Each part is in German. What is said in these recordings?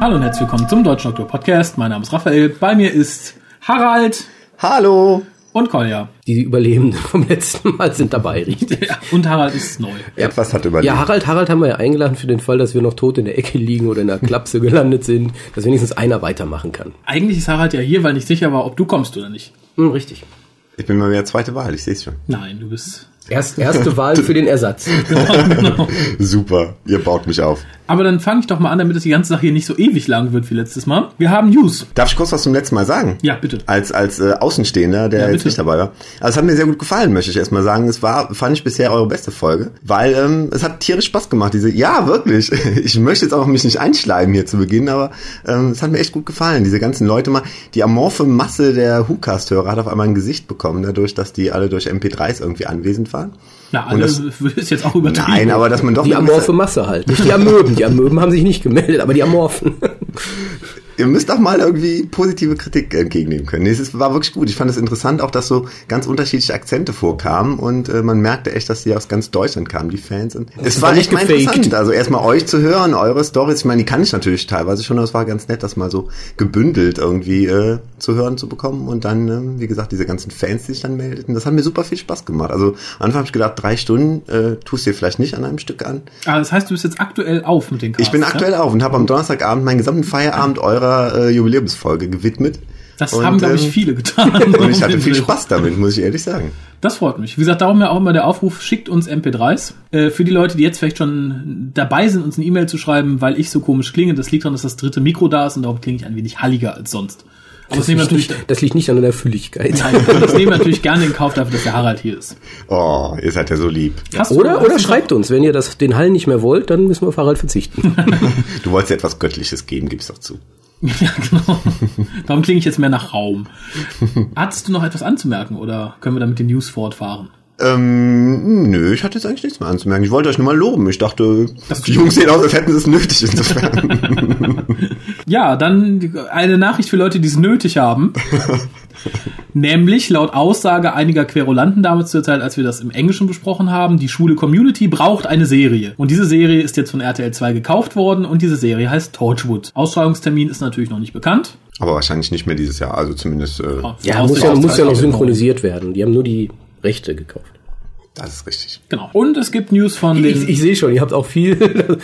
Hallo und herzlich willkommen zum Deutschen Doktor Podcast. Mein Name ist Raphael. Bei mir ist Harald Hallo. und Kolja. Die Überlebenden vom letzten Mal sind dabei, richtig? Ja, und Harald ist neu. Etwas hat überlebt. Ja, Harald, Harald haben wir ja eingeladen für den Fall, dass wir noch tot in der Ecke liegen oder in der Klapse gelandet sind, dass wenigstens einer weitermachen kann. Eigentlich ist Harald ja hier, weil nicht sicher war, ob du kommst oder nicht. Hm, richtig. Ich bin mal wieder zweite Wahl, ich sehe es schon. Nein, du bist. Erst, erste Wahl für den Ersatz. Super, ihr baut mich auf. Aber dann fange ich doch mal an, damit das die ganze Sache hier nicht so ewig lang wird wie letztes Mal. Wir haben News. Darf ich kurz was zum letzten Mal sagen? Ja, bitte. Als, als äh, Außenstehender, der Ja, jetzt nicht dabei war. Also es hat mir sehr gut gefallen, möchte ich erstmal sagen. Es war, fand ich bisher eure beste Folge, weil ähm, es hat tierisch Spaß gemacht. Diese, ja, wirklich. Ich möchte jetzt auch mich nicht einschleimen hier zu Beginn, aber ähm, es hat mir echt gut gefallen. Diese ganzen Leute mal, die amorphe Masse der WhoCast-Hörer hat auf einmal ein Gesicht bekommen, dadurch, dass die alle durch MP3s irgendwie anwesend waren. Na, Und also ist jetzt auch übertrieben. Nein, aber dass man doch Die amorphe Masse halt. Nicht die Amöben. Die Amöben haben sich nicht gemeldet, aber die Amorphen. Ihr müsst auch mal irgendwie positive Kritik entgegennehmen können. Nee, es war wirklich gut. Ich fand es interessant auch, dass so ganz unterschiedliche Akzente vorkamen und äh, man merkte echt, dass die aus ganz Deutschland kamen, die Fans. Und es war echt nicht mal gefaked. interessant. Also erstmal euch zu hören, eure Stories. Ich meine, die kann ich natürlich teilweise schon, aber es war ganz nett, das mal so gebündelt irgendwie äh, zu hören zu bekommen. Und dann, ähm, wie gesagt, diese ganzen Fans, die sich dann meldeten. Das hat mir super viel Spaß gemacht. Also am Anfang habe ich gedacht, drei Stunden äh, tust dir vielleicht nicht an einem Stück an. Ah, das heißt, du bist jetzt aktuell auf mit den Casts, Ich bin ja? aktuell auf und habe am Donnerstagabend meinen gesamten Feierabend eurer äh, Jubiläumsfolge gewidmet. Das Und, haben, glaube ich, ähm, viele getan. Und ich hatte viel Spaß damit, muss ich ehrlich sagen. Das freut mich. Wie gesagt, darum ja auch immer der Aufruf, schickt uns MP3s. Äh, für die Leute, die jetzt vielleicht schon dabei sind, uns eine E-Mail zu schreiben, weil ich so komisch klinge, das liegt daran, dass das dritte Mikro da ist und darum klinge ich ein wenig halliger als sonst. Aber das, wir liegt natürlich, nicht, das liegt nicht an der Fülligkeit. Nein, das nehmen wir natürlich gerne in Kauf dafür, dass der Harald hier ist. Oh, ihr seid ja so lieb. Hast du- Oder, hast oder du- schreibt uns, wenn ihr das, den Hall nicht mehr wollt, dann müssen wir auf Harald verzichten. Du wolltest ja etwas Göttliches geben, gib's doch zu. Ja, genau. Darum klinge ich jetzt mehr nach Raum. Hattest du noch etwas anzumerken oder können wir da mit den News fortfahren? Ähm, nö, ich hatte jetzt eigentlich nichts mehr anzumerken. Ich wollte euch nur mal loben. Ich dachte, Das- die Jungs sehen aus, als hätten sie es nötig insofern. Ja, dann eine Nachricht für Leute, die es nötig haben. Nämlich laut Aussage einiger Querulanten damals zur Zeit, als wir das im Englischen besprochen haben, die schwule Community braucht eine Serie. Und diese Serie ist jetzt von RTL 2 gekauft worden und diese Serie heißt Torchwood. Ausstrahlungstermin ist natürlich noch nicht bekannt. Aber wahrscheinlich nicht mehr dieses Jahr, also zumindest, äh, Ja, muss ja, muss ja noch synchronisiert werden. Die haben nur die Rechte gekauft. das ist richtig. Genau. Und es gibt News von den... Ich, ich sehe schon, ihr habt auch viel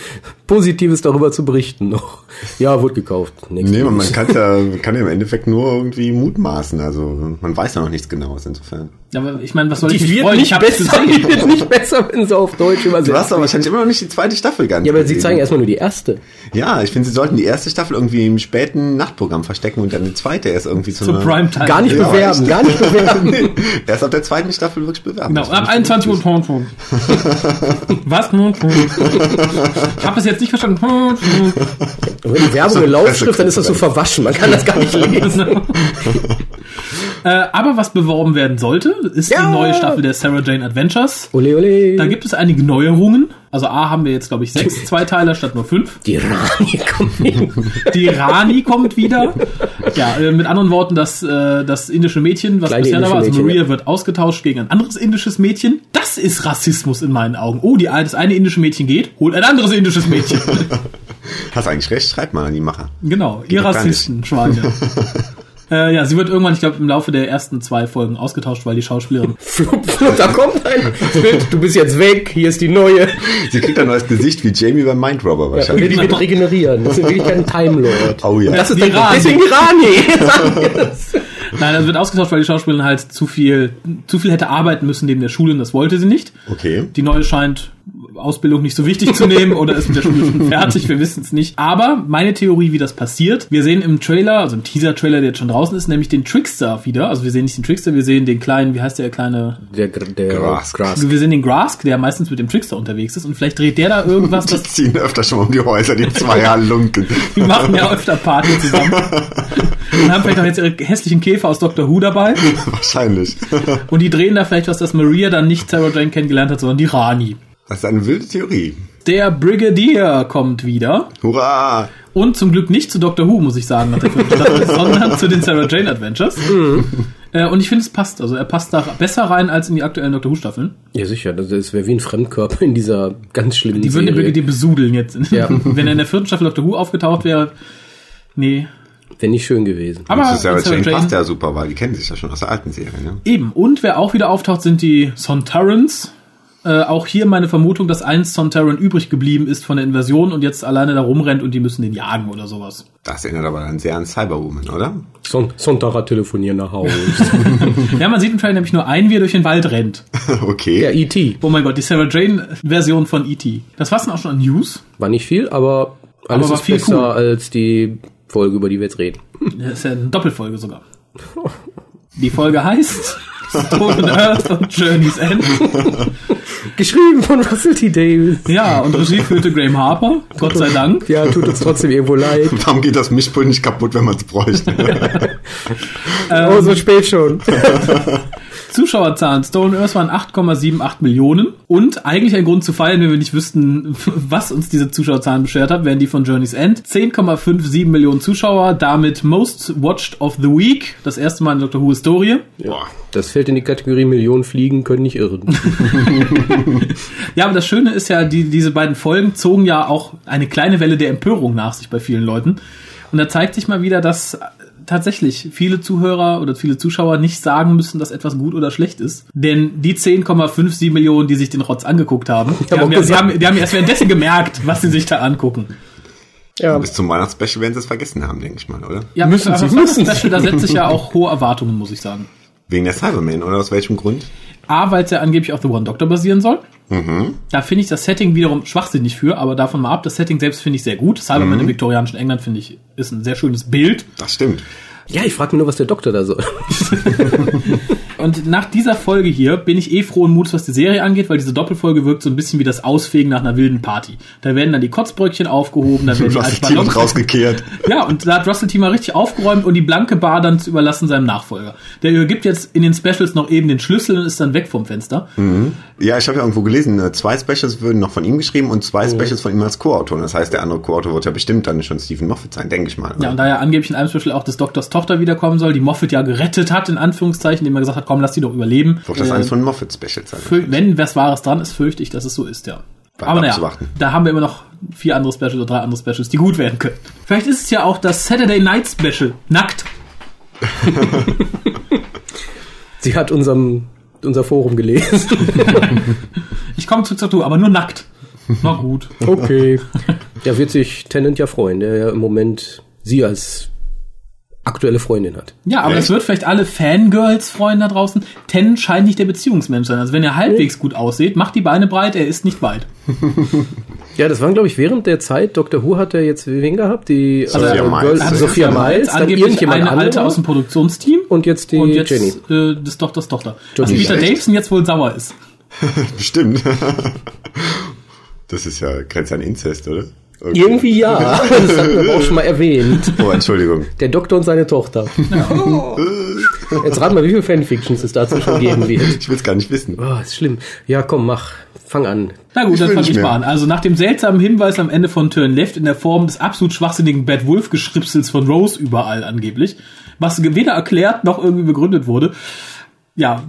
Positives darüber zu berichten noch. Ja, wurde gekauft. Nächste Nee, man kann ja, kann ja im Endeffekt nur irgendwie mutmaßen. Also man weiß ja noch nichts Genaues insofern. aber ich meine, was soll die ich mich freuen? nicht Ich besser, gesehen. die wird nicht besser, wenn sie auf Deutsch übersetzt Du hast aber wahrscheinlich immer noch nicht die zweite Staffel ganz Ja, aber sie gesehen. zeigen erstmal nur die erste. Ja, ich finde, sie sollten die erste Staffel irgendwie im späten Nachtprogramm verstecken und dann die zweite erst irgendwie zu einer- Primetime. Gar nicht Ja, bewerben, echt? gar nicht bewerben. Erst ab der zweiten Staffel wirklich bewerben. Genau, ab finde ich 21 Uhr. Tonton. Was? Ich habe das jetzt nicht verstanden. Wenn die Werbung eine Laufschrift, dann ist das so verwaschen. Man kann das gar nicht lesen. Äh, aber was beworben werden sollte, ist Ja. die neue Staffel der Sarah Jane Adventures. Ole, ole. Da gibt es einige Neuerungen. Also A haben wir jetzt, glaube ich, sechs Zweiteiler statt nur fünf. die Rani kommt hin. Die Rani kommt wieder. Ja, äh, mit anderen Worten, das, äh, das indische Mädchen, was Kleine bisher da war, also Maria, Mädchen, wird ausgetauscht gegen ein anderes indisches Mädchen. Das ist Rassismus in meinen Augen. Oh, die, das eine indische Mädchen geht, holt ein anderes indisches Mädchen. Hast eigentlich recht, schreibt mal an die Macher. Genau, ihr gar nicht. Rassisten, Schweine. Äh, ja, sie wird irgendwann, ich glaube, im Laufe der ersten zwei Folgen ausgetauscht, weil die Schauspielerin Flup, flup, da kommt ein Bild. Du bist jetzt weg, hier ist die neue. Sie kriegt ein neues Gesicht wie Jamie beim Mindrobber Ja, oder wahrscheinlich. die wird regenerieren. Das ist in Wirklichkeit ein Time Lord. Oh ja. Das ist Die dann Rani. deswegen die Rani. Sagen wir es. Nein, also wird ausgetauscht, weil die Schauspielerin halt zu viel, zu viel hätte arbeiten müssen neben der Schule und das wollte sie nicht. Okay. Die neue scheint Ausbildung nicht so wichtig zu nehmen oder ist mit der Schule schon fertig, wir wissen es nicht. Aber meine Theorie, wie das passiert, wir sehen im Trailer, also im Teaser-Trailer, der jetzt schon draußen ist, nämlich den Trickster wieder. Also wir sehen nicht den Trickster, wir sehen den kleinen, wie heißt der kleine, Der, der Grask. Grask. wir sehen den Grask, der meistens mit dem Trickster unterwegs ist und vielleicht dreht der da irgendwas, Die das, ziehen öfter schon um die Häuser, die zwei Halunken. die machen ja öfter Party zusammen. Und haben vielleicht auch jetzt ihre hässlichen Käfer aus Doctor Who dabei. Wahrscheinlich. Und die drehen da vielleicht was, dass Maria dann nicht Sarah Jane kennengelernt hat, sondern die Rani. Das ist eine wilde Theorie. Der Brigadier kommt wieder. Hurra! Und zum Glück nicht zu Doctor Who, muss ich sagen, nach der Staffel, sondern zu den Sarah Jane Adventures. Äh, und ich finde, es passt. Also er passt da besser rein als in die aktuellen Doctor Who-Staffeln. Ja, sicher. Das, das wäre wie ein Fremdkörper in dieser ganz schlimmen Die würden den Serie. Brigadier besudeln jetzt. Ja. Wenn er in der vierten Staffel Doctor Who aufgetaucht wäre, Nee. Wäre nicht schön gewesen. Aber Sarah Sarah Jane Jane- passt ja super, weil die kennen sich ja schon aus der alten Serie. Ne? Eben. Und wer auch wieder auftaucht, sind die Sontarans. Äh, auch hier meine Vermutung, dass ein Sontaran übrig geblieben ist von der Invasion und jetzt alleine da rumrennt und die müssen den jagen oder sowas. Das erinnert aber dann sehr an Cyberwoman, oder? Son Sonntag hat telefonieren nach Hause. Ja, man sieht im Trailer nämlich nur einen, wie er durch den Wald rennt. okay. ja, E.T. Oh mein Gott, die Sarah Jane-Version von E.T. Das war's dann auch schon an News. War nicht viel, aber alles Aber war ist viel besser cool. als die Folge, über die wir jetzt reden. Das ist ja eine Doppelfolge sogar. Die Folge heißt Stolen Earth und Journey's End. Geschrieben von Russell T. Davis. Ja, und Regie führte Graham Harper, Gott sei Dank. Ja, tut uns trotzdem irgendwo leid. Warum geht das Mischpult nicht kaputt, wenn man es bräuchte? oh, so spät schon. Zuschauerzahlen Stolen Earth waren 8,78 Millionen. Und eigentlich ein Grund zu feiern, wenn wir nicht wüssten, was uns diese Zuschauerzahlen beschert hat, wären die von Journey's End. 10,57 Millionen Zuschauer, damit Most Watched of the Week. Das erste Mal in Doctor Who Historie. Boah. Das fällt in die Kategorie Millionen Fliegen können nicht irren. Ja, aber das Schöne ist ja, die, diese beiden Folgen zogen ja auch eine kleine Welle der Empörung nach sich bei vielen Leuten. Und da zeigt sich mal wieder, dass tatsächlich viele Zuhörer oder viele Zuschauer nicht sagen müssen, dass etwas gut oder schlecht ist. Denn die 10,57 Millionen, die sich den Rotz angeguckt haben, die hab haben, ja, die, haben, die haben erst währenddessen gemerkt, was sie sich da angucken. Ja, Bis zum Weihnachtsspecial werden sie es vergessen haben, denke ich mal, oder? Ja, Müssen sie, das müssen Special, Da setze ich ja auch hohe Erwartungen, muss ich sagen. Wegen der Cyberman, oder aus welchem Grund? A, weil es ja angeblich auf The One Doctor basieren soll. Da finde ich das Setting wiederum schwachsinnig für, aber davon mal ab, das Setting selbst finde ich sehr gut. Cyberman im viktorianischen England finde ich ist ein sehr schönes Bild. Das stimmt. ja ich frage mich nur, was der Doktor da soll. Und nach dieser Folge hier bin ich eh frohen Mutes, was die Serie angeht, weil diese Doppelfolge wirkt so ein bisschen wie das Ausfegen nach einer wilden Party. Da werden dann die Kotzbröckchen aufgehoben, da werden die Team Ballons rausgekehrt. Ja, und da hat Russell T mal richtig aufgeräumt und die blanke Bar dann zu überlassen seinem Nachfolger. Der übergibt jetzt in den Specials noch eben den Schlüssel und ist dann weg vom Fenster. Ja, ich habe ja irgendwo gelesen, äh, zwei Specials würden noch von ihm geschrieben und Mhm. zwei Specials von ihm als Co-Autor. Das heißt, der andere Co-Autor wird ja bestimmt dann schon Stephen Moffat sein, denke ich mal. Ja, und da ja angeblich in einem Special auch des Doktors Tochter wiederkommen soll, die Moffat ja gerettet hat, in Anführungszeichen, indem er gesagt hat, komm, lass die doch überleben. Wird das Äh, eines von Moffat-Specials sein? für- wenn was Wahres dran ist, fürchte ich, dass es so ist, ja. Bleibt Aber naja, da haben wir immer noch vier andere Specials oder drei andere Specials, die gut werden können. Vielleicht ist es ja auch das Saturday Night Special. Nackt. Sie hat unserem, unser Forum gelesen. Ich komme zurück zu, aber nur nackt. Na gut. Okay. Ja, wird sich Tennant ja freuen, der ja im Moment sie als aktuelle Freundin hat. Ja, aber das wird vielleicht alle Fangirls freuen da draußen. Ten scheint nicht der Beziehungsmensch sein. Also wenn er halbwegs gut aussieht, macht die Beine breit, er ist nicht weit. Ja, das waren, glaube ich, während der Zeit, Dr. Who hat er jetzt wen gehabt? Die Sophia äh, Myles. Girl- Also Sophia Miles, dann angeblich eine alte anderer aus dem Produktionsteam und jetzt die und jetzt Jenny. äh, des Doktors Tochter. Was Jenny. Peter Echt? Davison jetzt wohl sauer ist. Bestimmt. Das ist ja grenzt an Inzest, oder? Okay. Irgendwie ja, das hatten wir aber auch schon mal erwähnt. Oh, Entschuldigung. Der Doktor und seine Tochter. Jetzt rat mal, wie viele Fanfictions es dazu schon geben wird. Ich will es gar nicht wissen. Oh, ist schlimm. Ja, komm, mach. Fang an. Na gut, Ich dann fange ich mal an. Also nach dem seltsamen Hinweis am Ende von Turn Left in der Form des absolut schwachsinnigen Bad Wolf Geschripsels von Rose überall angeblich, was weder erklärt noch irgendwie begründet wurde. Ja,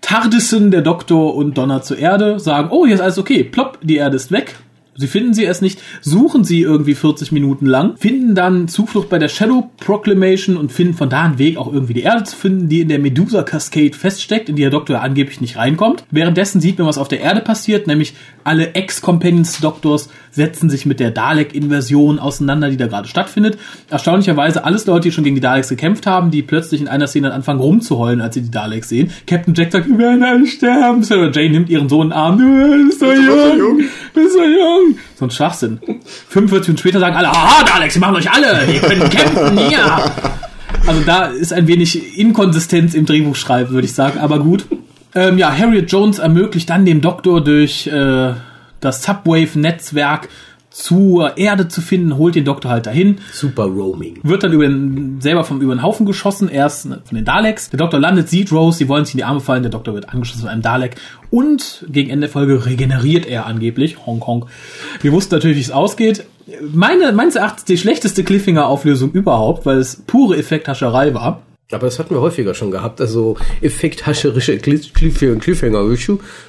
Tardison, der Doktor und Donner zur Erde sagen, oh, hier ist alles okay, plopp, die Erde ist weg. Sie finden sie erst nicht, suchen sie irgendwie 40 Minuten lang, finden dann Zuflucht bei der Shadow Proclamation und finden von da einen Weg, auch irgendwie die Erde zu finden, die in der Medusa Cascade feststeckt, in die der Doktor angeblich nicht reinkommt. Währenddessen sieht man, was auf der Erde passiert, nämlich alle Ex-Companions Doktors setzen sich mit der Dalek-Inversion auseinander, die da gerade stattfindet. Erstaunlicherweise alles Leute, die schon gegen die Daleks gekämpft haben, die plötzlich in einer Szene dann anfangen rumzuheulen, als sie die Daleks sehen. Captain Jack sagt, wir werden alle sterben. Sarah Jane nimmt ihren Sohn in den Arm, du bist so jung? Bist so jung. So ein Schwachsinn. 45 Minuten später sagen alle, aha, Daleks, wir machen euch alle, ihr könnt kämpfen, ja. Also da ist ein wenig Inkonsistenz im Drehbuchschreiben, würde ich sagen, aber gut. Ähm, ja, Harriet Jones ermöglicht dann dem Doktor durch äh, das Subwave-Netzwerk zur Erde zu finden, holt den Doktor halt dahin, Super Roaming. wird dann über den, selber vom über den Haufen geschossen, erst von den Daleks. Der Doktor landet, sieht Rose, sie wollen sich in die Arme fallen, der Doktor wird angeschossen von einem Dalek und gegen Ende der Folge regeneriert er angeblich. Hong Kong. Wir wussten natürlich, wie es ausgeht. Meine, meines Erachtens die schlechteste Cliffhanger-Auflösung überhaupt, weil es pure Effekthascherei war. Aber das hatten wir häufiger schon gehabt, also effekthascherische Cliff- Cliff- Cliffhanger,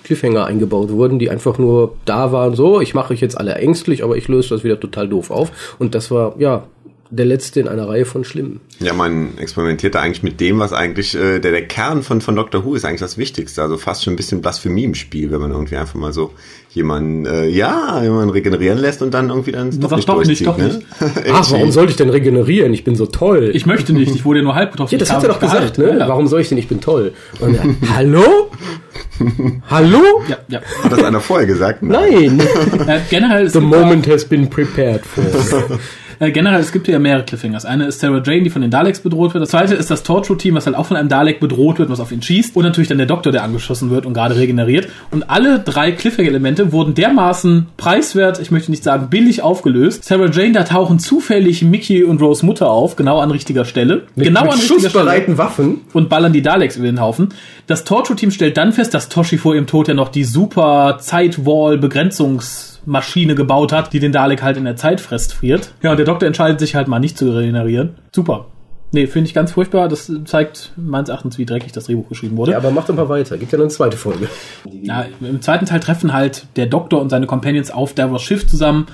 Cliffhanger eingebaut wurden, die einfach nur da waren, so, ich mache euch jetzt alle ängstlich, aber ich löse das wieder total doof auf. Und das war, ja, der letzte in einer Reihe von schlimmen. Ja, man experimentiert da eigentlich mit dem, was eigentlich äh, der, der Kern von, von Doctor Who ist eigentlich das Wichtigste. Also fast schon ein bisschen Blasphemie im Spiel, wenn man irgendwie einfach mal so jemanden, äh, ja, jemanden regenerieren lässt und dann irgendwie dann Du sagst doch nicht, doch ne? nicht. Ach, warum sollte ich denn regenerieren? Ich bin so toll. Ich möchte nicht, ich wurde nur halb getroffen. ja, das hat er doch gesagt, ne? Ja, Warum soll ich denn? Ich bin toll. Und er, hallo? hallo? Ja, ja. Hat das einer vorher gesagt? Nein. Äh, generell, The moment has been prepared for. Äh, generell, es gibt ja mehrere Cliffhangers. Eine ist Sarah Jane, die von den Daleks bedroht wird. Das zweite ist das Torchwood-Team, was halt auch von einem Dalek bedroht wird, was auf ihn schießt. Und natürlich dann der Doktor, der angeschossen wird und gerade regeneriert. Und alle drei Cliffhanger-Elemente wurden dermaßen preiswert, ich möchte nicht sagen billig aufgelöst. Sarah Jane, da tauchen zufällig Mickey und Rose Mutter auf, genau an richtiger Stelle. genau mit an richtiger Stelle. schussbereiten Waffen. und ballern die Daleks über den Haufen. Das Torchwood-Team stellt dann fest, dass Toshi vor ihrem Tod ja noch die super Zeitwall-Begrenzungsmaschine gebaut hat, die den Dalek halt in der Zeit frisst, friert. Ja, und der Doktor entscheidet sich halt mal nicht zu regenerieren. Super. Nee, finde ich ganz furchtbar. Das zeigt meines Erachtens, wie dreckig das Drehbuch geschrieben wurde. Ja, aber mach doch mal weiter. Gibt ja noch eine zweite Folge. Ja, Im zweiten Teil treffen halt der Doktor und seine Companions auf Davos Schiff zusammen.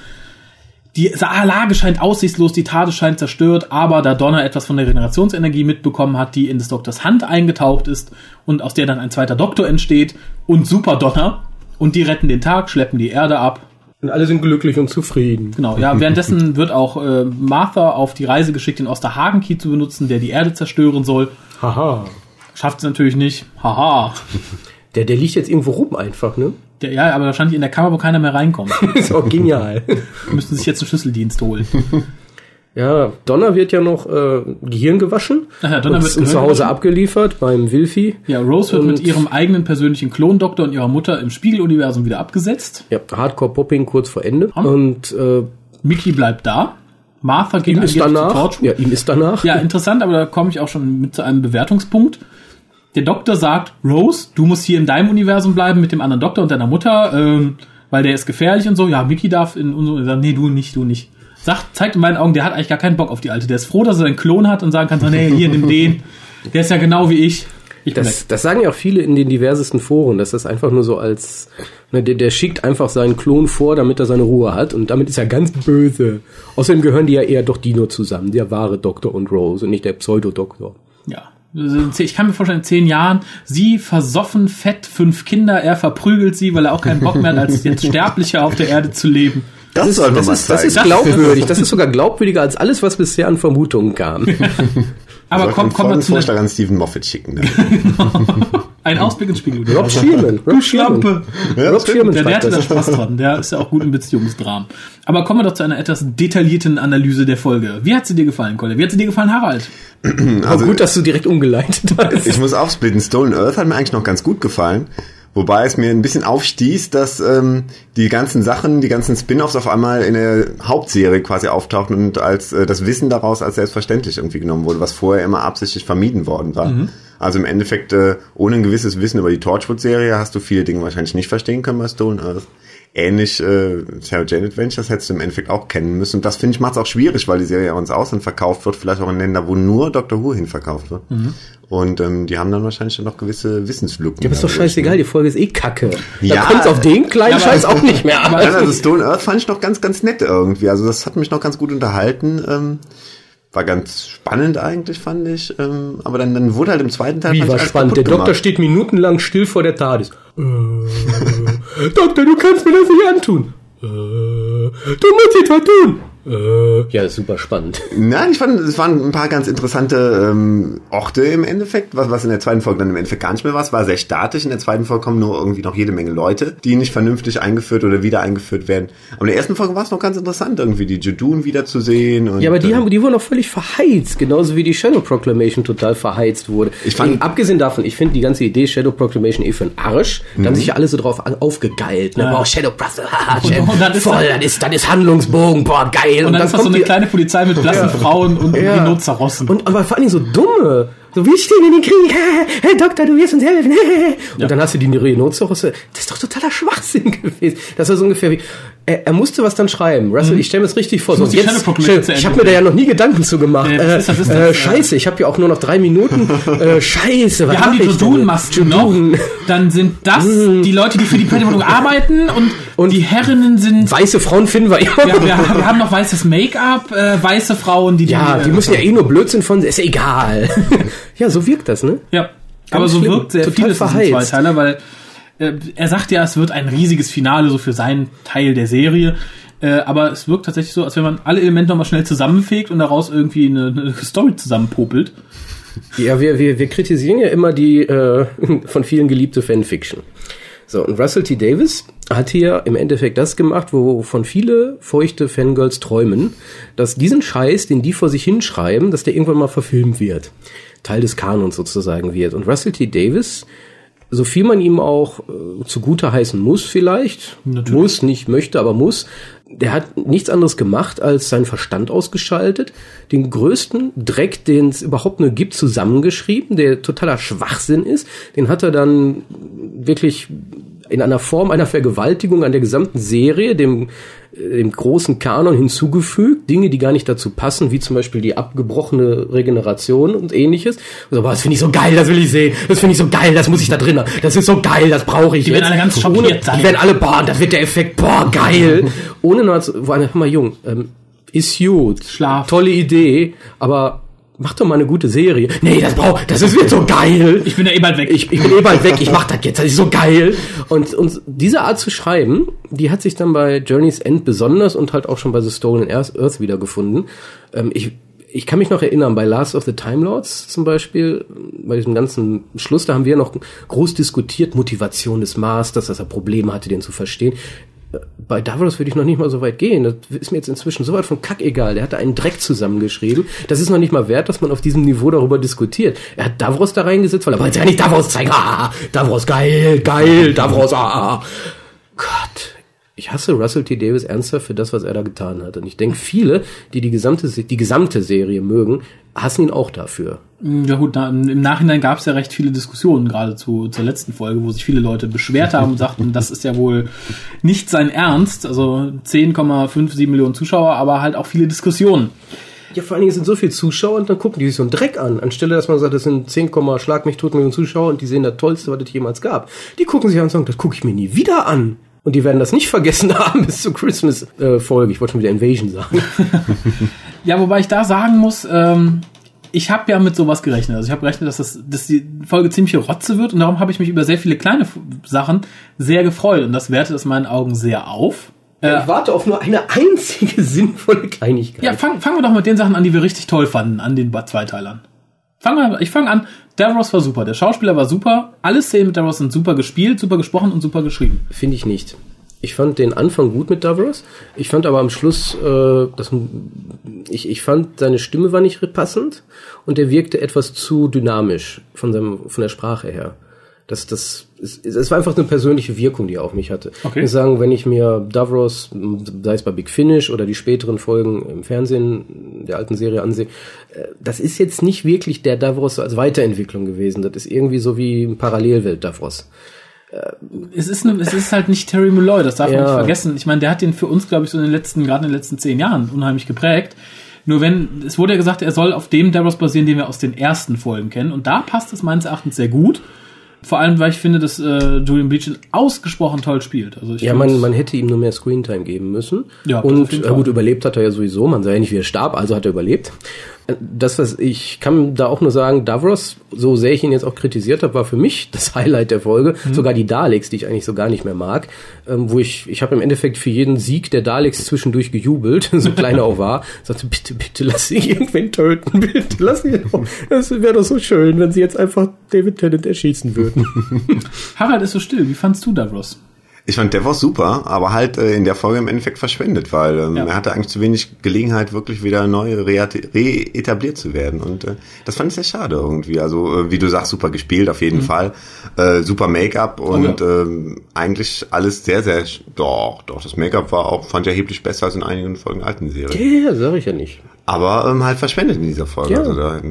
Die Lage scheint aussichtslos, die TARDIS scheint zerstört, aber da Donner etwas von der Regenerationsenergie mitbekommen hat, die in des Doktors Hand eingetaucht ist und aus der dann ein zweiter Doktor entsteht und Super Donner und die retten den Tag, schleppen die Erde ab. Und alle sind glücklich und zufrieden. Genau, ja, währenddessen wird auch äh, Martha auf die Reise geschickt, den Osterhagen-Key zu benutzen, der die Erde zerstören soll. Haha. Schafft es natürlich nicht. Haha. Der, der liegt jetzt irgendwo rum einfach, ne? Der, ja, aber wahrscheinlich in der Kammer, wo keiner mehr reinkommt. Ist auch genial. müssten sich jetzt einen Schlüsseldienst holen. Ja, Donner wird ja noch äh, Gehirn gewaschen. Ach ja, Donner wird zu Hause gewaschen. abgeliefert beim Wilfi. Ja, Rose wird Und- mit ihrem eigenen persönlichen Klondoktor und ihrer Mutter im Spiegeluniversum wieder abgesetzt. Ja, Hardcore-Popping kurz vor Ende. Hm. Und äh, Mickey bleibt da. Martha geht ihm ist danach. Ja, ihm ist danach. Ja, interessant, aber da komme ich auch schon mit zu einem Bewertungspunkt. Der Doktor sagt, Rose, du musst hier in deinem Universum bleiben mit dem anderen Doktor und deiner Mutter, ähm, weil der ist gefährlich und so. Ja, Mickey darf in unserem Universum. Nee, du nicht, du nicht. Sagt, zeigt in meinen Augen, der hat eigentlich gar keinen Bock auf die Alte. Der ist froh, dass er einen Klon hat und sagen kann, so, nee, hier, nimm den. Der ist ja genau wie ich. Ich. Das, das sagen ja auch viele in den diversesten Foren, dass das einfach nur so als, ne, der, der schickt einfach seinen Klon vor, damit er seine Ruhe hat und damit ist er ganz böse. Außerdem gehören die ja eher doch die nur zusammen, der wahre Doktor und Rose und nicht der Pseudo-Doktor. Ja. Also Ich kann mir vorstellen, in zehn Jahren, sie versoffen fett fünf Kinder, er verprügelt sie, weil er auch keinen Bock mehr hat, als jetzt Sterblicher auf der Erde zu leben. Das, soll man Das mal ist, das ist glaubwürdig, das ist sogar glaubwürdiger als alles, was bisher an Vermutungen kam. Aber komm, wir einen zu Vorschlag an Stephen Moffat schicken. Ne? ein Ausblick ins Spiegel. Rob Shearman. Rob Schlampe. Ja, Rob. Shearman Der, der hatte da das. Spaß dran. Der ist ja auch gut im Beziehungsdramen. Aber kommen wir doch zu einer etwas detaillierten Analyse der Folge. Wie hat sie dir gefallen, Kolle? Wie hat sie dir gefallen, Harald? Aber gut, dass du direkt umgeleitet hast. Ich muss aufsplitten. Stolen Earth hat mir eigentlich noch ganz gut gefallen. Wobei es mir ein bisschen aufstieß, dass ähm, die ganzen Sachen, die ganzen Spin-offs auf einmal in der Hauptserie quasi auftauchten und als äh, das Wissen daraus als selbstverständlich irgendwie genommen wurde, was vorher immer absichtlich vermieden worden war. Also im Endeffekt, äh, ohne ein gewisses Wissen über die Torchwood-Serie hast du viele Dinge wahrscheinlich nicht verstehen können bei Stolen Earth. Ähnlich äh, Sarah Jane Adventures hättest du im Endeffekt auch kennen müssen. Und das finde ich macht es auch schwierig, weil die Serie auch ins Ausland verkauft wird, vielleicht auch in Länder, wo nur Doctor Who hinverkauft wird. Und ähm, die haben dann wahrscheinlich dann noch gewisse Wissenslücken. Ja, aber ist doch scheißegal, die Folge ist eh kacke. Da Ja. kommt's auf den kleinen Ja, Scheiß auch nicht mehr an. Also Stone Earth fand ich noch ganz, ganz nett irgendwie. Also das hat mich noch ganz gut unterhalten. Ähm, war ganz spannend eigentlich, fand ich. Ähm, aber dann, dann wurde halt im zweiten Teil Wie war spannend. Der Doktor gemacht. steht minutenlang still vor der TARDIS. Äh, Doktor, du kannst mir das nicht antun. Äh, du musst etwas tun. Äh, ja, das ist super spannend. Nein, ich fand, es waren ein paar ganz interessante ähm, Orte im Endeffekt, was, was in der zweiten Folge dann im Endeffekt gar nicht mehr war. Es war sehr statisch. In der zweiten Folge kommen nur irgendwie noch jede Menge Leute, die nicht vernünftig eingeführt oder wieder eingeführt werden. Aber in der ersten Folge war es noch ganz interessant, irgendwie die Judun wiederzusehen. Und, Ja, aber die äh, haben, die wurden auch völlig verheizt, genauso wie die Shadow Proclamation total verheizt wurde. Ich fand- Ey, abgesehen davon, ich finde die ganze Idee Shadow Proclamation eh für einen Arsch. Da haben Mhm. sich ja alle so drauf aufgegeilt. Ne? Ja. Boah, Shadow Proclamation, Und- und voll, da- dann ist, dann ist Handlungsbogen, boah, geil. Und dann ist das so eine die- kleine Polizei mit blassen Frauen und Ja. zerrossen. Und aber vor allen Dingen so dumme. So, wir stehen in den Krieg. Hey, Doktor, du wirst uns helfen. Und Ja. dann hast du die Rhinoceros. Das ist doch totaler Schwachsinn gewesen. Das war so ungefähr wie, er, er musste was dann schreiben. Russell, ich stelle mir das richtig vor. So, muss die jetzt, stell- ich habe mir da ja noch nie Gedanken zu gemacht. Äh, Äh, was ist das, ist äh, das, äh, scheiße, ich habe ja auch nur noch drei Minuten. äh, scheiße, was Wir haben die ich? Jodun-Masken noch. Dann sind das Mm. die Leute, die für die Prädemonium arbeiten und, und die Herrinnen sind. Weiße Frauen finden wir immer. Ja, wir, wir haben noch weißes Make-up, äh, weiße Frauen, die die. Ja, die äh, müssen ja eh nur Blödsinn von, ist egal. ja, so wirkt das, ne? Ja, aber so schlimm. wirkt sehr Total vieles verheizt. diesem Zweiteiler, weil äh, er sagt ja, es wird ein riesiges Finale so für seinen Teil der Serie. Äh, aber es wirkt tatsächlich so, als wenn man alle Elemente nochmal schnell zusammenfegt und daraus irgendwie eine, eine Story zusammenpopelt. Ja, wir, wir, wir kritisieren ja immer die äh, von vielen geliebte Fanfiction. So, und Russell T. Davis hat hier im Endeffekt das gemacht, wovon viele feuchte Fangirls träumen, dass diesen Scheiß, den die vor sich hinschreiben, dass der irgendwann mal verfilmt wird. Teil des Kanons sozusagen wird. Und Russell T. Davis, so viel man ihm auch äh, zugute heißen muss vielleicht, Natürlich. muss, nicht möchte, aber muss, der hat nichts anderes gemacht, als seinen Verstand ausgeschaltet, den größten Dreck, den es überhaupt nur gibt, zusammengeschrieben, der totaler Schwachsinn ist. Den hat er dann wirklich in einer Form einer Vergewaltigung an der gesamten Serie, dem, äh, dem großen Kanon hinzugefügt, Dinge, die gar nicht dazu passen, wie zum Beispiel die abgebrochene Regeneration und ähnliches. Also, boah, das finde ich so geil, das will ich sehen. Das finde ich so geil, das muss ich da drin haben. Das ist so geil, das brauche ich Die werden alle ganz Ohne- schockiert sein. Die werden alle, boah, das wird der Effekt, boah, geil. Ohne nur, wo einer, hör mal, Jung, ähm, ist gut. Schlaf. Tolle Idee, aber mach doch mal eine gute Serie. Nee, das braucht, das ist wird so geil. Ich bin ja eh bald weg. Ich, ich bin eh bald weg, ich mach das jetzt, das ist so geil. Und, und diese Art zu schreiben, die hat sich dann bei Journey's End besonders und halt auch schon bei The Stolen Earth Earth wiedergefunden. Ähm, ich, ich kann mich noch erinnern, bei Last of the Time Lords zum Beispiel, bei diesem ganzen Schluss, da haben wir noch groß diskutiert, Motivation des Masters, dass er Probleme hatte, den zu verstehen. Bei Davros würde ich noch nicht mal so weit gehen. Das ist mir jetzt inzwischen so weit von Kack egal. Der hatte einen Dreck zusammengeschrieben. Das ist noch nicht mal wert, dass man auf diesem Niveau darüber diskutiert. Er hat Davros da reingesetzt, weil er wollte ja nicht Davros zeigen. Ah, Davros geil, geil, Davros, ah. Gott. Ich hasse Russell T. Davis ernsthaft für das, was er da getan hat. Und ich denke, viele, die die gesamte, die gesamte Serie mögen, hassen ihn auch dafür. Ja gut, na, im Nachhinein gab es ja recht viele Diskussionen, gerade zu, zur letzten Folge, wo sich viele Leute beschwert haben und sagten, das ist ja wohl nicht sein Ernst. Also 10,57 Millionen Zuschauer, aber halt auch viele Diskussionen. Ja, vor allen Dingen sind so viele Zuschauer und dann gucken die sich so einen Dreck an. Anstelle, dass man sagt, das sind 10, Komma Schlag mich tot Millionen Zuschauer und die sehen das Tollste, was es jemals gab. Die gucken sich an und sagen, das gucke ich mir nie wieder an. Und die werden das nicht vergessen haben bis zur Christmas-Folge. ich wollte schon wieder Invasion sagen. Ja, wobei ich da sagen muss, ähm, ich habe ja mit sowas gerechnet. Also ich habe gerechnet, dass, das, dass die Folge ziemlich Rotze wird und darum habe ich mich über sehr viele kleine Sachen sehr gefreut und das wertet es in meinen Augen sehr auf. Äh, ich warte auf nur eine einzige sinnvolle Kleinigkeit. ja, fang, fangen wir doch mit den Sachen an, die wir richtig toll fanden, an den Zweiteilern. Wir, ich fange an. Davros war super, der Schauspieler war super, alle Szenen mit Davros sind super gespielt, super gesprochen und super geschrieben. Finde ich nicht. Ich fand den Anfang gut mit Davros. Ich fand aber am Schluss, äh, das, ich, ich fand seine Stimme war nicht passend und er wirkte etwas zu dynamisch von seinem, von der Sprache her. Das, das, es, es war einfach eine persönliche Wirkung, die er auf mich hatte. Okay. Ich muss sagen, wenn ich mir Davros, sei es bei Big Finish oder die späteren Folgen im Fernsehen der alten Serie ansehe, äh, das ist jetzt nicht wirklich der Davros als Weiterentwicklung gewesen. Das ist irgendwie so wie ein Parallelwelt Davros. Es ist, ne, es ist halt nicht Terry Malloy, das darf man Ja. nicht vergessen. Ich meine, der hat den für uns, glaube ich, so in den letzten, gerade in den letzten zehn Jahren unheimlich geprägt. Nur wenn, es wurde ja gesagt, er soll auf dem Davros basieren, den wir aus den ersten Folgen kennen. Und da passt es meines Erachtens sehr gut. Vor allem, weil ich finde, dass äh, Julian Beach ausgesprochen toll spielt. Also Ja, man, man hätte ihm nur mehr Screentime geben müssen. Ja, und äh, gut, überlebt hat er ja sowieso. Man sah ja nicht, wie er starb, also hat er überlebt. Das, was ich kann da auch nur sagen, Davros, so sehr ich ihn jetzt auch kritisiert habe, war für mich das Highlight der Folge. Mhm. Sogar die Daleks, die ich eigentlich so gar nicht mehr mag, ähm, wo ich, ich habe im Endeffekt für jeden Sieg der Daleks zwischendurch gejubelt, so klein er auch war. Sagte, bitte, bitte lass sie irgendwen töten, bitte lass sie. Das wäre doch so schön, wenn sie jetzt einfach David Tennant erschießen würden. Harald ist so still. Wie fandst du Davros? Ich fand Davos super, aber halt äh, in der Folge im Endeffekt verschwendet, weil ähm, Ja. er hatte eigentlich zu wenig Gelegenheit, wirklich wieder neu reetabliert zu werden. Und äh, das fand ich sehr schade irgendwie. Also, äh, wie du sagst, super gespielt auf jeden Fall. Äh, super Make-up und ja. ähm, eigentlich alles sehr, sehr. Doch, doch, das Make-up war auch, fand ich erheblich besser als in einigen Folgen alten Serien. ja, sag ich ja nicht. Aber ähm, halt verschwendet in dieser Folge. Ja. Also da,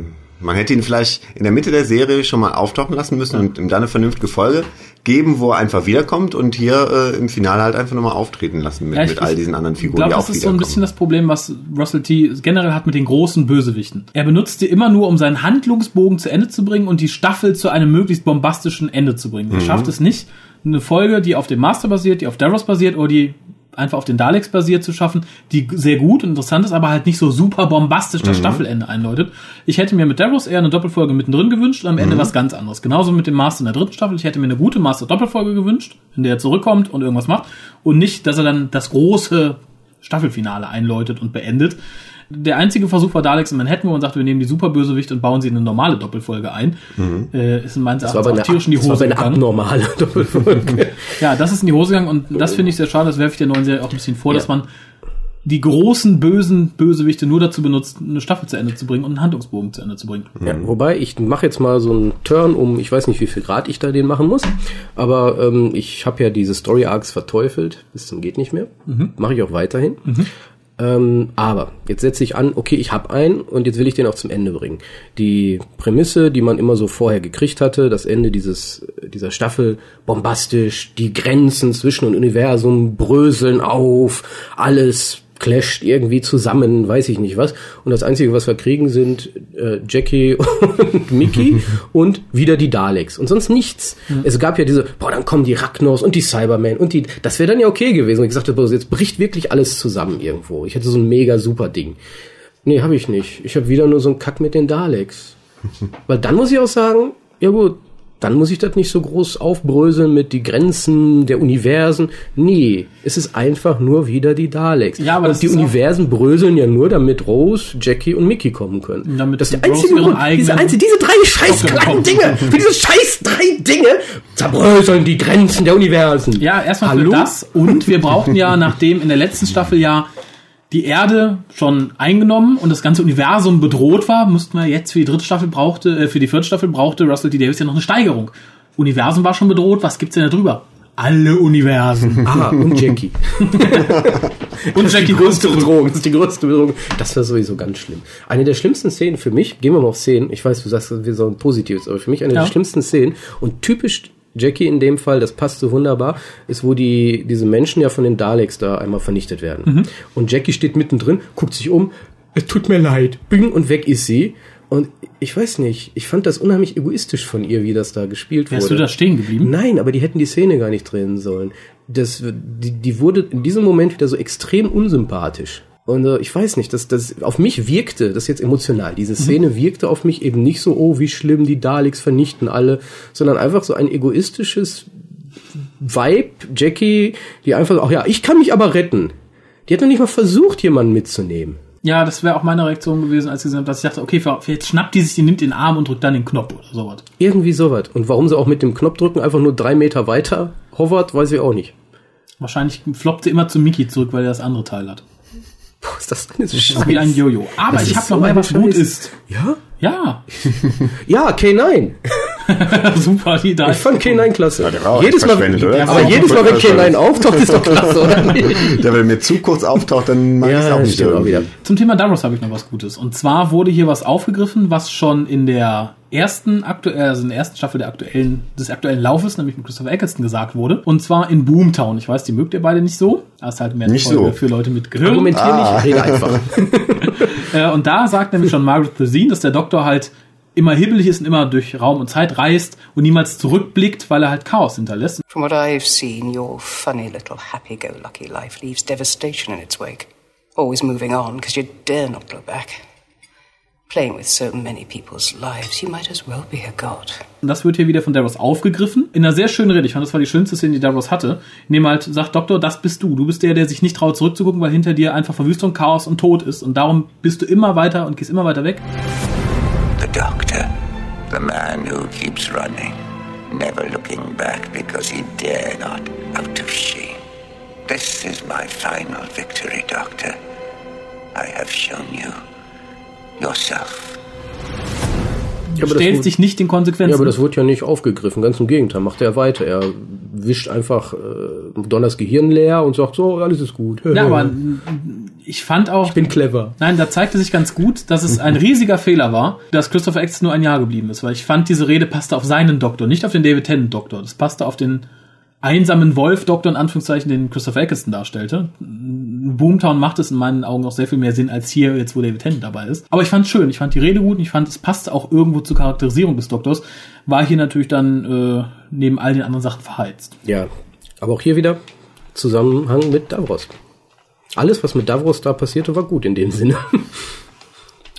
Man hätte ihn vielleicht in der Mitte der Serie schon mal auftauchen lassen müssen und ihm dann eine vernünftige Folge geben, wo er einfach wiederkommt und hier äh, im Finale halt einfach nochmal auftreten lassen mit, Ja, ich- mit all diesen anderen Ich Figuren, glaube, die auch das ist so ein bisschen das Problem, was Russell T. generell hat mit den großen Bösewichten. Er benutzt die immer nur, um seinen Handlungsbogen zu Ende zu bringen und die Staffel zu einem möglichst bombastischen Ende zu bringen. Er schafft es nicht, eine Folge, die auf dem Master basiert, die auf Davros basiert oder die einfach auf den Daleks basiert zu schaffen, die sehr gut und interessant ist, aber halt nicht so super bombastisch das Staffelende einläutet. Ich hätte mir mit Davros eher eine Doppelfolge mittendrin gewünscht und am Ende was ganz anderes. Genauso mit dem Master in der dritten Staffel. Ich hätte mir eine gute Master-Doppelfolge gewünscht, in der er zurückkommt und irgendwas macht und nicht, dass er dann das große Staffelfinale einläutet und beendet. Der einzige Versuch war Daleks in Manhattan, wo man sagte, wir nehmen die Superbösewicht und bauen sie in eine normale Doppelfolge ein. Äh, ist in meines war Erachtens aber auch tierisch in die das war Hose aber eine gegangen. abnormale Doppelfolge. Ja, das ist in die Hose gegangen und das finde ich sehr schade. Das werfe ich der neuen Serie auch ein bisschen vor, Ja. dass man die großen bösen Bösewichte nur dazu benutzt, eine Staffel zu Ende zu bringen und einen Handlungsbogen zu Ende zu bringen. Ja, wobei, ich mache jetzt mal so einen Turn um, ich weiß nicht, wie viel Grad ich da den machen muss, aber ähm, ich habe ja diese Story Arcs verteufelt, bis zum geht nicht mehr. Mache ich auch weiterhin. Ähm, aber jetzt setze ich an, okay, ich habe einen und jetzt will ich den auch zum Ende bringen. Die Prämisse, die man immer so vorher gekriegt hatte, das Ende dieses dieser Staffel, bombastisch, die Grenzen zwischen und Universum bröseln auf, alles clasht irgendwie zusammen, weiß ich nicht was. Und das Einzige, was wir kriegen, sind äh, Jackie und Mickey und wieder die Daleks. Und sonst nichts. Es gab ja diese, boah, dann kommen die Ragnos und die Cybermen und die, das wäre dann ja okay gewesen. Und ich sagte, boah, jetzt bricht wirklich alles zusammen irgendwo. Ich hätte so ein mega super Ding. Nee, habe ich nicht. Ich habe wieder nur so einen Kack mit den Daleks. Weil dann muss ich auch sagen, ja gut, dann muss ich das nicht so groß aufbröseln mit die Grenzen der Universen. Nee, es ist einfach nur wieder die Daleks. Ja, aber und die Universen bröseln ja nur, damit Rose, Jackie und Mickey kommen können. Damit das ist der einzige Grund. Diese, einzige, diese drei scheiß kleinen. Dinge, für diese scheiß drei Dinge zerbröseln die Grenzen der Universen. Ja, erstmal Hallo? für das und wir brauchten ja, nachdem in der letzten Staffel ja die Erde schon eingenommen und das ganze Universum bedroht war, mussten wir jetzt für die dritte Staffel brauchte, äh, für die vierte Staffel brauchte Russell T. Davis ja noch eine Steigerung. Universum war schon bedroht, was gibt's denn da drüber? Alle Universen. Ah, und Jackie. Und Jackie die größte Bedrohung. Das ist die größte Bedrohung. Das war sowieso ganz schlimm. Eine der schlimmsten Szenen für mich, gehen wir mal auf Szenen, ich weiß, du sagst, wir sollen Positives, aber für mich eine Ja. der schlimmsten Szenen und typisch Jackie in dem Fall, das passt so wunderbar, ist, wo die, diese Menschen ja von den Daleks da einmal vernichtet werden. Mhm. Und Jackie steht mittendrin, guckt sich um, es tut mir leid, bing, und weg ist sie. Und ich weiß nicht, ich fand das unheimlich egoistisch von ihr, wie das da gespielt Wärst wurde. du da stehen geblieben? Nein, aber die hätten die Szene gar nicht drehen sollen. Das, die, die wurde in diesem Moment wieder so extrem unsympathisch. Und äh, ich weiß nicht, dass das auf mich wirkte, das jetzt emotional, diese Szene wirkte auf mich eben nicht so, oh, wie schlimm, die Daleks vernichten alle, sondern einfach so ein egoistisches Vibe, Jackie, die einfach ach ja, ich kann mich aber retten. Die hat noch nicht mal versucht, jemanden mitzunehmen. Ja, das wäre auch meine Reaktion gewesen, als ich gesehen habe, dass ich dachte, okay, jetzt schnappt die sich, die nimmt den Arm und drückt dann den Knopf oder sowas. Irgendwie sowas. Und warum sie auch mit dem Knopfdrücken einfach nur drei Meter weiter hovert, weiß ich auch nicht. Wahrscheinlich floppt sie immer zu Mickey zurück, weil er das andere Teil hat. Boah, ist das Das ist wie ein Jojo. Aber Das ich habe so noch eine was gut Scheiße. ist. Ja? Ja, Ja, K9. super, die da. Ich fand K9 klasse. der war auch jedes Mal, oder? aber Ja, jedes Mal, wenn voll K9 auftaucht, ist doch klasse, oder? Der, wenn mir zu kurz auftaucht, dann mag ich es auch nicht auch wieder. Zum Thema Davros habe ich noch was Gutes. Und zwar wurde hier was aufgegriffen, was schon in der ersten aktuell, also in der ersten Staffel der aktuellen, des aktuellen Laufes, nämlich mit Christopher Eccleston gesagt wurde. Und zwar in Boomtown. Ich weiß, die mögt ihr beide nicht so. Das ist halt mehr Nicht Folge so. für Leute mit Gehirn. Argumentier Ah. nicht, rede einfach. Äh, und da sagt nämlich schon Margaret Thesine, dass der Doktor halt immer hibbelig ist und immer durch Raum und Zeit reist und niemals zurückblickt, weil er halt Chaos hinterlässt. From what I've seen, your funny little happy go lucky life leaves devastation in its wake. Always moving on, because you dare not look back. Playing with so many people's lives, you might as well be a god. Und das wird hier wieder von Davros aufgegriffen. In einer sehr schönen Rede. Ich fand, das war die schönste Szene, die Davros hatte. In dem halt sagt, Doktor, das bist du. Du bist der, der sich nicht traut zurückzugucken, weil hinter dir einfach Verwüstung, Chaos und Tod ist. Und darum bist du immer weiter und gehst immer weiter weg. Doctor, the man who keeps running, never looking back because he dare not out of shame. This is my final victory, Doctor. I have shown you yourself. Du aber das stellst wurde- dich nicht den Konsequenzen. Ja, aber das wurde ja nicht aufgegriffen. Ganz im Gegenteil, macht er weiter. Er wischt einfach äh, Donners Gehirn leer und sagt so, alles ist gut. ja, aber ich fand auch, ich bin clever. Nein, da zeigte sich ganz gut, dass es ein riesiger Fehler war, dass Christopher X nur ein Jahr geblieben ist, weil ich fand, diese Rede passte auf seinen Doktor, nicht auf den David Tennant Doktor. Das passte auf den einsamen Wolf-Doktor, in Anführungszeichen, den Christopher Eccleston darstellte. Boomtown macht es in meinen Augen noch sehr viel mehr Sinn als hier, jetzt wo David Tennant dabei ist. Aber ich fand es schön, ich fand die Rede gut und ich fand, es passte auch irgendwo zur Charakterisierung des Doktors. War hier natürlich dann äh, neben all den anderen Sachen verheizt. Ja, aber auch hier wieder Zusammenhang mit Davros. Alles, was mit Davros da passierte, war gut in dem Sinne.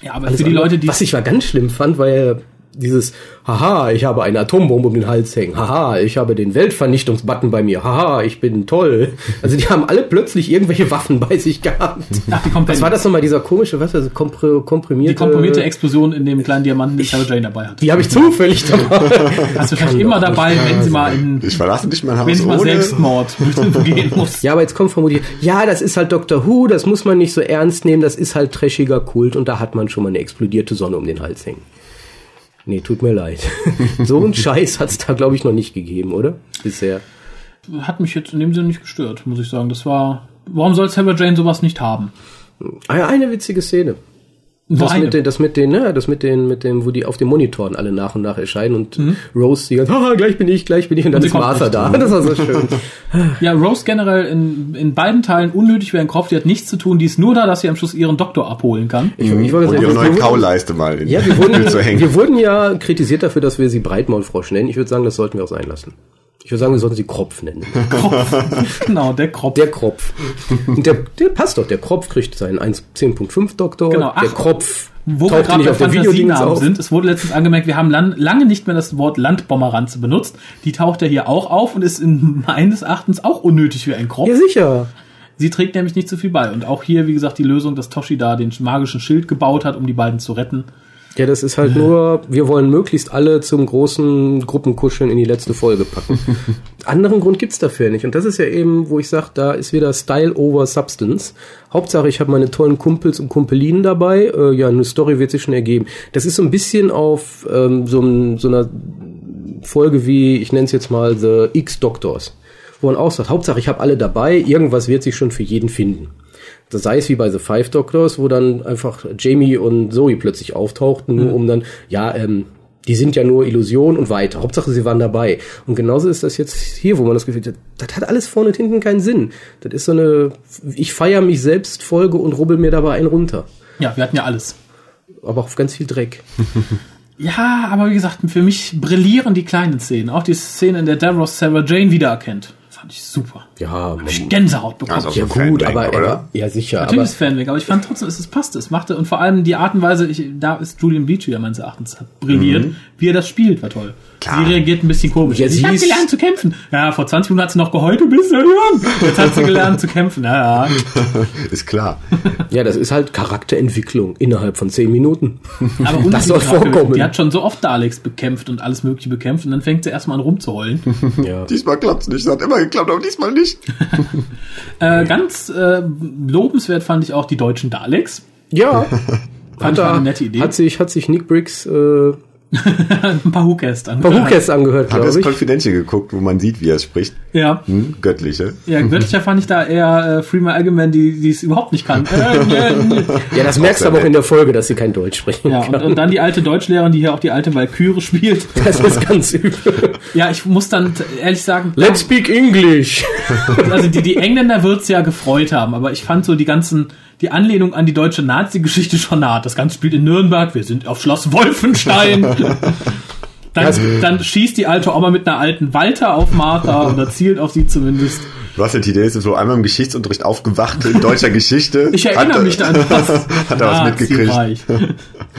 Ja, aber Alles für die andere- Leute, die was ich mal ganz schlimm fand, war ja dieses, haha, ich habe eine Atombombe um den Hals hängen, haha, ich habe den Weltvernichtungsbutton bei mir, haha, ich bin toll. Also die haben alle plötzlich irgendwelche Waffen bei sich gehabt. Ach, die kommt Was war das nochmal, dieser komische, was, also kompr komprimierte... die komprimierte Explosion in dem kleinen Diamanten, die Sarah Jane dabei hat. Die habe ich zufällig dabei. Hast du wahrscheinlich immer dabei, wenn sie mal in, Ich verlasse nicht mein Haus wenn sie mal ohne. Selbstmord begehen muss. Ja, aber jetzt kommt vermutlich, ja, das ist halt Doctor Who, das muss man nicht so ernst nehmen, das ist halt trashiger Kult und da hat man schon mal eine explodierte Sonne um den Hals hängen. Nee, tut mir leid. so einen Scheiß hat's da, glaube ich, noch nicht gegeben, oder? Bisher. Hat mich jetzt in dem Sinne nicht gestört, muss ich sagen. Das war. Warum soll Sarah Jane sowas nicht haben? Ah Eine witzige Szene. Das mit, den, das mit den, ne, das mit den, mit dem, wo die auf den Monitoren alle nach und nach erscheinen und Mhm. Rose die ganze, haha, gleich bin ich, gleich bin ich und dann sie ist Martha da. Das war so schön. Ja, Rose generell in, in beiden Teilen unnötig wie ein Kopf. Die hat nichts zu tun. Die ist nur da, dass sie am Schluss ihren Doktor abholen kann. Ich, ich wollte Und sagen, ihre wir neue wurden- Kauleiste mal in Ja, wir wurden, zu hängen. wir wurden ja kritisiert dafür, dass wir sie Breitmaulfrosch nennen. Ich würde sagen, das sollten wir auch sein lassen. Ich würde sagen, wir sollten sie Kropf nennen. genau, der Kropf. Der Kropf. Und der, der passt doch. Der Kropf kriegt seinen 1.10.5 Doktor. Genau, ach, der Kropf Wo wir gerade nicht bei auf der Videodings Fantasienamen sind, es wurde letztens angemerkt, wir haben lan lange nicht mehr das Wort Landbommeranze benutzt. Die taucht ja hier auch auf und ist in meines Erachtens auch unnötig wie ein Kropf. Ja, sicher. Sie trägt nämlich nicht so viel bei. Und auch hier, wie gesagt, die Lösung, dass Toshi da den magischen Schild gebaut hat, um die beiden zu retten. Ja, das ist halt nur, wir wollen möglichst alle zum großen Gruppenkuscheln in die letzte Folge packen. Anderen Grund gibt's dafür nicht. Und das ist ja eben, wo ich sage, da ist wieder Style over Substance. Hauptsache, ich habe meine tollen Kumpels und Kumpelinen dabei. Äh, ja, eine Story wird sich schon ergeben. Das ist so ein bisschen auf ähm, so, so einer Folge wie, ich nenne es jetzt mal The X-Doctors. Wo man auch sagt, Hauptsache, ich habe alle dabei, irgendwas wird sich schon für jeden finden. Das sei es wie bei The Five Doctors, wo dann einfach Jamie und Zoe plötzlich auftauchten, nur um dann, ja, ähm, die sind ja nur Illusion und weiter. Hauptsache, sie waren dabei. Und genauso ist das jetzt hier, wo man das Gefühl hat, das hat alles vorne und hinten keinen Sinn. Das ist so eine, ich feiere mich selbst Folge und rubbel mir dabei einen runter. Ja, wir hatten ja alles. Aber auf ganz viel Dreck. Ja, aber wie gesagt, für mich brillieren die kleinen Szenen. Auch die Szene, in der Davros Sarah Jane wiedererkennt. Fand ich super. Ja, Hab ich Gänsehaut bekommen. Also- ja gut, Bang, aber oder? er, ja sicher, Natürlich aber ist Fanweg, aber ich fand trotzdem, es, es passte, es machte, und vor allem die Art und Weise, ich, da ist Julian Beach wieder meines Erachtens brilliert, wie er das spielt, war toll. Klar. Sie reagiert ein bisschen komisch. Ja, ich sie hab ist- gelernt zu kämpfen. Ja, vor 20 Minuten hat sie noch geheult, du bist so jung. Jetzt hat sie gelernt zu kämpfen. Ja, ja. Ist klar. ja, das ist halt Charakterentwicklung innerhalb von zehn Minuten. Aber Das soll vorkommen. Die hat schon so oft Daleks bekämpft und alles mögliche bekämpft und dann fängt sie erstmal an rumzuheulen. Ja. Diesmal klappt's nicht. Es hat immer geklappt, aber diesmal nicht. äh, ganz äh, lobenswert fand ich auch die deutschen Daleks. Ja, Fand ich eine nette Idee. Hat sich, hat sich Nick Briggs äh, ein paar Hookast an. Bahukes angehört, Hab glaube das ich. Confidential geguckt, wo man sieht, wie er spricht. Ja. Hm? Göttliche. Ja, göttlicher fand ich da eher äh, Freeman Allgemein, die die es überhaupt nicht kann. Äh, äh, äh. Ja, das merkst du aber auch in der Folge, dass sie kein Deutsch sprechen ja, und, und dann die alte Deutschlehrerin, die hier auch die alte Valkyrie spielt. Das ist ganz übel. Ja, ich muss dann ehrlich sagen, Let's speak English. also die, die Engländer wird's ja gefreut haben, aber ich fand so die ganzen, die Anlehnung an die deutsche Nazi-Geschichte schon hart. Das Ganze spielt in Nürnberg, wir sind auf Schloss Wolfenstein. Dann, dann schießt die alte Oma mit einer alten Walter auf Martha oder zielt auf sie zumindest. Russell T. Davis ist so einmal im Geschichtsunterricht aufgewacht in deutscher Geschichte. Ich erinnere Hat- mich da an was. Hat er was mitgekriegt.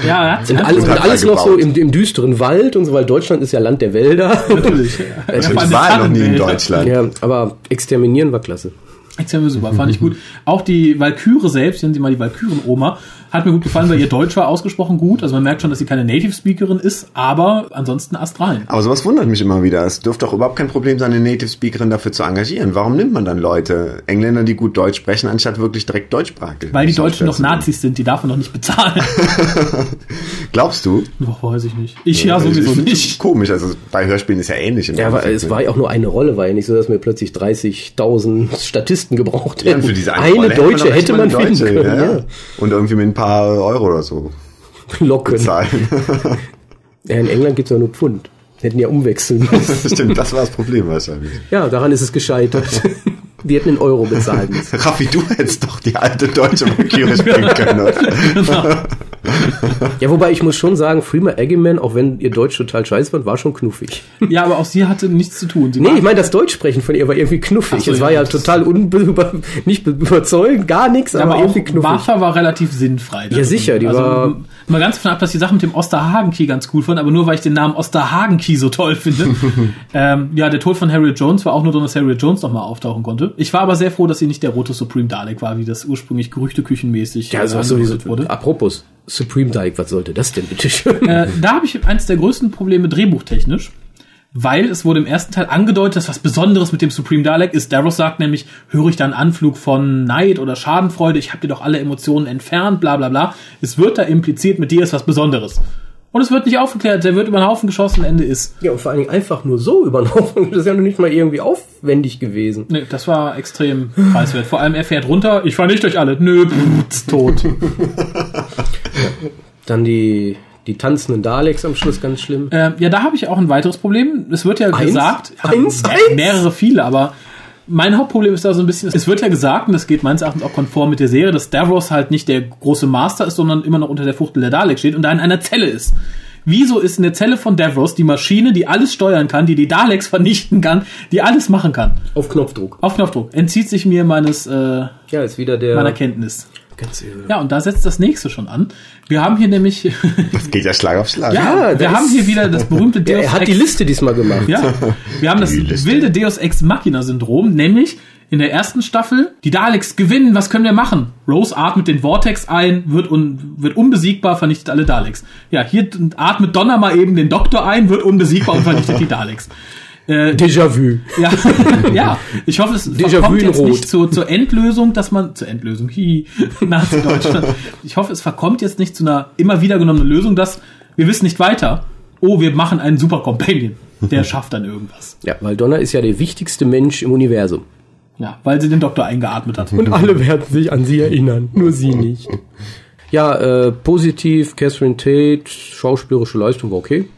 Ja, hat Und alles, Und und hat alles noch so im, im düsteren Wald und so, weil Deutschland ist ja Land der Wälder. natürlich. Ich war noch nie in Deutschland. ja, aber exterminieren war klasse. Extrem super, fand ich gut. Auch die Valkyrie selbst, nennen sie mal die Valkyren-Oma, hat mir gut gefallen, weil ihr Deutsch war ausgesprochen gut. Also man merkt schon, dass sie keine Native-Speakerin ist, aber ansonsten astral. Aber sowas wundert mich immer wieder. Es dürfte auch überhaupt kein Problem sein, eine Native Speakerin dafür zu engagieren. Warum nimmt man dann Leute, Engländer, die gut Deutsch sprechen, anstatt wirklich direkt Deutschsprachig? Weil die Deutschen noch Nazis sind, die darf man noch nicht bezahlen. Glaubst du? Boah, weiß ich nicht. Ich ja sowieso ich nicht. Komisch, also bei Hörspielen ist ja ähnlich. Ja, aber es war ja auch nur eine Rolle, war ja nicht so, dass wir plötzlich 30.000 Statisten gebraucht Ja, hätten. für diese eine Rolle Deutsche man hätte man mal eine finden Deutsche, können. ja. Ja. Und irgendwie mit ein paar Euro oder so Locken. bezahlen. Ja, in England gibt's ja nur Pfund. Hätten ja umwechseln müssen. Stimmt, das war das Problem wahrscheinlich. ja, daran ist es gescheitert. Die hätten in Euro bezahlen müssen. Raffi, du hättest doch die alte deutsche Valkyrie spielen können, oder? Ja, wobei ich muss schon sagen, Freema Eggman, auch wenn ihr Deutsch total scheiße war, war schon knuffig. Ja, aber auch sie hatte nichts zu tun. Sie Nee, ich meine, das Deutschsprechen von ihr war irgendwie knuffig. So, es ja, war ja total unbe nicht be- überzeugend, gar nichts, Ja, aber, aber auch irgendwie knuffig. Martha war relativ sinnfrei. Ja, sicher, die also, war- Mal ganz davon ab, dass die Sache mit dem Osterhagen-Key ganz cool fand, aber nur weil ich den Namen Osterhagen-Key so toll finde. ähm, ja, der Tod von Harriet Jones war auch nur, dass Harriet Jones nochmal auftauchen konnte. Ich war aber sehr froh, dass sie nicht der rote Supreme Dalek war, wie das ursprünglich gerüchteküchenmäßig Ja, also äh, was sowieso. wurde. Apropos, Supreme Dyke, was sollte das denn bitte schön? Äh, da habe ich eins der größten Probleme drehbuchtechnisch, weil es wurde im ersten Teil angedeutet, dass was Besonderes mit dem Supreme Dalek ist. Davros sagt nämlich, höre ich da einen Anflug von Neid oder Schadenfreude, ich habe dir doch alle Emotionen entfernt, bla bla bla. Es wird da impliziert, mit dir ist was Besonderes. Und es wird nicht aufgeklärt, der wird über den Haufen geschossen, Ende ist. Ja, und vor allen Dingen einfach nur so über den Haufen. Das ist ja noch nicht mal irgendwie aufwendig gewesen. Nee, das war extrem preiswert. Vor allem, er fährt runter, ich fahr nicht durch alle. Nö, pff, tot. Dann die, die tanzenden Daleks am Schluss ganz schlimm. Äh, ja, da habe ich auch ein weiteres Problem. Es wird ja Eins? gesagt, Eins? Ja, Eins? mehrere viele, aber mein Hauptproblem ist da so ein bisschen, es wird ja gesagt, und das geht meines Erachtens auch konform mit der Serie, dass Davros halt nicht der große Master ist, sondern immer noch unter der Fuchtel der Dalek steht und da in einer Zelle ist. Wieso ist in der Zelle von Davros die Maschine, die alles steuern kann, die die Daleks vernichten kann, die alles machen kann? Auf Knopfdruck. Auf Knopfdruck. Entzieht sich mir meines, äh, Ja, ist wieder der. meiner Kenntnis. Ganz irre. Ja, und da setzt das nächste schon an. Wir haben hier nämlich, Das geht ja Schlag auf Schlag. ja, da wir haben hier wieder das berühmte Ja, Deus er hat die Ex- Liste diesmal gemacht. Ja, wir haben das wilde Deus Ex Machina Syndrom, nämlich in der ersten Staffel, die Daleks gewinnen, was können wir machen? Rose atmet den Vortex ein, wird, un, wird unbesiegbar, vernichtet alle Daleks. Ja, hier atmet Donner mal eben den Doktor ein, wird unbesiegbar und vernichtet die Daleks. Äh, Déjà-vu. ja, ja, ich hoffe, es verkommt jetzt Rot. nicht zur, zur Endlösung, dass man, zur Endlösung, hi, Nazi-Deutschland. Ich hoffe, es verkommt jetzt nicht zu einer immer wieder genommenen Lösung, dass wir wissen nicht weiter. Oh, wir machen einen Super Companion. Der schafft dann irgendwas. Ja, weil Donner ist ja der wichtigste Mensch im Universum. Ja, weil sie den Doktor eingeatmet hat. Und alle werden sich an sie erinnern, nur sie nicht. Ja, äh, positiv, Catherine Tate, schauspielerische Leistung war okay.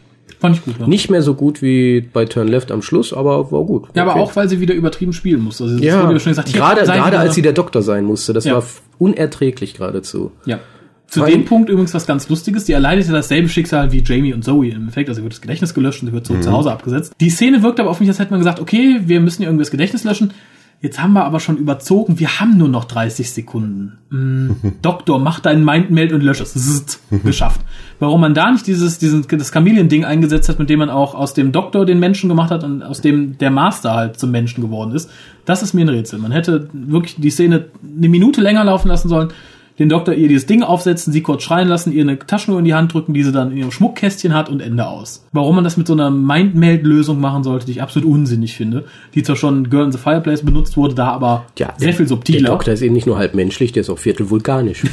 Fand ich gut. Ja, Nicht mehr so gut wie bei Turn Left am Schluss, aber war gut. ja aber Okay. auch, weil sie wieder übertrieben spielen muss. Also, ja, wurde ja schon gesagt, gerade, gerade als sie der Doktor sein musste, das Ja. war unerträglich geradezu. Ja. Zu Weil- dem Punkt übrigens was ganz Lustiges. Die erleidet ja dasselbe Schicksal wie Jamie und Zoe im Endeffekt. Also wird das Gedächtnis gelöscht und sie wird zurück zu Hause abgesetzt. Die Szene wirkt aber auf mich, als hätte man gesagt, okay, wir müssen ja irgendwie das Gedächtnis löschen. Jetzt haben wir aber schon überzogen. Wir haben nur noch 30 Sekunden. Mm, Doktor, mach deinen Mindmeld und lösch es. Geschafft. Warum man da nicht dieses, diesen, das Chameleon-Ding eingesetzt hat, mit dem man auch aus dem Doktor den Menschen gemacht hat und aus dem der Master halt zum Menschen geworden ist, das ist mir ein Rätsel. Man hätte wirklich die Szene eine Minute länger laufen lassen sollen den Doktor ihr dieses Ding aufsetzen, sie kurz schreien lassen, ihr eine Taschenuhr in die Hand drücken, die sie dann in ihrem Schmuckkästchen hat und Ende aus. Warum man das mit so einer Mindmeld-Lösung machen sollte, die ich absolut unsinnig finde, die zwar schon Girl in the Fireplace benutzt wurde, da aber Ja, sehr viel Der subtiler. Doktor ist eben nicht nur halb menschlich, der ist auch viertel vulkanisch.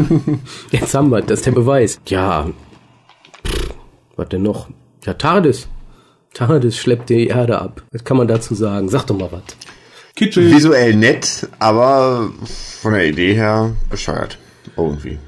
Jetzt haben wir, das ist der Beweis. Ja, pff, was denn noch? Ja, TARDIS. TARDIS schleppt die Erde ab. Was kann man dazu sagen? Sag doch mal was. Kitschig. Visuell nett, aber von der Idee her bescheuert. Irgendwie.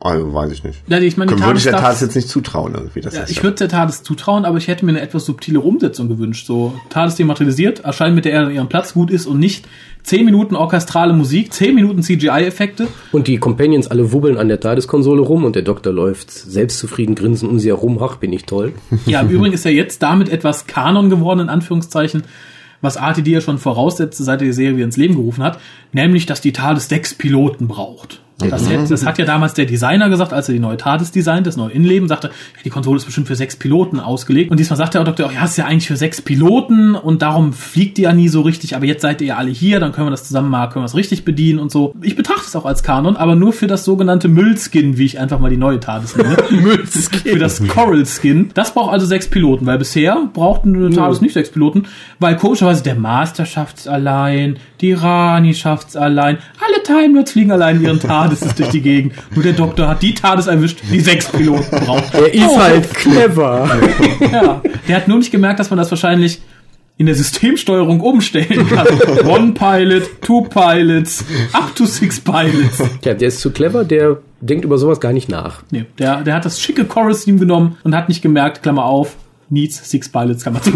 Also weiß ich nicht. Ja, ich meine, die Würde ich der TARDIS TARDIS jetzt nicht zutrauen irgendwie. Das Ja, ist ich ja- würde der TARDIS zutrauen, aber ich hätte mir eine etwas subtilere Umsetzung gewünscht. So, TARDIS dematerialisiert, erscheint mit der Erde an ihrem Platz gut ist und nicht 10 Minuten orchestrale Musik, 10 Minuten CGI-Effekte. Und die Companions alle wubbeln an der TARDIS-Konsole rum und der Doktor läuft selbstzufrieden grinsen um sie herum. Ach, bin ich toll. Ja, im Übrigen ist ja jetzt damit etwas Kanon geworden, in Anführungszeichen, was RTD ja schon voraussetzte, seit er die Serie ins Leben gerufen hat, nämlich, dass die TARDIS sechs Piloten braucht. Das, hätte- das hat ja damals der Designer gesagt, als er die neue TARDIS designt, das neue Innenleben, sagte, ja, die Konsole ist bestimmt für sechs Piloten ausgelegt. Und diesmal sagt der Doktor, ja, es ist ja eigentlich für sechs Piloten und darum fliegt die ja nie so richtig, aber jetzt seid ihr ja alle hier, dann können wir das zusammen mal, können wir es richtig bedienen und so. Ich betrachte es auch als Kanon, aber nur für das sogenannte Müllskin, wie ich einfach mal die neue TARDIS nenne. Müllskin. Für das Coral Skin. Das braucht also sechs Piloten, weil bisher brauchten eine TARDIS nicht sechs Piloten, weil komischerweise der Master schafft's allein, die Rani schafft's allein, alle Time Lords fliegen allein ihren TARDIS durch die Gegend. Nur der Doktor hat die TARDIS erwischt, die sechs Piloten braucht. Er ist Oh, halt clever. ja. Der hat nur nicht gemerkt, dass man das wahrscheinlich in der Systemsteuerung umstellen kann. One Pilot, two Pilots, up to six Pilots. Tja, der ist zu clever, der denkt über sowas gar nicht nach. Nee, der, der hat das schicke Chorus-Team genommen und hat nicht gemerkt, Klammer auf, needs six Pilots, Klammer zu.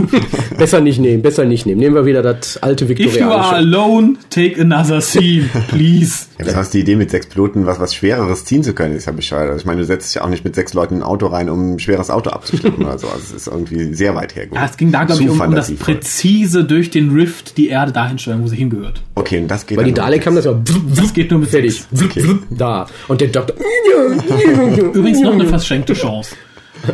Besser nicht nehmen, besser nicht nehmen. Nehmen wir wieder das alte If you are alone, take another scene, please. Ja, das heißt, die Idee mit sechs Piloten, was, was Schwereres ziehen zu können, ist ja bescheuert. Also ich meine, du setzt dich ja auch nicht mit sechs Leuten in ein Auto rein, um ein schweres Auto abzuschleppen oder so. Also es ist irgendwie sehr weit hergeholt. Ja, es ging da, glaube ich, um, um das präzise durch den Rift die Erde dahin steuern, wo sie hingehört. Okay, und das geht Weil die Dalek haben das ja Das geht nur mit fertig. sechs. Da. Und der Doktor. Übrigens noch eine verschenkte Chance.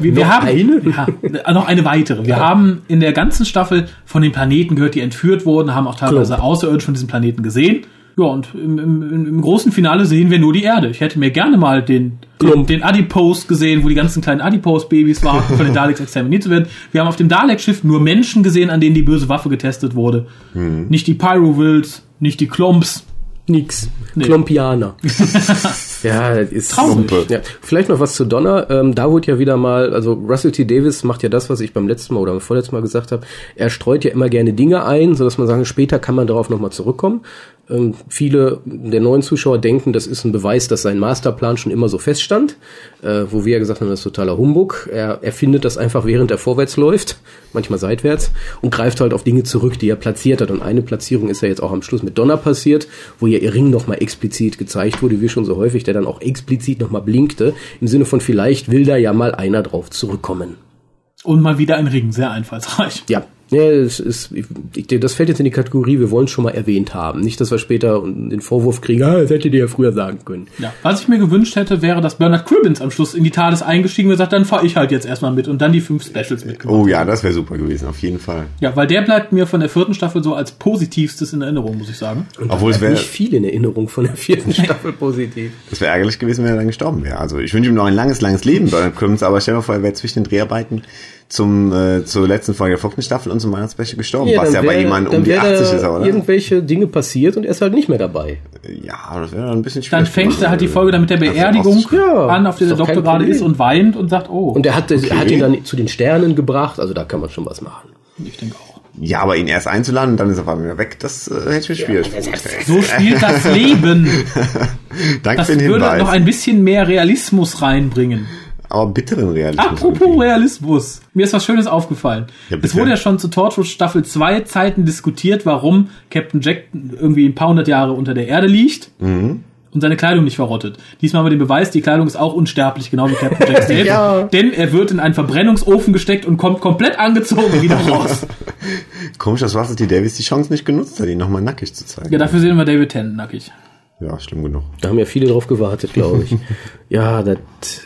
Wir, wir haben eine? Ja, äh, noch eine weitere. Wir haben in der ganzen Staffel von den Planeten gehört, die entführt wurden, haben auch teilweise Klump. außerirdisch von diesen Planeten gesehen. Ja, und im, im, im großen Finale sehen wir nur die Erde. Ich hätte mir gerne mal den, den, Klump. den Adipose gesehen, wo die ganzen kleinen Adipose-Babys warten, von den Daleks exterminiert zu werden. Wir haben auf dem Dalek-Schiff nur Menschen gesehen, an denen die böse Waffe getestet wurde. Nicht die Pyro-Wills, nicht die Klomps. Nix. Nee. Klompianer. ja, ist Traurig. Ja, vielleicht noch was zu Donner. Ähm, da wurde ja wieder mal, also Russell T. Davis macht ja das, was ich beim letzten Mal oder beim vorletzten Mal gesagt habe. Er streut ja immer gerne Dinge ein, sodass man sagen, später kann man darauf nochmal zurückkommen. Ähm, viele der neuen Zuschauer denken, das ist ein Beweis, dass sein Masterplan schon immer so feststand, äh, wo wir ja gesagt haben, das ist totaler Humbug. Er, er findet das einfach, während er vorwärts läuft, manchmal seitwärts, und greift halt auf Dinge zurück, die er platziert hat. Und eine Platzierung ist ja jetzt auch am Schluss mit Donner passiert, wo ja ihr Ring nochmal explizit gezeigt wurde, wie schon so häufig, der dann auch explizit nochmal blinkte, im Sinne von vielleicht will da ja mal einer drauf zurückkommen. Und mal wieder ein Ring, sehr einfallsreich. Ja. Ja, es ist, das fällt jetzt in die Kategorie, wir wollen es schon mal erwähnt haben. Nicht, dass wir später den Vorwurf kriegen, ah, das hättet ihr ja früher sagen können. Ja, was ich mir gewünscht hätte, wäre, dass Bernard Cribbins am Schluss in die TARDIS eingestiegen wäre und sagt, dann fahre ich halt jetzt erstmal mit und dann die fünf Specials mitgemacht. Oh ja, das wäre super gewesen, auf jeden Fall. Ja, weil der bleibt mir von der vierten Staffel so als positivstes in Erinnerung, muss ich sagen. Obwohl es wäre nicht viel in Erinnerung von der vierten Staffel positiv. es wäre ärgerlich gewesen, wenn er dann gestorben wäre. Also ich wünsche ihm noch ein langes, langes Leben, Bernard Crimmins, aber stell dir mal vor, er wäre zwischen den Dreharbeiten zum, äh, zur letzten Folge der vierten Staffel und zum Weihnachtsspecial gestorben, was ja dann bei wär- jemandem dann um die wär 80 da ist, oder? irgendwelche Dinge passiert und er ist halt nicht mehr dabei. Ja, das wäre dann ein bisschen Dann schwierig. fängt er halt die Folge dann mit der ist Beerdigung Ja, an, auf der der Doktor gerade ist und weint und sagt, oh, Und er hat, er hat ihn dann zu den Sternen gebracht, also da kann man schon was machen. ich denke auch. Ja, aber ihn erst einzuladen und dann ist er auf einmal wieder weg, das äh, hätte ich mir schwierig vorgestellt. So spielt das Leben. Danke Das für den würde Hinweis. noch ein bisschen mehr Realismus reinbringen. Aber bitteren Realismus. Apropos irgendwie. Realismus. Mir ist was Schönes aufgefallen. Ja, es wurde ja schon zu Torchwood Staffel 2 Zeiten diskutiert, warum Captain Jack irgendwie ein paar hundert Jahre unter der Erde liegt. Mhm. Und seine Kleidung nicht verrottet. Diesmal haben wir den Beweis, die Kleidung ist auch unsterblich, genau wie Captain Jack selbst. Ja. Denn er wird in einen Verbrennungsofen gesteckt und kommt komplett angezogen wieder raus. Komisch, dass Russell T. Davis die Chance nicht genutzt hat, ihn nochmal nackig zu zeigen. Ja, dafür sehen wir David Tennant nackig. Ja, schlimm genug. Da haben ja viele drauf gewartet, glaube ich. ja, das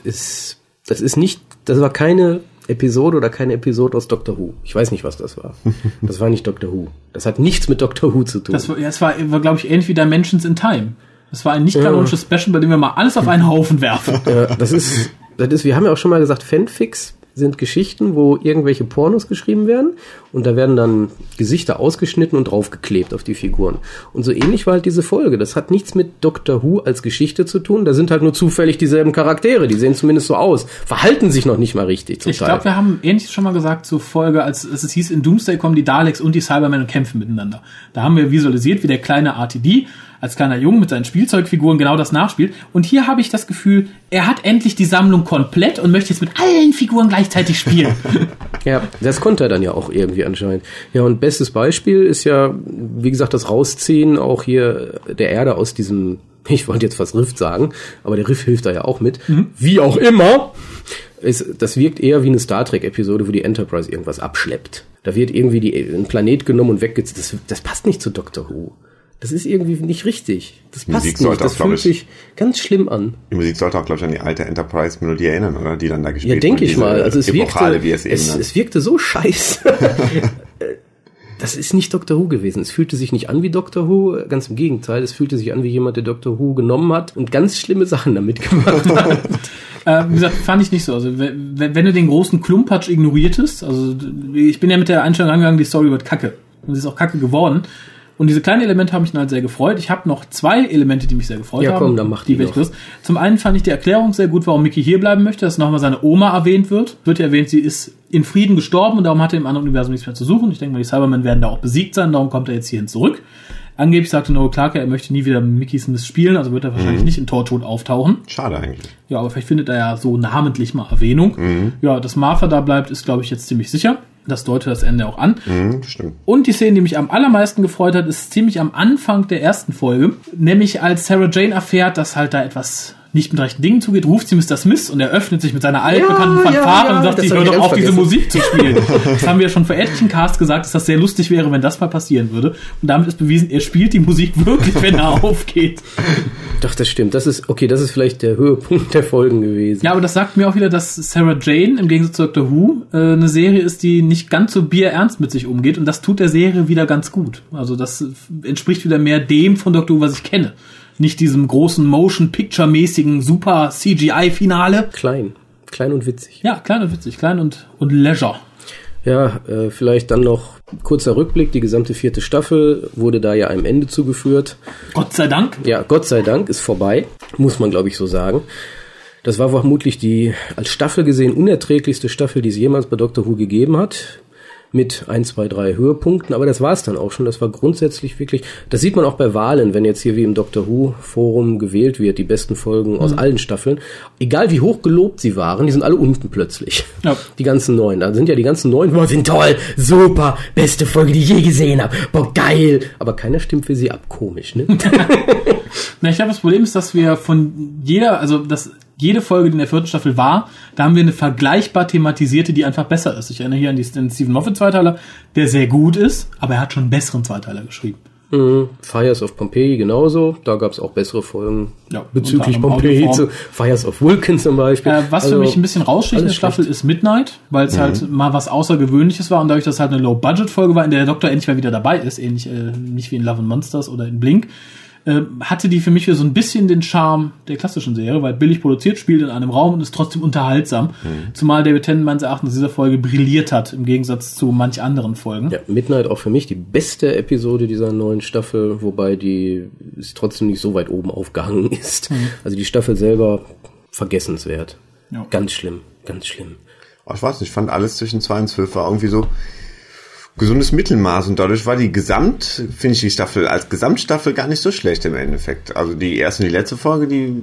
ist, das ist nicht, das war keine Episode oder keine Episode aus Doctor Who. Ich weiß nicht, was das war. Das war nicht Doctor Who. Das hat nichts mit Doctor Who zu tun. Das war, ja, es war, war glaube ich, ähnlich wie Dimensions in Time. Das war ein nicht kanonisches Special, bei dem wir mal alles auf einen Haufen werfen. Ja, das ist, das ist, wir haben ja auch schon mal gesagt, Fanfics sind Geschichten, wo irgendwelche Pornos geschrieben werden und da werden dann Gesichter ausgeschnitten und draufgeklebt auf die Figuren. Und so ähnlich war halt diese Folge. Das hat nichts mit Doctor Who als Geschichte zu tun. Da sind halt nur zufällig dieselben Charaktere. Die sehen zumindest so aus. Verhalten sich noch nicht mal richtig zum Ich glaube, wir haben ähnliches schon mal gesagt zur Folge, als als es hieß, in Doomsday kommen die Daleks und die Cybermen und kämpfen miteinander. Da haben wir visualisiert, wie der kleine RTD als kleiner Junge mit seinen Spielzeugfiguren genau das nachspielt. Und hier habe ich das Gefühl, er hat endlich die Sammlung komplett und möchte jetzt mit allen Figuren gleichzeitig spielen. Ja, das konnte er dann ja auch irgendwie anscheinend. Ja, und bestes Beispiel ist ja, wie gesagt, das Rausziehen auch hier der Erde aus diesem, ich wollte jetzt fast Rift sagen, aber der Riff hilft da ja auch mit. Wie auch immer. Es, das wirkt eher wie eine Star Trek-Episode, wo die Enterprise irgendwas abschleppt. Da wird irgendwie die, ein Planet genommen und weggezogen. Das, das passt nicht zu Doctor Who. Das ist irgendwie nicht richtig. Das passt Musik nicht. Das auch, fühlt ich- sich ganz schlimm an. Die Musik sollte auch, glaube ich, an die alte Enterprise-Melodie erinnern, oder? Die dann da gespielt Ja, denke ich mal. Also es Epochale, wirkte, wie es eben es, es wirkte so scheiße. Das ist nicht Doctor Who gewesen. Es fühlte sich nicht an wie Doctor Who, ganz im Gegenteil. Es fühlte sich an wie jemand, der Doctor Who genommen hat und ganz schlimme Sachen damit gemacht hat. Äh, wie gesagt, fand ich nicht so. Also wenn, wenn du den großen Klumpatsch ignoriertest, also ich bin ja mit der Einstellung angegangen, die Story wird kacke. Und sie ist auch kacke geworden. Und diese kleinen Elemente haben mich dann halt sehr gefreut. Ich habe noch zwei Elemente, die mich sehr gefreut Ja, haben. komm, dann mach die ich los. Zum einen fand ich die Erklärung sehr gut, warum Mickey hier bleiben möchte, dass nochmal seine Oma erwähnt wird. Wird ja erwähnt, sie ist in Frieden gestorben und darum hat er im anderen Universum nichts mehr zu suchen. Ich denke mal, die Cybermen werden da auch besiegt sein, darum kommt er jetzt hierhin zurück. Angeblich sagte Noel Clarke, er möchte nie wieder Mickeys Mist spielen, also wird er wahrscheinlich nicht in Torchwood auftauchen. Schade eigentlich. Ja, aber vielleicht findet er ja so namentlich mal Erwähnung. Ja, dass Martha da bleibt, ist, glaube ich, jetzt ziemlich sicher. Das deutet das Ende auch an. Hm, stimmt. Und die Szene, die mich am allermeisten gefreut hat, ist ziemlich am Anfang der ersten Folge. Nämlich als Sarah Jane erfährt, dass halt da etwas nicht mit rechten Dingen zugeht, ruft sie Mr. Smith und er öffnet sich mit seiner altbekannten Ja, Fanfare ja, ja, und sagt, ich höre doch auf, diese. Musik zu spielen. das haben wir ja schon vor etlichen Cast gesagt, dass das sehr lustig wäre, wenn das mal passieren würde. Und damit ist bewiesen, er spielt die Musik wirklich, wenn er aufgeht. Doch, das stimmt. Das ist, okay, das ist vielleicht der Höhepunkt der Folgen gewesen. Ja, aber das sagt mir auch wieder, dass Sarah Jane im Gegensatz zu Doctor Who äh, eine Serie ist, die nicht ganz so bierernst mit sich umgeht und das tut der Serie wieder ganz gut. Also das entspricht wieder mehr dem von Doctor Who, was ich kenne. Nicht diesem großen Motion-Picture-mäßigen super CGI-Finale. Klein. Klein und witzig. Ja, klein und witzig, klein und, und Leisure. Ja, äh, vielleicht dann noch kurzer Rückblick. Die gesamte vierte Staffel wurde da ja einem Ende zugeführt. Gott sei Dank. Ja, Gott sei Dank ist vorbei, muss man glaube ich so sagen. Das war vermutlich die als Staffel gesehen unerträglichste Staffel, die es jemals bei Doctor Who gegeben hat. Mit ein, zwei, drei Höhepunkten, aber das war es dann auch schon. Das war grundsätzlich wirklich, das sieht man auch bei Wahlen, wenn jetzt hier wie im Doctor Who Forum gewählt wird, die besten Folgen aus allen Staffeln. Egal wie hoch gelobt sie waren, die sind alle unten plötzlich. Ja. Die ganzen neuen. Da sind ja die ganzen neuen, boah, sind toll, super, beste Folge, die ich je gesehen habe. Boah, geil. Aber keiner stimmt für sie ab, komisch, ne? Na, ich glaube, das Problem ist, dass wir von jeder, also dass jede Folge, die in der vierten Staffel war, da haben wir eine vergleichbar thematisierte, die einfach besser ist. Ich erinnere hier an die- den Stephen Moffat Zweiteiler, der sehr gut ist, aber er hat schon einen besseren Zweiteiler geschrieben. Mhm. Fires of Pompeii genauso. Da gab es auch bessere Folgen Ja, bezüglich Pompeii. Zu Fires of Vulcan zum Beispiel. Äh, was Also, für mich ein bisschen raussticht in der Staffel ist Midnight, weil es halt mal was Außergewöhnliches war und dadurch, dass es halt eine Low-Budget-Folge war, in der der Doktor endlich mal wieder dabei ist, ähnlich äh, nicht wie in Love and Monsters oder in Blink, äh, hatte die für mich wieder so ein bisschen den Charme der klassischen Serie, weil billig produziert, spielt in einem Raum und ist trotzdem unterhaltsam. Zumal David Tennant meines Erachtens dieser Folge brilliert hat, im Gegensatz zu manch anderen Folgen. Ja, Midnight auch für mich die beste Episode dieser neuen Staffel, wobei die ist trotzdem nicht so weit oben aufgehangen ist. Also die Staffel selber vergessenswert. Ja. Ganz schlimm, ganz schlimm. Oh, ich weiß nicht, ich fand alles zwischen 2 und 12 war irgendwie so gesundes Mittelmaß und dadurch war die Gesamt, finde ich die Staffel als Gesamtstaffel gar nicht so schlecht im Endeffekt. Also die erste und die letzte Folge, die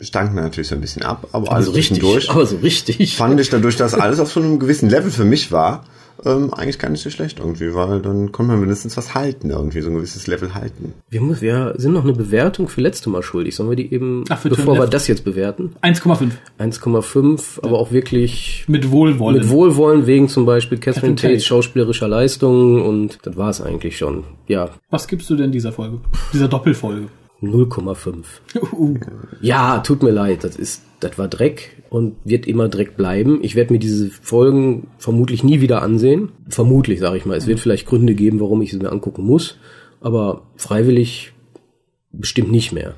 stanken natürlich so ein bisschen ab, aber alles Also richtig, zwischendurch aber so richtig. fand ich dadurch, dass alles auf so einem gewissen Level für mich war, ähm, eigentlich gar nicht so schlecht irgendwie, weil dann konnte man mindestens was halten, irgendwie so ein gewisses Level halten. Wir, muss, wir sind noch eine Bewertung für letzte Mal schuldig. Sollen wir die eben, Ach, für bevor wir das jetzt bewerten? 1,5. 1,5, aber auch wirklich Mit Wohlwollen. mit Wohlwollen wegen zum Beispiel Catherine Catherine Tate. Tates schauspielerischer Leistungen und das war es eigentlich schon. Ja, Was gibst du denn dieser Folge? Dieser Doppelfolge? 0,5. Ja, tut mir leid, das ist, das war Dreck und wird immer Dreck bleiben. Ich werde mir diese Folgen vermutlich nie wieder ansehen. Vermutlich, sage ich mal. Es wird vielleicht Gründe geben, warum ich sie mir angucken muss, aber freiwillig bestimmt nicht mehr.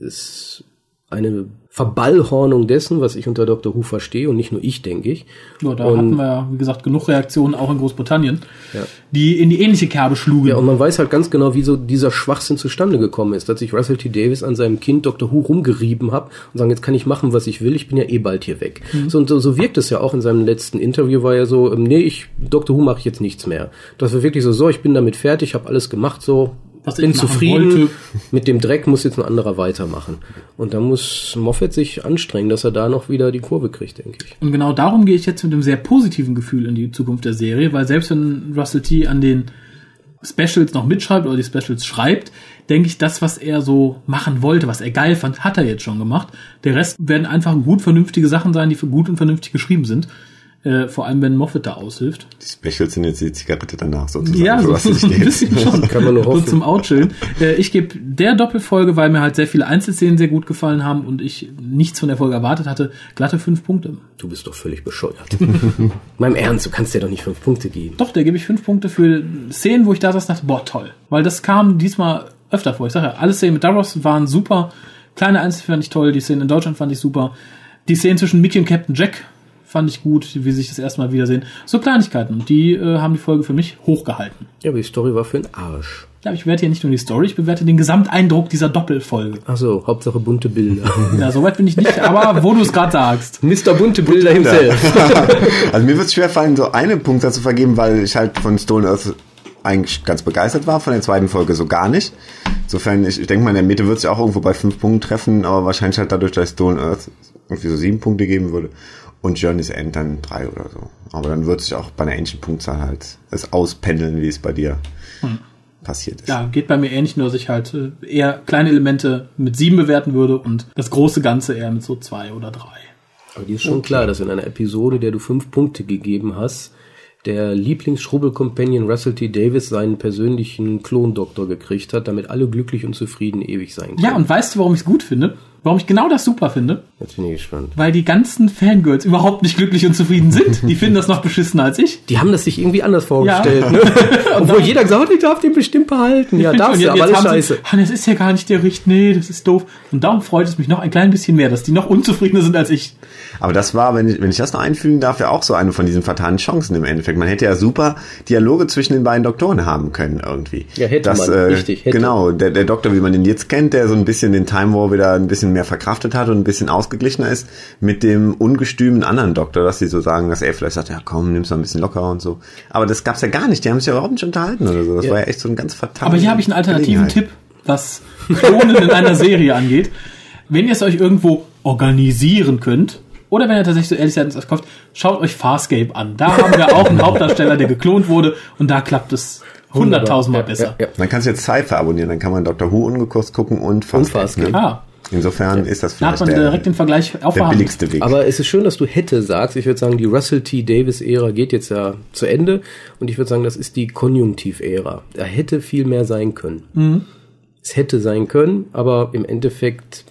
Es eine Verballhornung dessen, was ich unter Dr. Who verstehe und nicht nur ich, denke ich. Ja, da Und- hatten wir ja, wie gesagt, genug Reaktionen auch in Großbritannien, Ja. die in die ähnliche Kerbe schlugen. Ja, und man weiß halt ganz genau, wie so dieser Schwachsinn zustande gekommen ist, dass sich Russell T. Davis an seinem Kind Dr. Who rumgerieben hat und sagen, jetzt kann ich machen, was ich will, ich bin ja eh bald hier weg. So, und so, so wirkt es ja auch in seinem letzten Interview, war ja so, ähm, nee, ich, Dr. Who mache ich jetzt nichts mehr. Das war wirklich so, so, ich bin damit fertig, habe alles gemacht, so, Was ich bin machen zufrieden, wollte. mit dem Dreck muss jetzt ein anderer weitermachen. Und da muss Moffat sich anstrengen, dass er da noch wieder die Kurve kriegt, denke ich. Und genau darum gehe ich jetzt mit einem sehr positiven Gefühl in die Zukunft der Serie, weil selbst wenn Russell T. an den Specials noch mitschreibt oder die Specials schreibt, denke ich, das, was er so machen wollte, was er geil fand, hat er jetzt schon gemacht. Der Rest werden einfach gut vernünftige Sachen sein, die für gut und vernünftig geschrieben sind. Äh, vor allem, wenn Moffat da aushilft. Die Specials sind jetzt die Zigarette danach sozusagen. Ja, so, was so dich ein bisschen schon. Kann man nur So hoffen. zum Outchillen. Äh, ich gebe der Doppelfolge, weil mir halt sehr viele Einzelszenen sehr gut gefallen haben und ich nichts von der Folge erwartet hatte, glatte fünf Punkte. Du bist doch völlig bescheuert. Meinem Ernst, du kannst dir doch nicht fünf Punkte geben. Doch, der gebe ich fünf Punkte für Szenen, wo ich da saß und dachte, boah, toll. Weil das kam diesmal öfter vor. Ich sage ja, alle Szenen mit Davros waren super. Kleine Einzelszenen fand ich toll. Die Szenen in Deutschland fand ich super. Die Szenen zwischen Mickey und Captain Jack fand ich gut, wie sie sich das erste Mal wiedersehen. So Kleinigkeiten. Und die äh, haben die Folge für mich hochgehalten. Ja, aber die Story war für den Arsch. Ja, ich bewerte hier nicht nur die Story, ich bewerte den Gesamteindruck dieser Doppelfolge. Also Hauptsache bunte Bilder. Ja, soweit bin ich nicht, aber wo du es gerade sagst. Mr. Bunte Bilder himself. Also mir wird es schwer fallen, so einen Punkt dazu vergeben, weil ich halt von Stolen Earth eigentlich ganz begeistert war, von der zweiten Folge so gar nicht. Insofern, ich, ich denke mal, in der Mitte wird sich auch irgendwo bei fünf Punkten treffen, aber wahrscheinlich halt dadurch, dass Stolen Earth irgendwie so sieben Punkte geben würde und Journey's End dann drei oder so. Aber dann wird sich auch bei einer ähnlichen Punktzahl halt es auspendeln, wie es bei dir passiert ist. Ja, geht bei mir ähnlich, nur dass ich halt äh, eher kleine Elemente mit sieben bewerten würde und das große Ganze eher mit so zwei oder drei. Aber dir ist schon klar, dass in einer Episode, der du fünf Punkte gegeben hast, der Lieblingsschrubbel-Companion Russell T. Davis seinen persönlichen Klondoktor gekriegt hat, damit alle glücklich und zufrieden ewig sein können. Ja, und weißt du, warum ich es gut finde? Warum ich genau das super finde? Jetzt bin ich gespannt. Weil die ganzen Fangirls überhaupt nicht glücklich und zufrieden sind. Die finden das noch beschissener als ich. Die haben das sich irgendwie anders vorgestellt, Ja. ne? Obwohl jeder gesagt hat, ich darf den bestimmt behalten. Ja, darfst du, aber alles scheiße. Sie, das ist ja gar nicht der Richt, nee, das ist doof. Und darum freut es mich noch ein klein bisschen mehr, dass die noch unzufriedener sind als ich. Aber das war, wenn ich, wenn ich das noch einfügen darf, ja auch so eine von diesen fatalen Chancen im Endeffekt. Man hätte ja super Dialoge zwischen den beiden Doktoren haben können irgendwie. Ja, hätte man, richtig, hätte. Genau, der, der Doktor, wie man ihn jetzt kennt, der so ein bisschen den Time War wieder ein bisschen mehr verkraftet hat und ein bisschen ausgeglichener ist, mit dem ungestümen anderen Doktor, dass sie so sagen, dass er vielleicht sagt, ja komm, nimm's mal ein bisschen lockerer und so. Aber das gab's ja gar nicht, die haben sich ja überhaupt nicht unterhalten oder so. Das Ja. war ja echt so ein ganz fataler Aber hier habe ich einen alternativen. Tipp, was Klonen in einer Serie angeht. Wenn ihr es euch irgendwo organisieren könnt, oder wenn ihr tatsächlich so ehrlich seid und es kauft, schaut euch Farscape an. Da haben wir auch einen Hauptdarsteller, der geklont wurde und da klappt es hunderttausendmal Ja, besser. Ja, ja. Dann kannst du jetzt Cypher abonnieren, dann kann man Dr. Who ungekürzt gucken und Farscape. Farscape. ne? Ah, Insofern ist das da hat vielleicht man der, direkt den Vergleich der billigste Weg. Aber es ist schön, dass du hätte sagst. Ich würde sagen, die Russell T. Davis-Ära geht jetzt ja zu Ende. Und ich würde sagen, das ist die Konjunktiv-Ära. Da hätte viel mehr sein können. Mhm. Es hätte sein können, aber im Endeffekt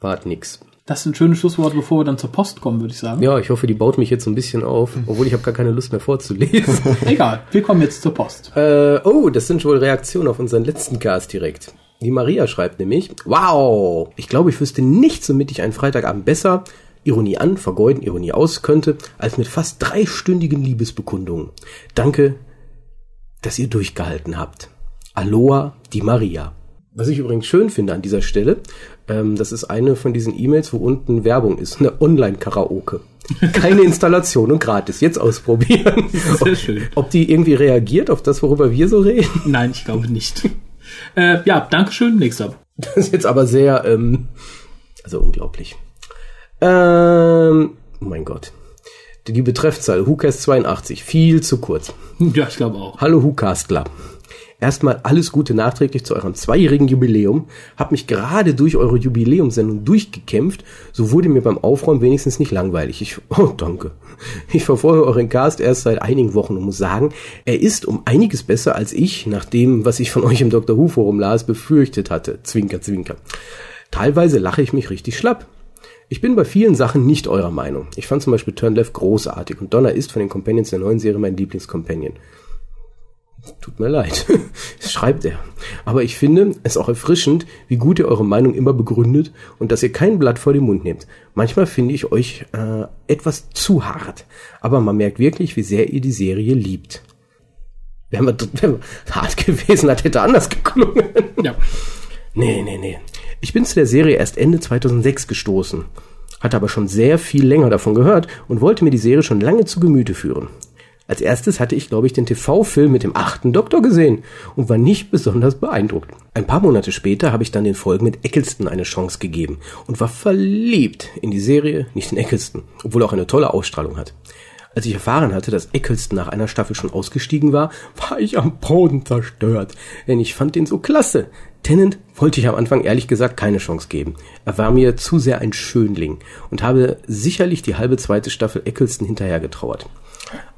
war es nix. Das ist ein schönes Schlusswort, bevor wir dann zur Post kommen, würde ich sagen. Ja, ich hoffe, die baut mich jetzt so ein bisschen auf, obwohl ich habe gar keine Lust mehr vorzulesen. Egal, wir kommen jetzt zur Post. äh, oh, das sind wohl Reaktionen auf unseren letzten Cast direkt. Die Maria schreibt nämlich, wow, ich glaube, ich wüsste nichts, womit ich einen Freitagabend besser, Ironie an, vergeuden, Ironie aus könnte, als mit fast dreistündigen Liebesbekundungen. Danke, dass ihr durchgehalten habt. Aloha, die Maria. Was ich übrigens schön finde an dieser Stelle, ähm, das ist eine von diesen E-Mails, wo unten Werbung ist, eine Online-Karaoke. Keine Installation und gratis. Jetzt ausprobieren. Sehr schön. Ob die irgendwie reagiert auf das, worüber wir so reden. Nein, ich glaube nicht. äh, ja, Dankeschön, nächster. Das ist jetzt aber sehr, ähm, also unglaublich. Ähm, oh mein Gott. Die Betreffzahl, WhoCast 82, viel zu kurz. Ja, ich glaube auch. Hallo WhoCastler. Erstmal alles Gute nachträglich zu eurem zweijährigen Jubiläum. Hab mich gerade durch eure Jubiläumssendung durchgekämpft. So wurde mir beim Aufräumen wenigstens nicht langweilig. Ich, oh, danke. Ich verfolge euren Cast erst seit einigen Wochen und muss sagen, er ist um einiges besser als ich, nach dem, was ich von euch im Dr. Who Forum las, befürchtet hatte. Zwinker, zwinker. Teilweise lache ich mich richtig schlapp. Ich bin bei vielen Sachen nicht eurer Meinung. Ich fand zum Beispiel Turn Left großartig und Donna ist von den Companions der neuen Serie mein Lieblingscompanion. Tut mir leid, schreibt er. Aber ich finde es auch erfrischend, wie gut ihr eure Meinung immer begründet und dass ihr kein Blatt vor den Mund nehmt. Manchmal finde ich euch äh, etwas zu hart, aber man merkt wirklich, wie sehr ihr die Serie liebt. Wären wir, wären wir hart gewesen, das hätte anders geklungen. Ja. Nee, nee, nee. Ich bin zu der Serie erst Ende 2006 gestoßen, hatte aber schon sehr viel länger davon gehört und wollte mir die Serie schon lange zu Gemüte führen. Als erstes hatte ich, glaube ich, den TV-Film mit dem achten Doktor gesehen und war nicht besonders beeindruckt. Ein paar Monate später habe ich dann den Folgen mit Eccleston eine Chance gegeben und war verliebt in die Serie, nicht in Eccleston, obwohl er auch eine tolle Ausstrahlung hat. Als ich erfahren hatte, dass Eccleston nach einer Staffel schon ausgestiegen war, war ich am Boden zerstört. Denn ich fand ihn so klasse. Tennant wollte ich am Anfang ehrlich gesagt keine Chance geben. Er war mir zu sehr ein Schönling und habe sicherlich die halbe zweite Staffel Eccleston hinterher getrauert.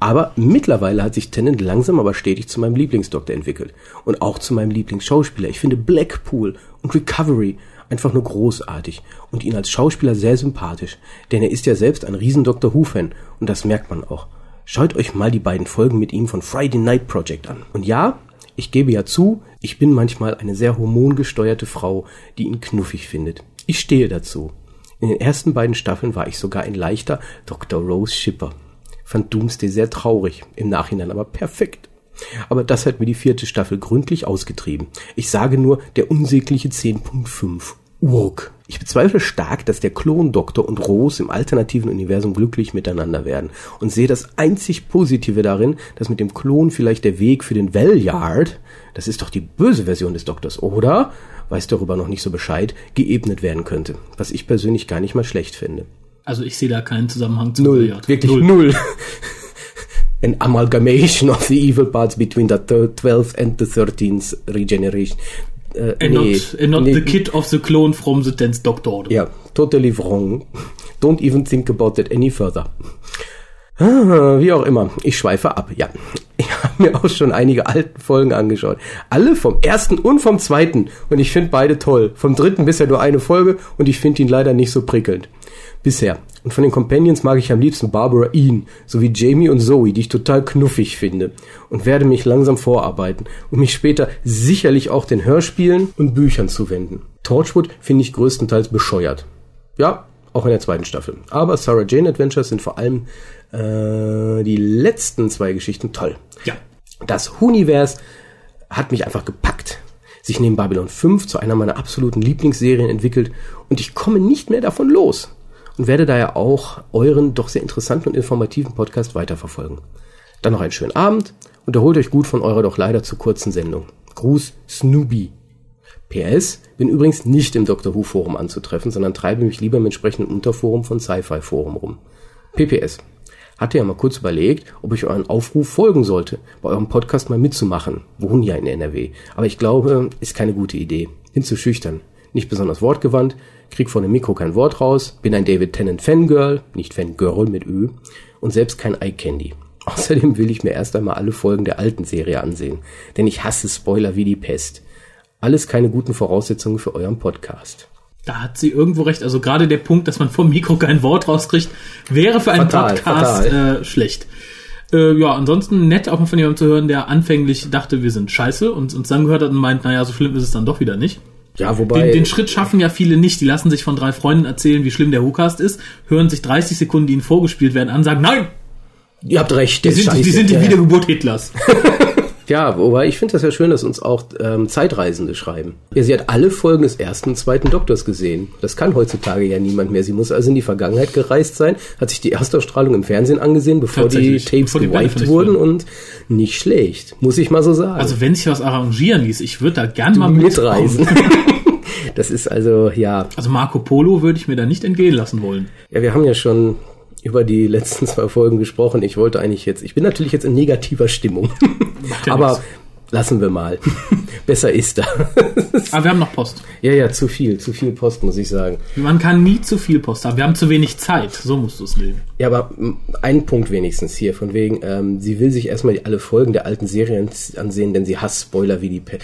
Aber mittlerweile hat sich Tennant langsam aber stetig zu meinem Lieblingsdoktor entwickelt. Und auch zu meinem Lieblingsschauspieler. Ich finde Blackpool und Recovery einfach nur großartig und ihn als Schauspieler sehr sympathisch, denn er ist ja selbst ein riesen Dr. Who-Fan und das merkt man auch. Schaut euch mal die beiden Folgen mit ihm von Friday Night Project an. Und ja, ich gebe ja zu, ich bin manchmal eine sehr hormongesteuerte Frau, die ihn knuffig findet. Ich stehe dazu. In den ersten beiden Staffeln war ich sogar ein leichter Dr. Rose Shipper. Fand Doomsday sehr traurig, im Nachhinein aber perfekt. Aber das hat mir die vierte Staffel gründlich ausgetrieben. Ich sage nur der unsägliche 10.5. Urk. Ich bezweifle stark, dass der Klondoktor und Rose im alternativen Universum glücklich miteinander werden und sehe das einzig Positive darin, dass mit dem Klon vielleicht der Weg für den Valeyard, das ist doch die böse Version des Doktors, oder? Weiß darüber noch nicht so Bescheid, geebnet werden könnte, was ich persönlich gar nicht mal schlecht finde. Also ich sehe da keinen Zusammenhang zu Null, Valeyard. wirklich null. An amalgamation of the evil parts between the thir- 12th and the 13th regeneration. Äh, And not, and not the kid of the clone from the tenth Doctor. Ja, totally wrong. Don't even think about that any further. Ah, wie auch immer, ich schweife ab, ja. Ich habe mir auch schon einige alten Folgen angeschaut. Alle vom ersten und vom zweiten. Und ich finde beide toll. Vom dritten bisher nur eine Folge und ich finde ihn leider nicht so prickelnd. Bisher. Und von den Companions mag ich am liebsten Barbara Ian, sowie Jamie und Zoe, die ich total knuffig finde. Und werde mich langsam vorarbeiten und mich später sicherlich auch den Hörspielen und Büchern zuwenden. Torchwood finde ich größtenteils bescheuert. Ja, auch in der zweiten Staffel. Aber Sarah Jane Adventures sind vor allem äh, die letzten zwei Geschichten toll. Ja. Das Universe hat mich einfach gepackt. Sich neben Babylon 5 zu einer meiner absoluten Lieblingsserien entwickelt und ich komme nicht mehr davon los und werde daher auch euren doch sehr interessanten und informativen Podcast weiterverfolgen. Dann noch einen schönen Abend und erholt euch gut von eurer doch leider zu kurzen Sendung. Gruß Snoopy. PS, bin übrigens nicht im Dr. Who Forum anzutreffen, sondern treibe mich lieber im entsprechenden Unterforum von Sci-Fi Forum rum. PPS. Hatte ja mal kurz überlegt, ob ich euren Aufruf folgen sollte, bei eurem Podcast mal mitzumachen. Wohnen ja in NRW. Aber ich glaube, ist keine gute Idee. Bin zu schüchtern. Nicht besonders wortgewandt, krieg vor dem Mikro kein Wort raus, bin ein David Tennant Fangirl, nicht Fangirl mit Ö, und selbst kein Eye Candy. Außerdem will ich mir erst einmal alle Folgen der alten Serie ansehen, denn ich hasse Spoiler wie die Pest. Alles keine guten Voraussetzungen für euren Podcast. Da hat sie irgendwo recht. Also gerade der Punkt, dass man vom Mikro kein Wort rauskriegt, wäre für einen Fatal, Podcast Äh, schlecht. Äh, ja, ansonsten nett auch mal von jemandem zu hören, der anfänglich dachte, wir sind scheiße und uns dann gehört hat und meint, naja, so schlimm ist es dann doch wieder nicht. Ja, wobei. Den, den Schritt schaffen ja viele nicht. Die lassen sich von drei Freunden erzählen, wie schlimm der WhoCast ist, hören sich 30 Sekunden, die ihnen vorgespielt werden, an, sagen, nein, ihr habt recht, die sind, die scheiße. sind die ja. Wiedergeburt Hitlers. Ja, wobei ich finde das ja schön, dass uns auch ähm, Zeitreisende schreiben. Ja, sie hat alle Folgen des ersten und zweiten Doktors gesehen. Das kann heutzutage ja niemand mehr. Sie muss also in die Vergangenheit gereist sein, hat sich die Erstausstrahlung im Fernsehen angesehen, bevor die. Tapes Bevor die gewiped wurden und nicht schlecht, muss ich mal so sagen. Also wenn sich was arrangieren ließ, ich würde da gern mal mitreisen. mitreisen. das ist also, ja, Also Marco Polo würde ich mir da nicht entgehen lassen wollen. Ja, wir haben ja schon über die letzten zwei Folgen gesprochen. Ich wollte eigentlich jetzt, ich bin natürlich jetzt in negativer Stimmung. Aber lassen wir mal. Besser ist da. Aber wir haben noch Post. ja, ja, zu viel, zu viel Post, muss ich sagen. Man kann nie zu viel Post haben. Wir haben zu wenig Zeit. So musst du es nehmen. Ja, aber ein Punkt wenigstens hier, von wegen, ähm, sie will sich erstmal alle Folgen der alten Serien ansehen, denn sie hasst Spoiler wie die Pe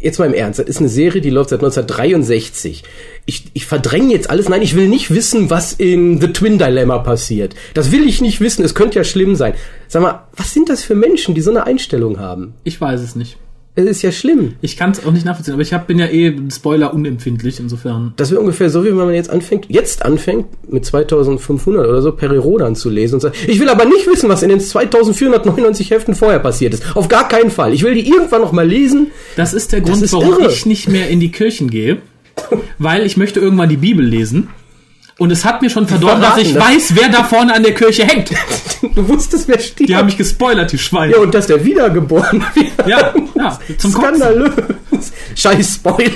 Jetzt mal im Ernst, das ist eine Serie, die läuft seit 1963. Ich, ich verdränge jetzt alles. Nein, ich will nicht wissen, was in The Twin Dilemma passiert. Das will ich nicht wissen. Es könnte ja schlimm sein. Sag mal, was sind das für Menschen, die so eine Einstellung haben? Ich weiß es nicht. Es ist ja schlimm. Ich kann es auch nicht nachvollziehen, aber ich hab, bin ja eh Spoiler unempfindlich, insofern. Das wäre ungefähr so, wie wenn man jetzt anfängt, jetzt anfängt, mit 2500 oder so Peri Rodan zu lesen und sagt, ich will aber nicht wissen, was in den 2499 Heften vorher passiert ist. Auf gar keinen Fall. Ich will die irgendwann noch mal lesen. Das ist der Grund, ist warum irre. ich nicht mehr in die Kirchen gehe, weil ich möchte irgendwann die Bibel lesen. Und es hat mir schon verdorben, dass ich das. weiß, wer da vorne an der Kirche hängt. Du wusstest, wer steht. Die haben mich gespoilert, die Schweine. ja, und dass der wiedergeboren wird. Ja, ja, zum Kotzen. Skandalös. Scheiß Spoiler.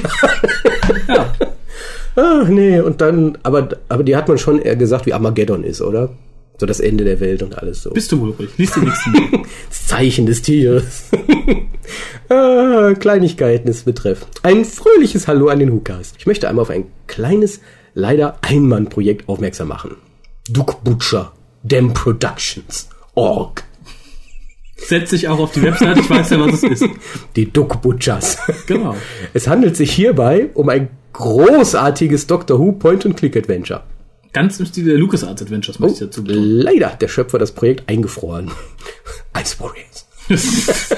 Ja. Ach nee, und dann, aber, aber die hat man schon eher gesagt, wie Armageddon ist, oder? So das Ende der Welt und alles so. Bist du wohl ruhig? Lies den nächsten Mail. Das Zeichen des Tieres. ah, Kleinigkeiten es betrifft. Ein fröhliches Hallo an den Hukas. Ich möchte einmal auf ein kleines, leider Einmann-Projekt aufmerksam machen. Duke Butcher, Dem Productions, Org. Setz dich auch auf die Webseite, ich weiß ja, was es ist. Die Duke Butchers. Genau. Es handelt sich hierbei um ein großartiges Doctor Who Point-and-Click-Adventure. Ganz im Stil der LucasArts Adventures, möchte ich dazu betonen. Leider hat der Schöpfer das Projekt eingefroren. Ice Warriors.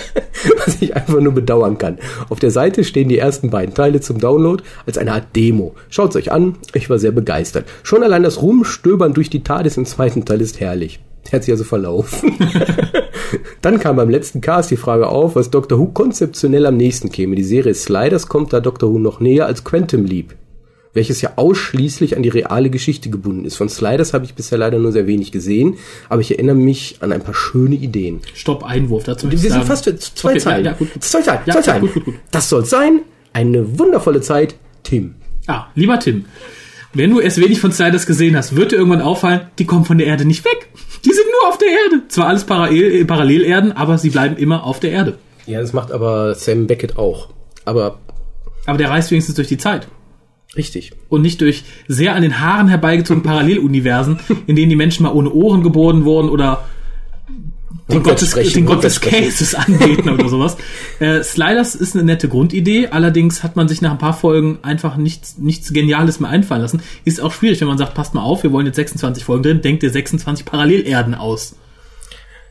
Was ich einfach nur bedauern kann. Auf der Seite stehen die ersten beiden Teile zum Download als eine Art Demo. Schaut's euch an, ich war sehr begeistert. Schon allein das Rumstöbern durch die TARDIS im zweiten Teil ist herrlich. Der hat sich also verlaufen. Dann kam beim letzten Cast die Frage auf, was Doctor Who konzeptionell am nächsten käme. Die Serie Sliders kommt da Doctor Who noch näher als Quantum Leap welches ja ausschließlich an die reale Geschichte gebunden ist. Von Sliders habe ich bisher leider nur sehr wenig gesehen, aber ich erinnere mich an ein paar schöne Ideen. Stopp, Einwurf dazu. Wir sind fast für zwei Okay, Zeilen. ja, ja, gut. Zwei Zeilen, Ja, zwei Zeilen. gut, gut, gut. Das soll sein. Eine wundervolle Zeit, Tim. Ah, lieber Tim, wenn du erst wenig von Sliders gesehen hast, wird dir irgendwann auffallen, die kommen von der Erde nicht weg. Die sind nur auf der Erde. Zwar alles Parallel, äh, Parallelerden, aber sie bleiben immer auf der Erde. Ja, das macht aber Sam Beckett auch. Aber Aber der reist wenigstens durch die Zeit. Richtig. Und nicht durch sehr an den Haaren herbeigezogene Paralleluniversen, in denen die Menschen mal ohne Ohren geboren wurden oder den Rückwärts Gott des, sprechen, den. Käses anbeten oder sowas. Äh, Sliders ist eine nette Grundidee, allerdings hat man sich nach ein paar Folgen einfach nichts, nichts Geniales mehr einfallen lassen. Ist auch schwierig, wenn man sagt, passt mal auf, wir wollen jetzt 26 Folgen drin, denkt ihr 26 Parallelerden aus.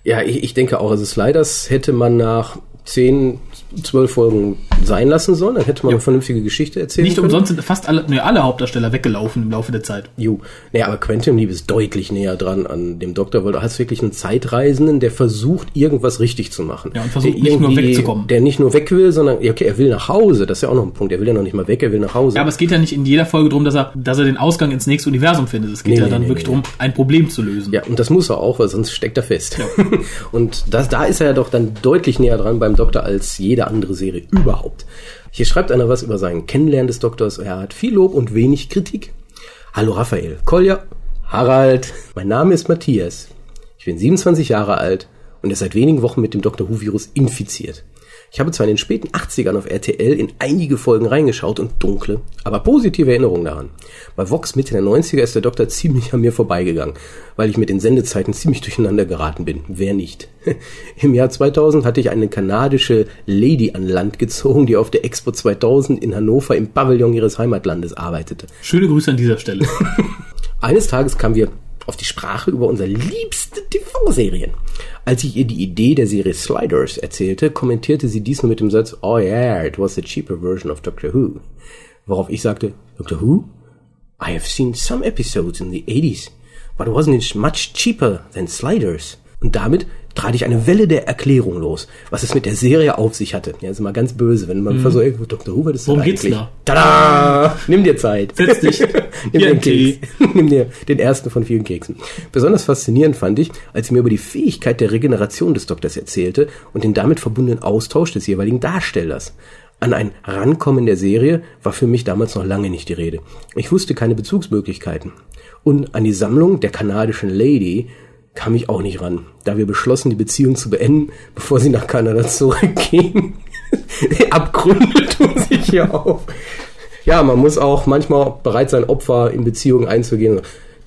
Ja, ich, ich denke auch, also Sliders hätte man nach 10, 12 Folgen sein lassen sollen, dann hätte man eine vernünftige Geschichte erzählen Nicht können. umsonst sind fast alle, ne, alle Hauptdarsteller weggelaufen im Laufe der Zeit. Jo. Naja, aber Quantum Leap ist deutlich näher dran an dem Doktor, weil du hast wirklich einen Zeitreisenden, der versucht, irgendwas richtig zu machen. Ja, und versucht der nicht nur wegzukommen. Der nicht nur weg will, sondern, ja, okay, er will nach Hause. Das ist ja auch noch ein Punkt. Er will ja noch nicht mal weg, er will nach Hause. Ja, aber es geht ja nicht in jeder Folge darum, dass er, dass er den Ausgang ins nächste Universum findet. Es geht Nee, ja nee, dann nee, wirklich darum, ein Problem zu lösen. Ja, und das muss er auch, weil sonst steckt er fest. und das, da ist er ja doch dann deutlich näher dran beim Doktor als jede andere Serie überhaupt. Hier schreibt einer was über sein Kennenlernen des Doktors. Er hat viel Lob und wenig Kritik. Hallo Raphael, Kolja, Harald. Mein Name ist Matthias. Ich bin 27 Jahre alt und er ist seit wenigen Wochen mit dem Dr. Who-Virus infiziert. Ich habe zwar in den späten 80ern auf RTL in einige Folgen reingeschaut und dunkle, aber positive Erinnerungen daran. Bei Vox Mitte der 90er ist der Doktor ziemlich an mir vorbeigegangen, weil ich mit den Sendezeiten ziemlich durcheinander geraten bin. Wer nicht? Im Jahr 2000 hatte ich eine kanadische Lady an Land gezogen, die auf der Expo 2000 in Hannover im Pavillon ihres Heimatlandes arbeitete. Schöne Grüße an dieser Stelle. Eines Tages kamen wir auf die Sprache über unsere liebste TV-Serien. Als ich ihr die Idee der Serie Sliders erzählte, kommentierte sie dies nur mit dem Satz, Oh yeah, it was the cheaper version of Doctor Who. Worauf ich sagte, Doctor Who? I have seen some episodes in the 80s, but wasn't it much cheaper than Sliders? Und damit trat ich eine Welle der Erklärung los, was es mit der Serie auf sich hatte. Ja, ist immer ganz böse, wenn man versucht, ey, Dr. Who, ist Worum das geht's da? Tada! Nimm dir Zeit. Setz dich. Nimm dir ein einen Keks. Nimm dir den ersten von vielen Keksen. Besonders faszinierend fand ich, als sie mir über die Fähigkeit der Regeneration des Doktors erzählte und den damit verbundenen Austausch des jeweiligen Darstellers. An ein Rankommen der Serie war für mich damals noch lange nicht die Rede. Ich wusste keine Bezugsmöglichkeiten. Und an die Sammlung der kanadischen Lady kam ich auch nicht ran, da wir beschlossen, die Beziehung zu beenden, bevor sie nach Kanada zurückging. Die Abgründe tun sich hier auf. Ja, man muss auch manchmal bereit sein, Opfer in Beziehungen einzugehen.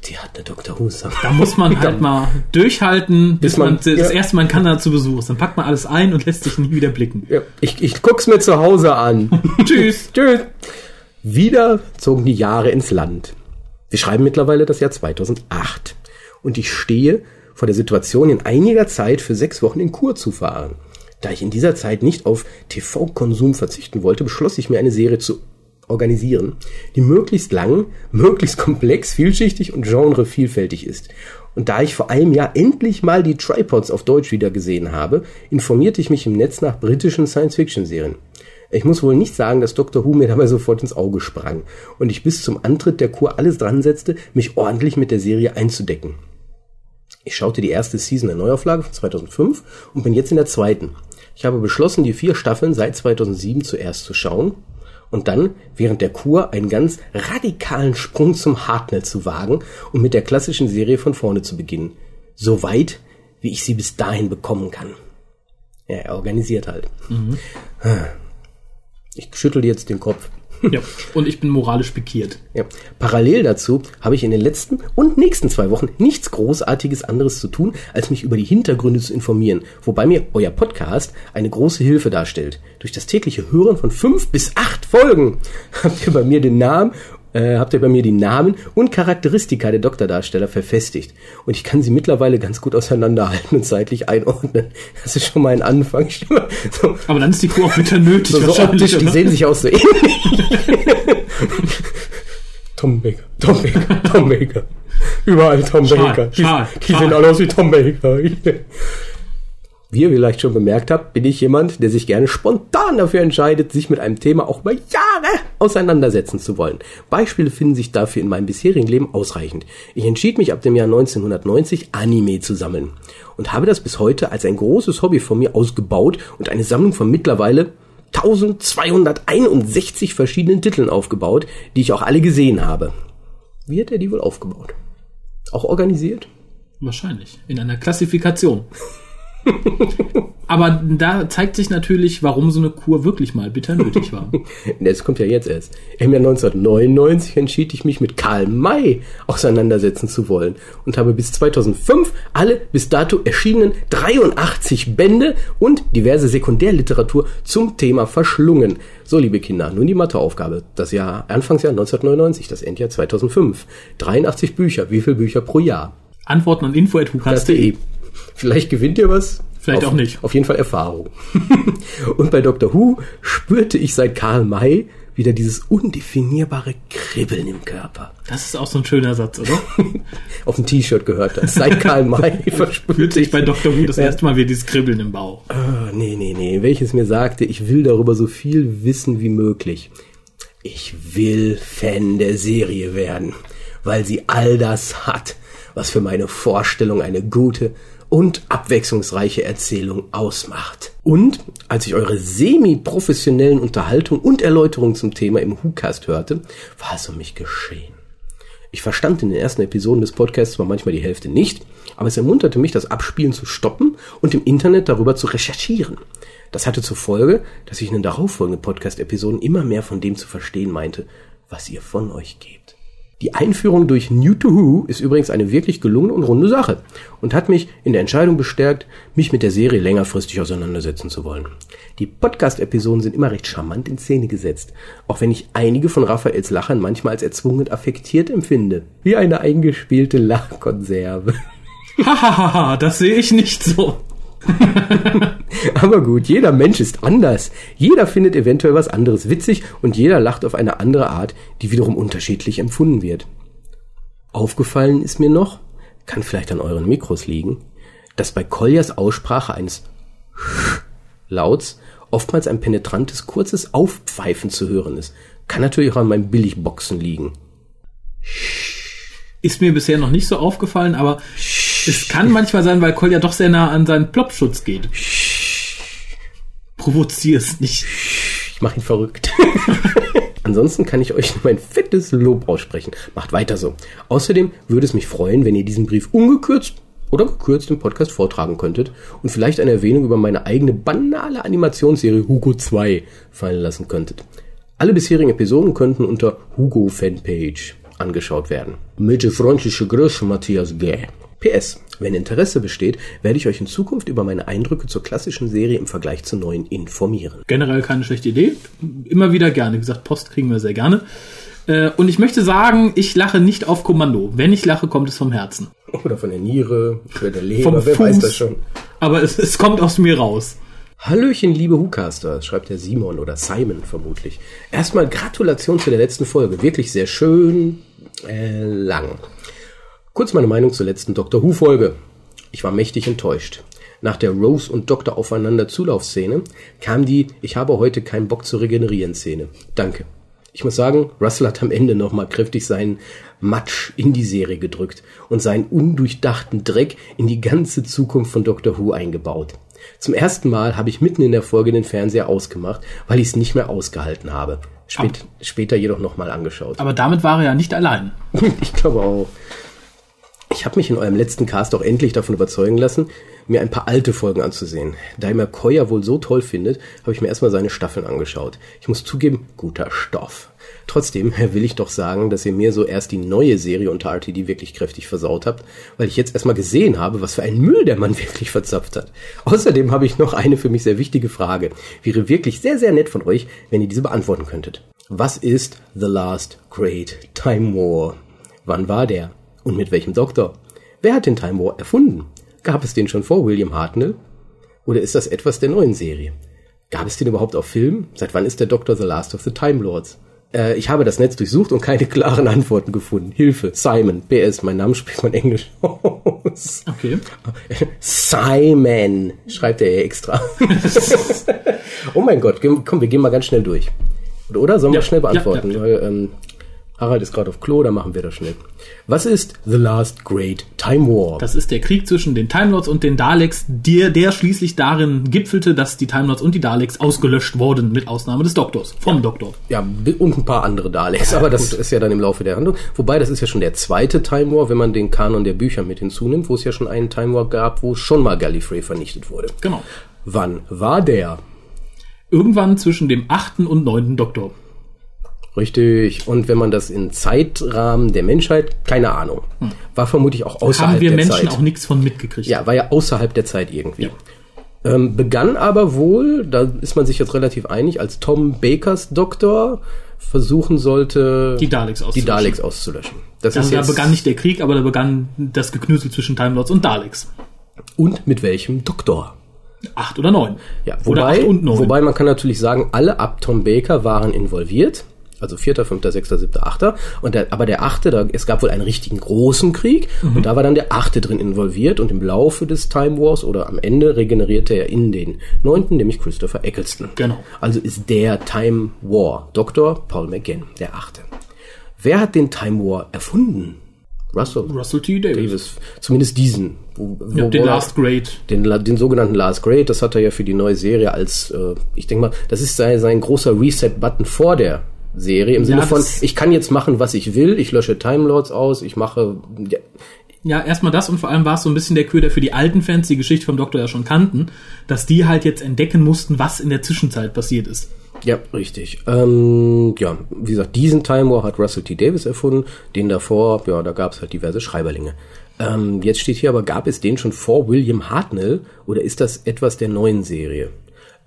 Die hat eine Dr. Sammlung. Da muss man halt mal durchhalten, bis Bis man- man, das ja. erste Mal in Kanada zu Besuch ist. Dann packt man alles ein und lässt sich nie wieder blicken. Ja, ich, ich guck's mir zu Hause an. Tschüss. Tschüss. Wieder zogen die Jahre ins Land. Wir schreiben mittlerweile das Jahr 2008. Und ich stehe vor der Situation, in einiger Zeit für sechs Wochen in Kur zu fahren. Da ich in dieser Zeit nicht auf TV-Konsum verzichten wollte, beschloss ich mir eine Serie zu organisieren, die möglichst lang, möglichst komplex, vielschichtig und genrevielfältig ist. Und da ich vor einem Jahr endlich mal die Tripods auf Deutsch wieder gesehen habe, informierte ich mich im Netz nach britischen Science-Fiction-Serien. Ich muss wohl nicht sagen, dass Dr. Who mir dabei sofort ins Auge sprang und ich bis zum Antritt der Kur alles dran setzte, mich ordentlich mit der Serie einzudecken. Ich schaute die erste Season der Neuauflage von 2005 und bin jetzt in der zweiten. Ich habe beschlossen, die vier Staffeln seit 2007 zuerst zu schauen und dann während der Kur einen ganz radikalen Sprung zum Hartnell zu wagen und mit der klassischen Serie von vorne zu beginnen. So weit, wie ich sie bis dahin bekommen kann. Ja, er organisiert halt. Ich schüttel jetzt den Kopf. Ja. Und ich bin moralisch pikiert. Ja. Parallel dazu habe ich in den letzten und nächsten zwei Wochen nichts Großartiges anderes zu tun, als mich über die Hintergründe zu informieren, wobei mir euer Podcast eine große Hilfe darstellt. Durch das tägliche Hören von fünf bis acht Folgen habt ihr bei mir den Namen äh, habt ihr bei mir die Namen und Charakteristika der Doktordarsteller verfestigt. Und ich kann sie mittlerweile ganz gut auseinanderhalten und zeitlich einordnen. Das ist schon mal ein Anfang. So, Aber dann ist die Kuh auch bitter nötig. so, so optisch, die sehen sich aus so ähnlich. Tom Baker, Tom Baker, Tom Baker. Überall Tom Schal, Baker. Die, Schal, die Schal. sehen alle aus wie Tom Baker. Wie ihr vielleicht schon bemerkt habt, bin ich jemand, der sich gerne spontan dafür entscheidet, sich mit einem Thema auch über Jahre auseinandersetzen zu wollen. Beispiele finden sich dafür in meinem bisherigen Leben ausreichend. Ich entschied mich ab dem Jahr 1990 Anime zu sammeln und habe das bis heute als ein großes Hobby von mir ausgebaut und eine Sammlung von mittlerweile 1261 verschiedenen Titeln aufgebaut, die ich auch alle gesehen habe. Wie hat er die wohl aufgebaut? Auch organisiert? Wahrscheinlich. In einer Klassifikation. Aber da zeigt sich natürlich, warum so eine Kur wirklich mal bitter nötig war. Das kommt ja jetzt erst. Im Jahr 1999 entschied ich mich mit Karl May auseinandersetzen zu wollen und habe bis 2005 alle bis dato erschienenen 83 Bände und diverse Sekundärliteratur zum Thema verschlungen. So, liebe Kinder, nun die Matheaufgabe. Das Jahr, Anfangsjahr 1999, das Endjahr 2005. 83 Bücher. Wie viele Bücher pro Jahr? Antworten an info.hukas.de. Vielleicht gewinnt ihr was. Vielleicht auf, auch nicht. Auf jeden Fall Erfahrung. und bei Dr. Who spürte ich seit Karl May wieder dieses undefinierbare Kribbeln im Körper. Das ist auch so ein schöner Satz, oder? Auf dem T-Shirt gehört das. Seit Karl May verspürte ich bei Dr. Who das Ja. erste Mal wieder dieses Kribbeln im Bauch. Ah, nee, nee, nee, welches mir sagte, ich will darüber so viel wissen wie möglich. Ich will Fan der Serie werden, weil sie all das hat, was für meine Vorstellung eine gute und abwechslungsreiche Erzählung ausmacht. Und als ich eure semi-professionellen Unterhaltung und Erläuterungen zum Thema im WhoCast hörte, war es um mich geschehen. Ich verstand in den ersten Episoden des Podcasts zwar manchmal die Hälfte nicht, aber es ermunterte mich, das Abspielen zu stoppen und im Internet darüber zu recherchieren. Das hatte zur Folge, dass ich in den darauffolgenden Podcast-Episoden immer mehr von dem zu verstehen meinte, was ihr von euch gebt. Die Einführung durch New to Who ist übrigens eine wirklich gelungene und runde Sache und hat mich in der Entscheidung bestärkt, mich mit der Serie längerfristig auseinandersetzen zu wollen. Die Podcast-Episoden sind immer recht charmant in Szene gesetzt, auch wenn ich einige von Raphaels Lachern manchmal als erzwungen und affektiert empfinde. Wie eine eingespielte Lachkonserve. Hahaha, das sehe ich nicht so. Aber gut, jeder Mensch ist anders. Jeder findet eventuell was anderes witzig und jeder lacht auf eine andere Art, die wiederum unterschiedlich empfunden wird. Aufgefallen ist mir noch, kann vielleicht an euren Mikros liegen, dass bei Koljas Aussprache eines Lauts oftmals ein penetrantes, kurzes Aufpfeifen zu hören ist. Kann natürlich auch an meinem Billigboxen liegen. Ist mir bisher noch nicht so aufgefallen, aber es kann manchmal sein, weil Kolja doch sehr nah an seinen Plopschutz geht. Provozier's nicht. Ich mache ihn verrückt. Ansonsten kann ich euch nur mein fettes Lob aussprechen. Macht weiter so. Außerdem würde es mich freuen, wenn ihr diesen Brief ungekürzt oder gekürzt im Podcast vortragen könntet und vielleicht eine Erwähnung über meine eigene banale Animationsserie Hugo 2 fallen lassen könntet. Alle bisherigen Episoden könnten unter Hugo Fanpage angeschaut werden. Mit freundliche Grüße, Matthias G. PS. Wenn Interesse besteht, werde ich euch in Zukunft über meine Eindrücke zur klassischen Serie im Vergleich zur neuen informieren. Generell keine schlechte Idee. Immer wieder gerne. Wie gesagt, Post kriegen wir sehr gerne. Äh, Und ich möchte sagen, ich lache nicht auf Kommando. Wenn ich lache, kommt es vom Herzen. Oder von der Niere, oder der Leber, Vom wer Fuß. weiß das schon. Aber es, es kommt aus mir raus. Hallöchen, liebe Hucaster, schreibt der Simon oder Simon vermutlich. Erstmal Gratulation zu der letzten Folge. Wirklich sehr schön äh, lang. Kurz meine Meinung zur letzten Doctor Who-Folge. Ich war mächtig enttäuscht. Nach der Rose und Doktor aufeinander Zulaufszene kam die Ich habe heute keinen Bock zu regenerieren Szene. Danke. Ich muss sagen, Russell hat am Ende nochmal kräftig seinen Matsch in die Serie gedrückt und seinen undurchdachten Dreck in die ganze Zukunft von Doctor Who eingebaut. Zum ersten Mal habe ich mitten in der Folge den Fernseher ausgemacht, weil ich es nicht mehr ausgehalten habe. Spät, später jedoch nochmal angeschaut. Aber damit war er ja nicht allein. Ich glaube auch. Ich habe mich in eurem letzten Cast auch endlich davon überzeugen lassen, mir ein paar alte Folgen anzusehen. Da ihr McCoy ja wohl so toll findet, habe ich mir erstmal seine Staffeln angeschaut. Ich muss zugeben, guter Stoff. Trotzdem will ich doch sagen, dass ihr mir so erst die neue Serie unter RTD wirklich kräftig versaut habt, weil ich jetzt erstmal gesehen habe, was für ein Müll der Mann wirklich verzapft hat. Außerdem habe ich noch eine für mich sehr wichtige Frage. Wäre wirklich sehr, sehr nett von euch, wenn ihr diese beantworten könntet. Was ist The Last Great Time War? Wann war der? Und mit welchem Doktor? Wer hat den Time War erfunden? Gab es den schon vor William Hartnell? Oder ist das etwas der neuen Serie? Gab es den überhaupt auf Film? Seit wann ist der Doktor The Last of the Time Lords? Äh, ich habe das Netz durchsucht und keine klaren Antworten gefunden. Hilfe, Simon. PS, mein Name spricht man Englisch aus. Okay. Simon, schreibt er ja extra. oh mein Gott, komm, wir gehen mal ganz schnell durch. Oder? Sollen wir Ja, schnell ja, beantworten? ja, ja. Weil, ähm, Harald ist gerade auf Klo, da machen wir das schnell. Was ist The Last Great Time War? Das ist der Krieg zwischen den Time Lords und den Daleks, der, der schließlich darin gipfelte, dass die Time Lords und die Daleks ausgelöscht wurden, mit Ausnahme des Doktors, vom Doktor. ja, und ein paar andere Daleks, aber das ist ja dann im Laufe der Handlung. Wobei, das ist ja schon der zweite Time War, wenn man den Kanon der Bücher mit hinzunimmt, wo es ja schon einen Time War gab, wo schon mal Gallifrey vernichtet wurde. Genau. Wann war der? Irgendwann zwischen dem achten und neunten Doktor. Richtig. Und wenn man das in Zeitrahmen der Menschheit, keine Ahnung, war vermutlich auch außerhalb Haben wir der Menschen Zeit. auch nichts von mitgekriegt. Ja, war ja außerhalb der Zeit irgendwie. Ja. Ähm, begann aber wohl, da ist man sich jetzt relativ einig, als Tom Bakers Doktor versuchen sollte, Die Daleks die auszulöschen. Daleks auszulöschen. Das Also ist da jetzt, begann nicht der Krieg, aber da begann das Geknüsel zwischen Time Lords und Daleks. und mit welchem Doktor? Acht oder neun. Ja, oder wobei, acht und neun. wobei man kann natürlich sagen, alle ab Tom Baker waren involviert. Also vierter, fünfter, sechster, siebter, achter. Und der, aber der achte, da, es gab wohl einen richtigen großen Krieg Mhm. und da war dann der achte drin involviert und im Laufe des Time Wars oder am Ende regenerierte er in den neunten, nämlich Christopher Eccleston. Genau. Also ist der Time War Dr. Paul McGann, der achte. Wer hat den Time War erfunden? Russell. Russell T. Davis. Davis. Zumindest diesen. Wo, Ja, wo- den wo- Last Great. den, den sogenannten Last Great, das hat er ja für die neue Serie als, äh, ich denke mal, das ist sein, sein großer Reset-Button vor der Serie, im Sinne von, ich kann jetzt machen, was ich will, ich lösche Time Lords aus, ich mache, ja, Ja, erstmal das und vor allem war es so ein bisschen der Köder für die alten Fans, die Geschichte vom Doktor ja schon kannten, dass die halt jetzt entdecken mussten, was in der Zwischenzeit passiert ist. ja, richtig. Ähm, ja, wie gesagt, diesen Time War hat Russell T. Davis erfunden, den davor, ja, da gab es halt diverse Schreiberlinge. Ähm, jetzt steht hier aber, gab es den schon vor William Hartnell oder ist das etwas der neuen Serie?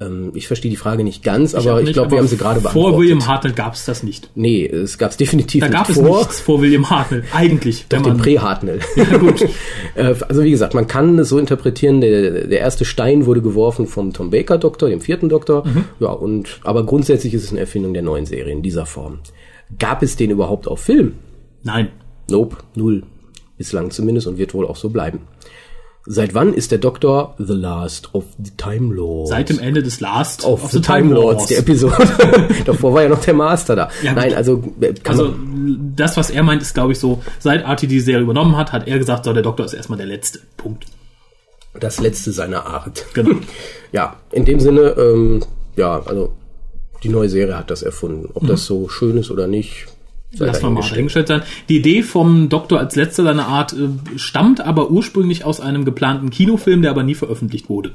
Ähm, ich verstehe die Frage nicht ganz, aber auch ich nicht, glaube, wir haben sie gerade beantwortet. Vor William Hartnell gab es das nicht. Nee, es gab es definitiv Da nicht gab es vor. nichts vor William Hartnell. Eigentlich. Doch den Prä-Hartnell. Ja, gut. also wie gesagt, man kann es so interpretieren, der, der erste Stein wurde geworfen vom Tom Baker Doktor, dem vierten Doktor. Mhm. Ja, und aber grundsätzlich ist es eine Erfindung der neuen Serie in dieser Form. Gab es den überhaupt auf Film? Nein. Nope, null. Bislang zumindest und wird wohl auch so bleiben. Seit wann ist der Doktor The Last of the Time Lords? Seit dem Ende des Last of, the, Time Lords, die Episode. Davor war ja noch der Master da. Ja, Nein, also äh, Also das, was er meint, ist, glaube ich, so, seit RT die Serie übernommen hat, hat er gesagt, so, der Doktor ist erstmal der letzte. Punkt. das letzte seiner Art. Genau. Ja, in dem Sinne, ähm, ja, also die neue Serie hat das erfunden. Ob das so schön ist oder nicht, sei Lass mal mal dahingestellt. dahingestellt sein. Die Idee vom Doktor als letzter seiner Art äh, stammt aber ursprünglich aus einem geplanten Kinofilm, der aber nie veröffentlicht wurde.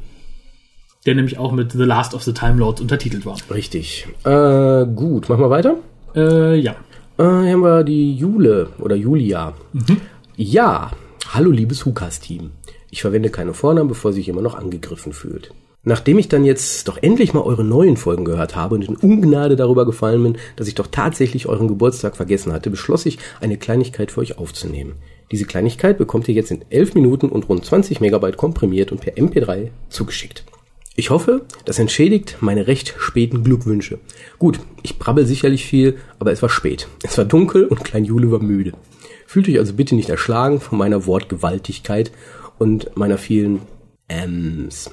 Der nämlich auch mit The Last of the Time Lords untertitelt war. Richtig. Äh, gut, machen wir weiter. Äh, ja. Äh, hier haben wir die Jule oder Julia. Mhm. Ja, hallo liebes Hukas-Team. Ich verwende keine Vornamen, bevor sich jemand noch angegriffen fühlt. Nachdem ich dann jetzt doch endlich mal eure neuen Folgen gehört habe und in Ungnade darüber gefallen bin, dass ich doch tatsächlich euren Geburtstag vergessen hatte, beschloss ich, eine Kleinigkeit für euch aufzunehmen. Diese Kleinigkeit bekommt ihr jetzt in 11 Minuten und rund 20 Megabyte komprimiert und per MP3 zugeschickt. Ich hoffe, das entschädigt meine recht späten Glückwünsche. Gut, ich brabbel sicherlich viel, aber es war spät. Es war dunkel und Klein Jule war müde. Fühlt euch also bitte nicht erschlagen von meiner Wortgewaltigkeit und meiner vielen Ms.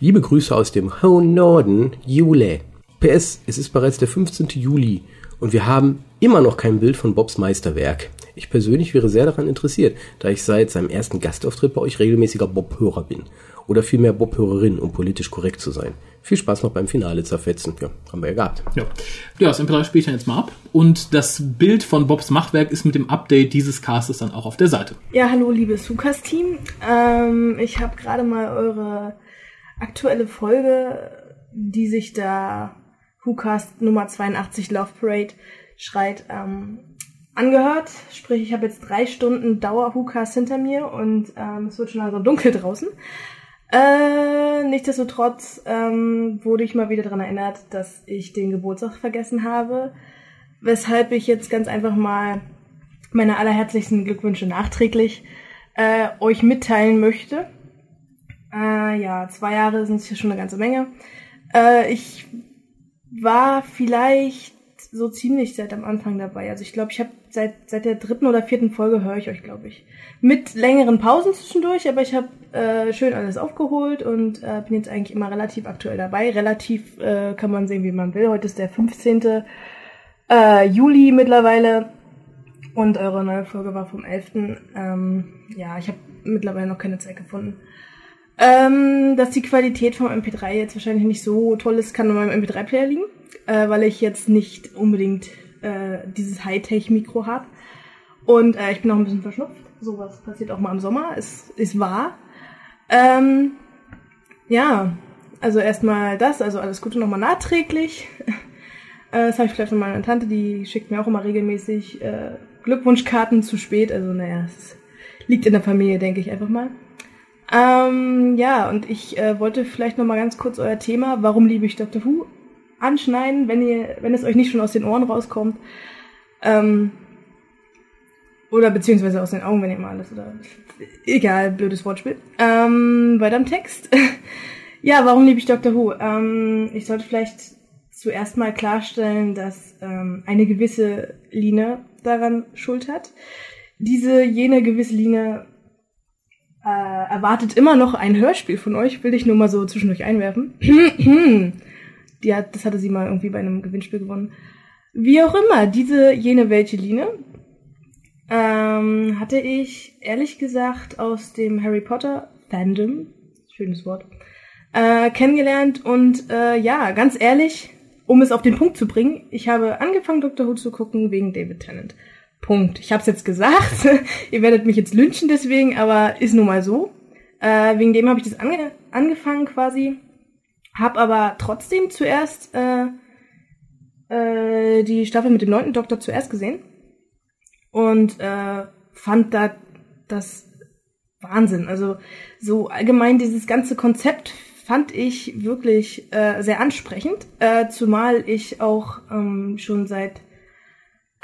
Liebe Grüße aus dem hohen Norden, Jule. PS, es ist bereits der 15. Juli und wir haben immer noch kein Bild von Bobs Meisterwerk. Ich persönlich wäre sehr daran interessiert, da ich seit seinem ersten Gastauftritt bei euch regelmäßiger Bob-Hörer bin. Oder vielmehr Bob-Hörerin, um politisch korrekt zu sein. Viel Spaß noch beim Finale zerfetzen. Ja, haben wir ja gehabt. Ja, ja das MP3 spiele ich dann jetzt mal ab. Und das Bild von Bobs Machwerk ist mit dem Update dieses Castes dann auch auf der Seite. Ja, hallo liebes Lukas-Team. Ähm, ich habe gerade mal eure aktuelle Folge, die sich da WhoCast Nummer 82 Love Parade schreit, ähm, angehört. Sprich, ich habe jetzt drei Stunden Dauer WhoCast hinter mir und ähm, es wird schon langsam dunkel draußen. Äh, nichtsdestotrotz ähm, wurde ich mal wieder daran erinnert, dass ich den Geburtstag vergessen habe, weshalb ich jetzt ganz einfach mal meine allerherzlichsten Glückwünsche nachträglich äh, euch mitteilen möchte. Äh, ja, zwei Jahre sind ja schon eine ganze Menge. Äh, ich war vielleicht so ziemlich seit am Anfang dabei. Also ich glaube, ich habe seit seit der dritten oder vierten Folge höre ich euch, glaube ich. Mit längeren Pausen zwischendurch, aber ich habe äh, schön alles aufgeholt und äh, bin jetzt eigentlich immer relativ aktuell dabei. Relativ äh, kann man sehen, wie man will. Heute ist der 15. Äh, Juli mittlerweile und eure neue Folge war vom 11. Ähm, ja, ich habe mittlerweile noch keine Zeit gefunden. Ähm, dass die Qualität vom MP3 jetzt wahrscheinlich nicht so toll ist, kann an meinem MP3-Player liegen, äh, weil ich jetzt nicht unbedingt äh, dieses Hightech-Mikro habe. Und äh, ich bin auch ein bisschen verschnupft. Sowas passiert auch mal im Sommer, ist, ist wahr. Ähm, ja, also erstmal das, also alles Gute nochmal nachträglich. Äh, das habe ich vielleicht von meiner Tante, die schickt mir auch immer regelmäßig äh, Glückwunschkarten zu spät. Also naja, es liegt in der Familie, denke ich einfach mal. Ähm, ja, und ich äh, wollte vielleicht noch mal ganz kurz euer Thema, warum liebe ich Dr. Who, anschneiden, wenn ihr, wenn es euch nicht schon aus den Ohren rauskommt. Ähm, oder beziehungsweise aus den Augen, wenn ihr mal alles oder egal, blödes Wortspiel. Ähm, weiter im Text. ja, warum liebe ich Dr. Who? Ähm, ich sollte vielleicht zuerst mal klarstellen, dass ähm, eine gewisse Line daran Schuld hat. Diese jene gewisse Line äh, erwartet immer noch ein Hörspiel von euch, will ich nur mal so zwischendurch einwerfen. Die hat, das hatte sie mal irgendwie bei einem Gewinnspiel gewonnen. Wie auch immer, diese jene welche Line ähm, hatte ich ehrlich gesagt aus dem Harry Potter Fandom, schönes Wort, äh, kennengelernt und äh, ja, ganz ehrlich, um es auf den Punkt zu bringen, ich habe angefangen Doctor Who zu gucken wegen David Tennant. Punkt. Ich habe es jetzt gesagt. Ihr werdet mich jetzt lynchen deswegen, aber ist nun mal so. Äh, wegen dem habe ich das ange angefangen quasi. Hab aber trotzdem zuerst äh, äh, die Staffel mit dem neunten Doktor zuerst gesehen und äh, fand da das Wahnsinn. Also so allgemein dieses ganze Konzept fand ich wirklich äh, sehr ansprechend, äh, zumal ich auch ähm, schon seit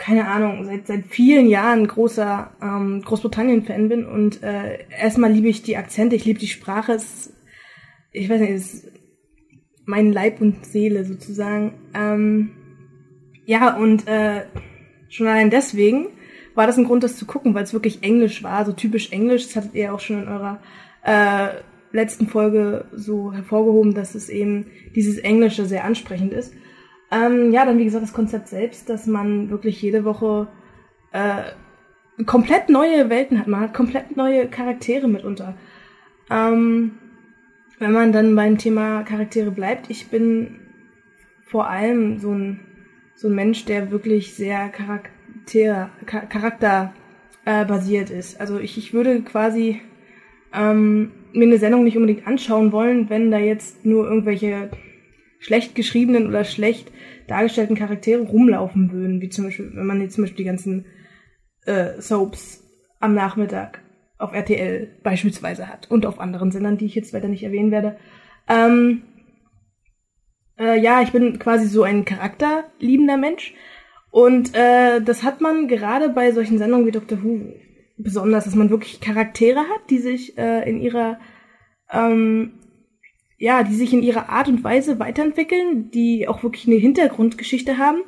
keine Ahnung, seit, seit vielen Jahren großer ähm, Großbritannien-Fan bin und äh, erstmal liebe ich die Akzente, ich liebe die Sprache, es, ich weiß nicht, es ist mein Leib und Seele sozusagen. Ähm, ja, und äh, schon allein deswegen war das ein Grund, das zu gucken, weil es wirklich Englisch war, so typisch Englisch. Das hattet ihr auch schon in eurer äh, letzten Folge so hervorgehoben, dass es eben dieses Englische sehr ansprechend ist. Ähm, ja, dann wie gesagt das Konzept selbst, dass man wirklich jede Woche äh, komplett neue Welten hat. Man hat komplett neue Charaktere mitunter. Ähm, wenn man dann beim Thema Charaktere bleibt, ich bin vor allem so ein, so ein Mensch, der wirklich sehr Charakter, Charakter äh, basiert ist. Also ich, ich würde quasi ähm, mir eine Sendung nicht unbedingt anschauen wollen, wenn da jetzt nur irgendwelche schlecht geschriebenen oder schlecht dargestellten Charaktere rumlaufen würden, wie zum Beispiel, wenn man jetzt zum Beispiel die ganzen äh, Soaps am Nachmittag auf RTL beispielsweise hat und auf anderen Sendern, die ich jetzt weiter nicht erwähnen werde. Ähm, äh, ja, ich bin quasi so ein charakterliebender Mensch und äh, das hat man gerade bei solchen Sendungen wie Doctor Who besonders, dass man wirklich Charaktere hat, die sich äh, in ihrer ähm, ja, die sich in ihrer Art und Weise weiterentwickeln, die auch wirklich eine Hintergrundgeschichte haben,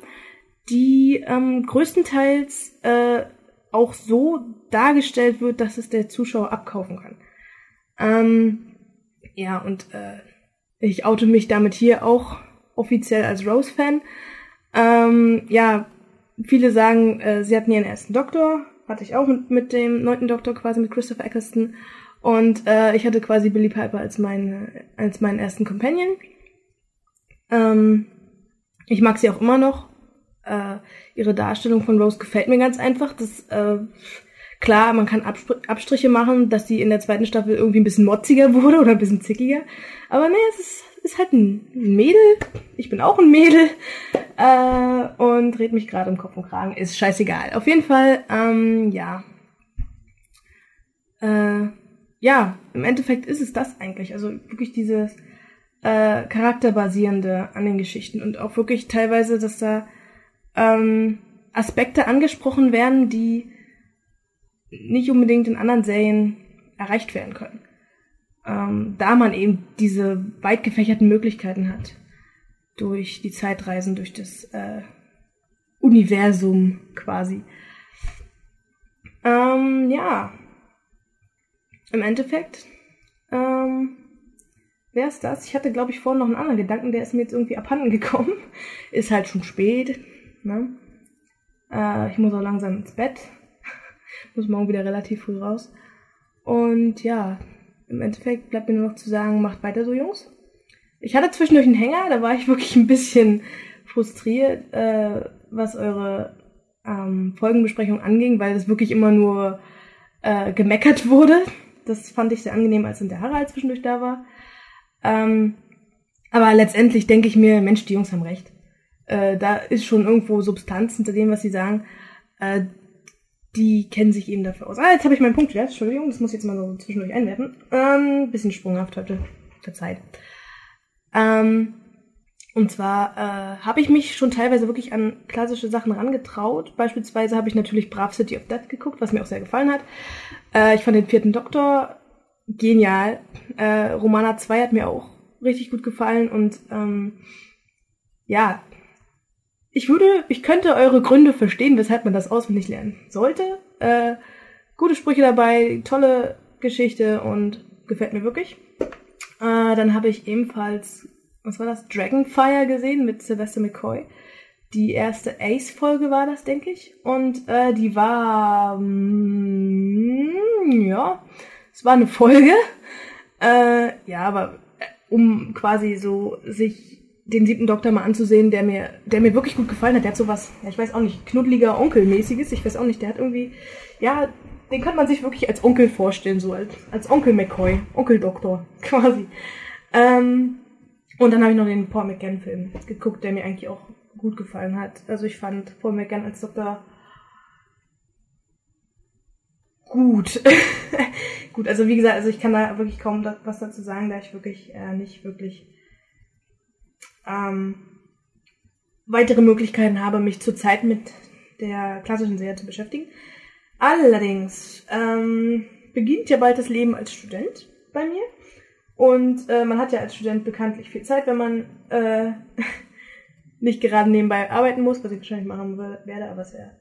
die ähm, größtenteils äh, auch so dargestellt wird, dass es der Zuschauer abkaufen kann. Ähm, ja, und äh, ich oute mich damit hier auch offiziell als Rose-Fan. Ähm, ja, viele sagen, äh, sie hatten ihren ersten Doktor, hatte ich auch mit, mit dem neunten Doktor quasi mit Christopher Eccleston. Und äh, ich hatte quasi Billy Piper als, meine, als meinen ersten Companion. Ähm, ich mag sie auch immer noch. Äh, ihre Darstellung von Rose gefällt mir ganz einfach. Das, äh, klar, man kann Abspr Abstriche machen, dass sie in der zweiten Staffel irgendwie ein bisschen motziger wurde oder ein bisschen zickiger. Aber nee, es ist, ist halt ein Mädel. Ich bin auch ein Mädel. Äh, und dreht mich gerade im Kopf und Kragen. Ist scheißegal. Auf jeden Fall, ähm, ja. Äh, ja, im Endeffekt ist es das eigentlich. Also wirklich dieses äh, charakterbasierende an den Geschichten und auch wirklich teilweise, dass da ähm, Aspekte angesprochen werden, die nicht unbedingt in anderen Serien erreicht werden können. Ähm, da man eben diese weit gefächerten Möglichkeiten hat. Durch die Zeitreisen, durch das äh, Universum quasi. Ähm, ja. Im Endeffekt ähm, wäre es das. Ich hatte, glaube ich, vorhin noch einen anderen Gedanken, der ist mir jetzt irgendwie abhanden gekommen. Ist halt schon spät. Ne? Äh, ich muss auch langsam ins Bett. muss morgen wieder relativ früh raus. Und ja, im Endeffekt bleibt mir nur noch zu sagen, macht weiter so, Jungs. Ich hatte zwischendurch einen Hänger, da war ich wirklich ein bisschen frustriert, äh, was eure ähm, Folgenbesprechung anging, weil es wirklich immer nur äh, gemeckert wurde. Das fand ich sehr angenehm, als in der Harald zwischendurch da war. Ähm, aber letztendlich denke ich mir, Mensch, die Jungs haben recht. Äh, da ist schon irgendwo Substanz hinter dem, was sie sagen. Äh, die kennen sich eben dafür aus. Ah, jetzt habe ich meinen Punkt wieder. Entschuldigung, das muss ich jetzt mal so zwischendurch einwerfen. Ähm, bisschen sprunghaft heute. Verzeiht. Ähm, und zwar äh, habe ich mich schon teilweise wirklich an klassische Sachen rangetraut. Beispielsweise habe ich natürlich Brave City of Death geguckt, was mir auch sehr gefallen hat. Äh, ich fand den vierten Doktor genial. Äh, Romana 2 hat mir auch richtig gut gefallen und ähm, ja, ich würde, ich könnte eure Gründe verstehen, weshalb man das auswendig lernen sollte. Äh, gute Sprüche dabei, tolle Geschichte und gefällt mir wirklich. Äh, dann habe ich ebenfalls, was war das, Dragonfire gesehen mit Sylvester McCoy. Die erste Ace-Folge war das, denke ich. Und äh, die war, mm, ja, es war eine Folge. Äh, ja, aber äh, um quasi so sich den siebten Doktor mal anzusehen, der mir, der mir wirklich gut gefallen hat. Der hat sowas, ja, ich weiß auch nicht, knuddeliger Onkelmäßiges. Ich weiß auch nicht, der hat irgendwie, ja, den könnte man sich wirklich als Onkel vorstellen, so als, als Onkel McCoy, Onkel Doktor, quasi. Ähm, und dann habe ich noch den Paul McGann-Film geguckt, der mir eigentlich auch gut gefallen hat. Also ich fand Paul McGann als Doktor gut. gut, also wie gesagt, also ich kann da wirklich kaum was dazu sagen, da ich wirklich äh, nicht wirklich ähm, weitere Möglichkeiten habe, mich zurzeit mit der klassischen Serie zu beschäftigen. Allerdings ähm, beginnt ja bald das Leben als Student bei mir. Und äh, man hat ja als Student bekanntlich viel Zeit, wenn man äh, nicht gerade nebenbei arbeiten muss, was ich wahrscheinlich machen werde, aber es ist ja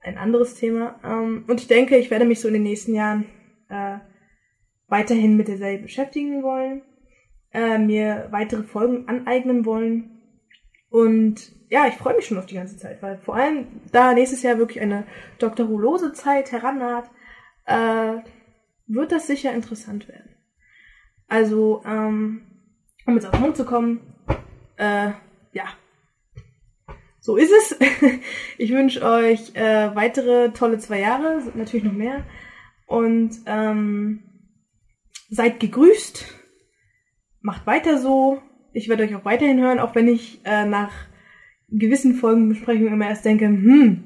ein anderes Thema. Ähm, und ich denke, ich werde mich so in den nächsten Jahren äh, weiterhin mit der Serie beschäftigen wollen äh, mir weitere Folgen aneignen wollen. Und ja, ich freue mich schon auf die ganze Zeit, weil vor allem da nächstes Jahr wirklich eine Dr. Who-lose Zeit herannaht, äh, wird das sicher interessant werden. Also, ähm, um jetzt auf den Punkt zu kommen, äh, ja, so ist es. ich wünsche euch äh, weitere tolle zwei Jahre, natürlich noch mehr. Und ähm, seid gegrüßt macht weiter so. Ich werde euch auch weiterhin hören, auch wenn ich äh, nach gewissen Folgenbesprechungen immer erst denke, hm,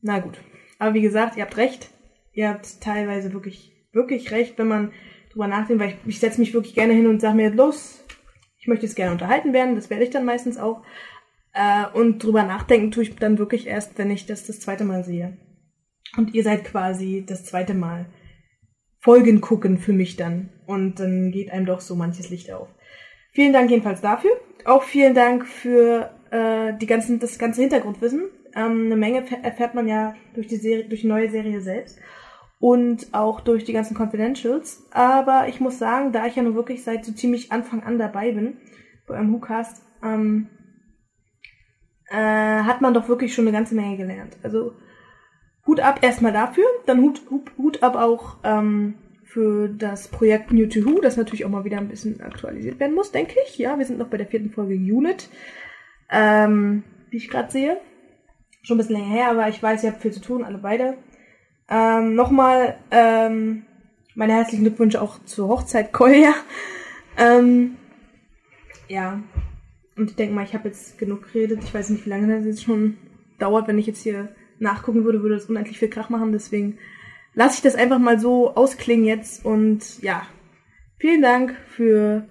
na gut. Aber wie gesagt, ihr habt recht. Ihr habt teilweise wirklich, wirklich recht, wenn man drüber nachdenkt, weil ich, ich setze mich wirklich gerne hin und sage mir, los, ich möchte jetzt gerne unterhalten werden, das werde ich dann meistens auch. Äh, und drüber nachdenken tue ich dann wirklich erst, wenn ich das das zweite Mal sehe. Und ihr seid quasi das zweite Mal Folgen gucken für mich dann. Und dann geht einem doch so manches Licht auf. Vielen Dank jedenfalls dafür. Auch vielen Dank für äh, die ganzen, das ganze Hintergrundwissen. Ähm, eine Menge erfährt man ja durch die Serie, durch die neue Serie selbst und auch durch die ganzen Confidentials. Aber ich muss sagen, da ich ja nun wirklich seit so ziemlich Anfang an dabei bin beim WhoCast, ähm, äh, hat man doch wirklich schon eine ganze Menge gelernt. Also Hut ab erstmal dafür, dann Hut, Hut, Hut ab auch ähm, für das Projekt New to Who, das natürlich auch mal wieder ein bisschen aktualisiert werden muss, denke ich. Ja, wir sind noch bei der vierten Folge Unit, ähm, wie ich gerade sehe. Schon ein bisschen länger her, aber ich weiß, ihr habt viel zu tun, alle beide. Ähm, Nochmal ähm, meine herzlichen Glückwünsche auch zur Hochzeit Kolja. Ähm, ja, und ich denke mal, ich habe jetzt genug geredet. Ich weiß nicht, wie lange das jetzt schon dauert. Wenn ich jetzt hier nachgucken würde, würde das unendlich viel Krach machen. Deswegen lasse ich das einfach mal so ausklingen jetzt. Und ja, vielen Dank für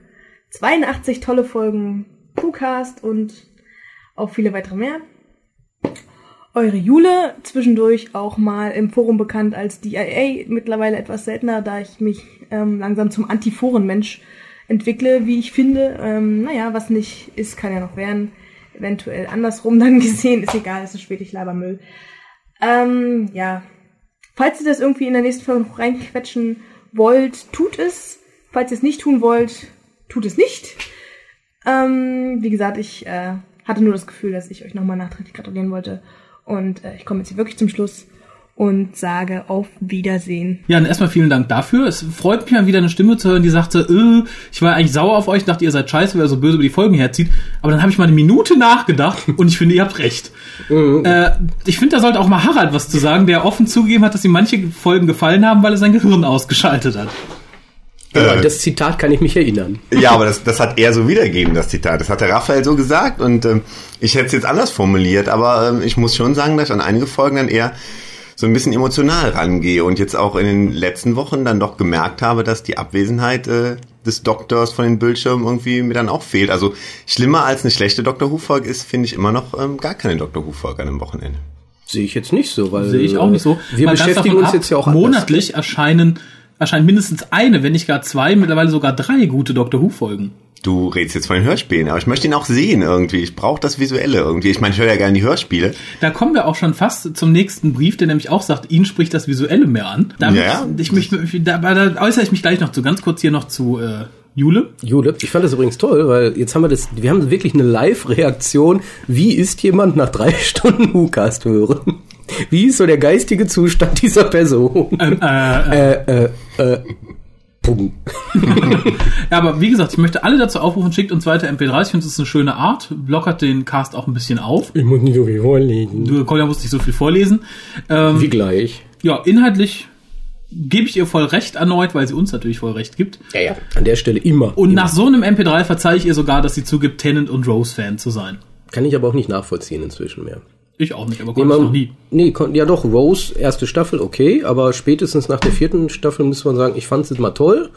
82 tolle Folgen Crewcast und auch viele weitere mehr. Eure Jule, zwischendurch auch mal im Forum bekannt als DIA, mittlerweile etwas seltener, da ich mich ähm, langsam zum Antiforenmensch entwickle, wie ich finde. Ähm, naja, was nicht ist, kann ja noch werden. Eventuell andersrum dann gesehen, ist egal, ist ein spätig Labermüll. Ähm, ja. Falls ihr das irgendwie in der nächsten Folge noch reinquetschen wollt, tut es. Falls ihr es nicht tun wollt, tut es nicht. Ähm, wie gesagt, ich äh, hatte nur das Gefühl, dass ich euch nochmal nachträglich gratulieren wollte. Und äh, ich komme jetzt hier wirklich zum Schluss und sage auf Wiedersehen. Ja, und erstmal vielen Dank dafür. Es freut mich mal wieder eine Stimme zu hören, die sagte, äh, ich war eigentlich sauer auf euch, dachte, ihr seid scheiße, weil ihr so böse über die Folgen herzieht. Aber dann habe ich mal eine Minute nachgedacht und ich finde, ihr habt recht. äh, ich finde, da sollte auch mal Harald was zu sagen, der offen zugegeben hat, dass ihm manche Folgen gefallen haben, weil er sein Gehirn ausgeschaltet hat. Ja, an das Zitat kann ich mich erinnern. Ja, aber das, das hat er so wiedergegeben, das Zitat. Das hat der Raphael so gesagt und ähm, ich hätte es jetzt anders formuliert, aber ähm, ich muss schon sagen, dass ich an einige Folgen dann eher so ein bisschen emotional rangehe und jetzt auch in den letzten Wochen dann doch gemerkt habe, dass die Abwesenheit äh, des Doktors von den Bildschirmen irgendwie mir dann auch fehlt. Also schlimmer als eine schlechte Dr. Who-Folge ist, finde ich immer noch ähm, gar keine Dr. Who-Folge an einem Wochenende. Sehe ich jetzt nicht so, weil Sehe ich auch nicht so. Wir Mal ganz beschäftigen uns ab, jetzt ja auch anders. monatlich erscheinen erscheint mindestens eine, wenn nicht gar zwei, mittlerweile sogar drei gute Doctor Who Folgen. Du redest jetzt von den Hörspielen, aber ich möchte ihn auch sehen irgendwie. Ich brauche das Visuelle irgendwie. Ich meine, ich höre ja gerne die Hörspiele. Da kommen wir auch schon fast zum nächsten Brief, der nämlich auch sagt, ihn spricht das Visuelle mehr an. Damit, Ja. ich mich, da, da äußere ich mich gleich noch zu. Ganz kurz hier noch zu äh, Jule. Jule, ich fand das übrigens toll, weil jetzt haben wir das, wir haben wirklich eine Live-Reaktion. Wie ist jemand nach drei Stunden WhoCast hören? Wie ist so der geistige Zustand dieser Person? Ähm, äh, äh, äh, äh, Punkt. Ja, aber wie gesagt, ich möchte alle dazu aufrufen, schickt uns weiter MP3. Ich finde, es ist eine schöne Art. Lockert den Cast auch ein bisschen auf. Ich muss nicht so viel vorlesen. Du, Kolja, musst nicht so viel vorlesen. Ähm, Wie gleich. ja, inhaltlich gebe ich ihr voll recht erneut, weil sie uns natürlich voll recht gibt. Ja, ja. An der Stelle immer. Und immer. nach so einem MP3 verzeihe ich ihr sogar, dass sie zugibt, Tennant und Rose-Fan zu sein. Kann ich aber auch nicht nachvollziehen inzwischen mehr. Ich auch nicht, aber Nee, konnte ich man, noch nie. nee, kon, ja doch, Rose, erste Staffel, okay, aber spätestens nach der vierten Staffel muss man sagen, ich fand es mal toll,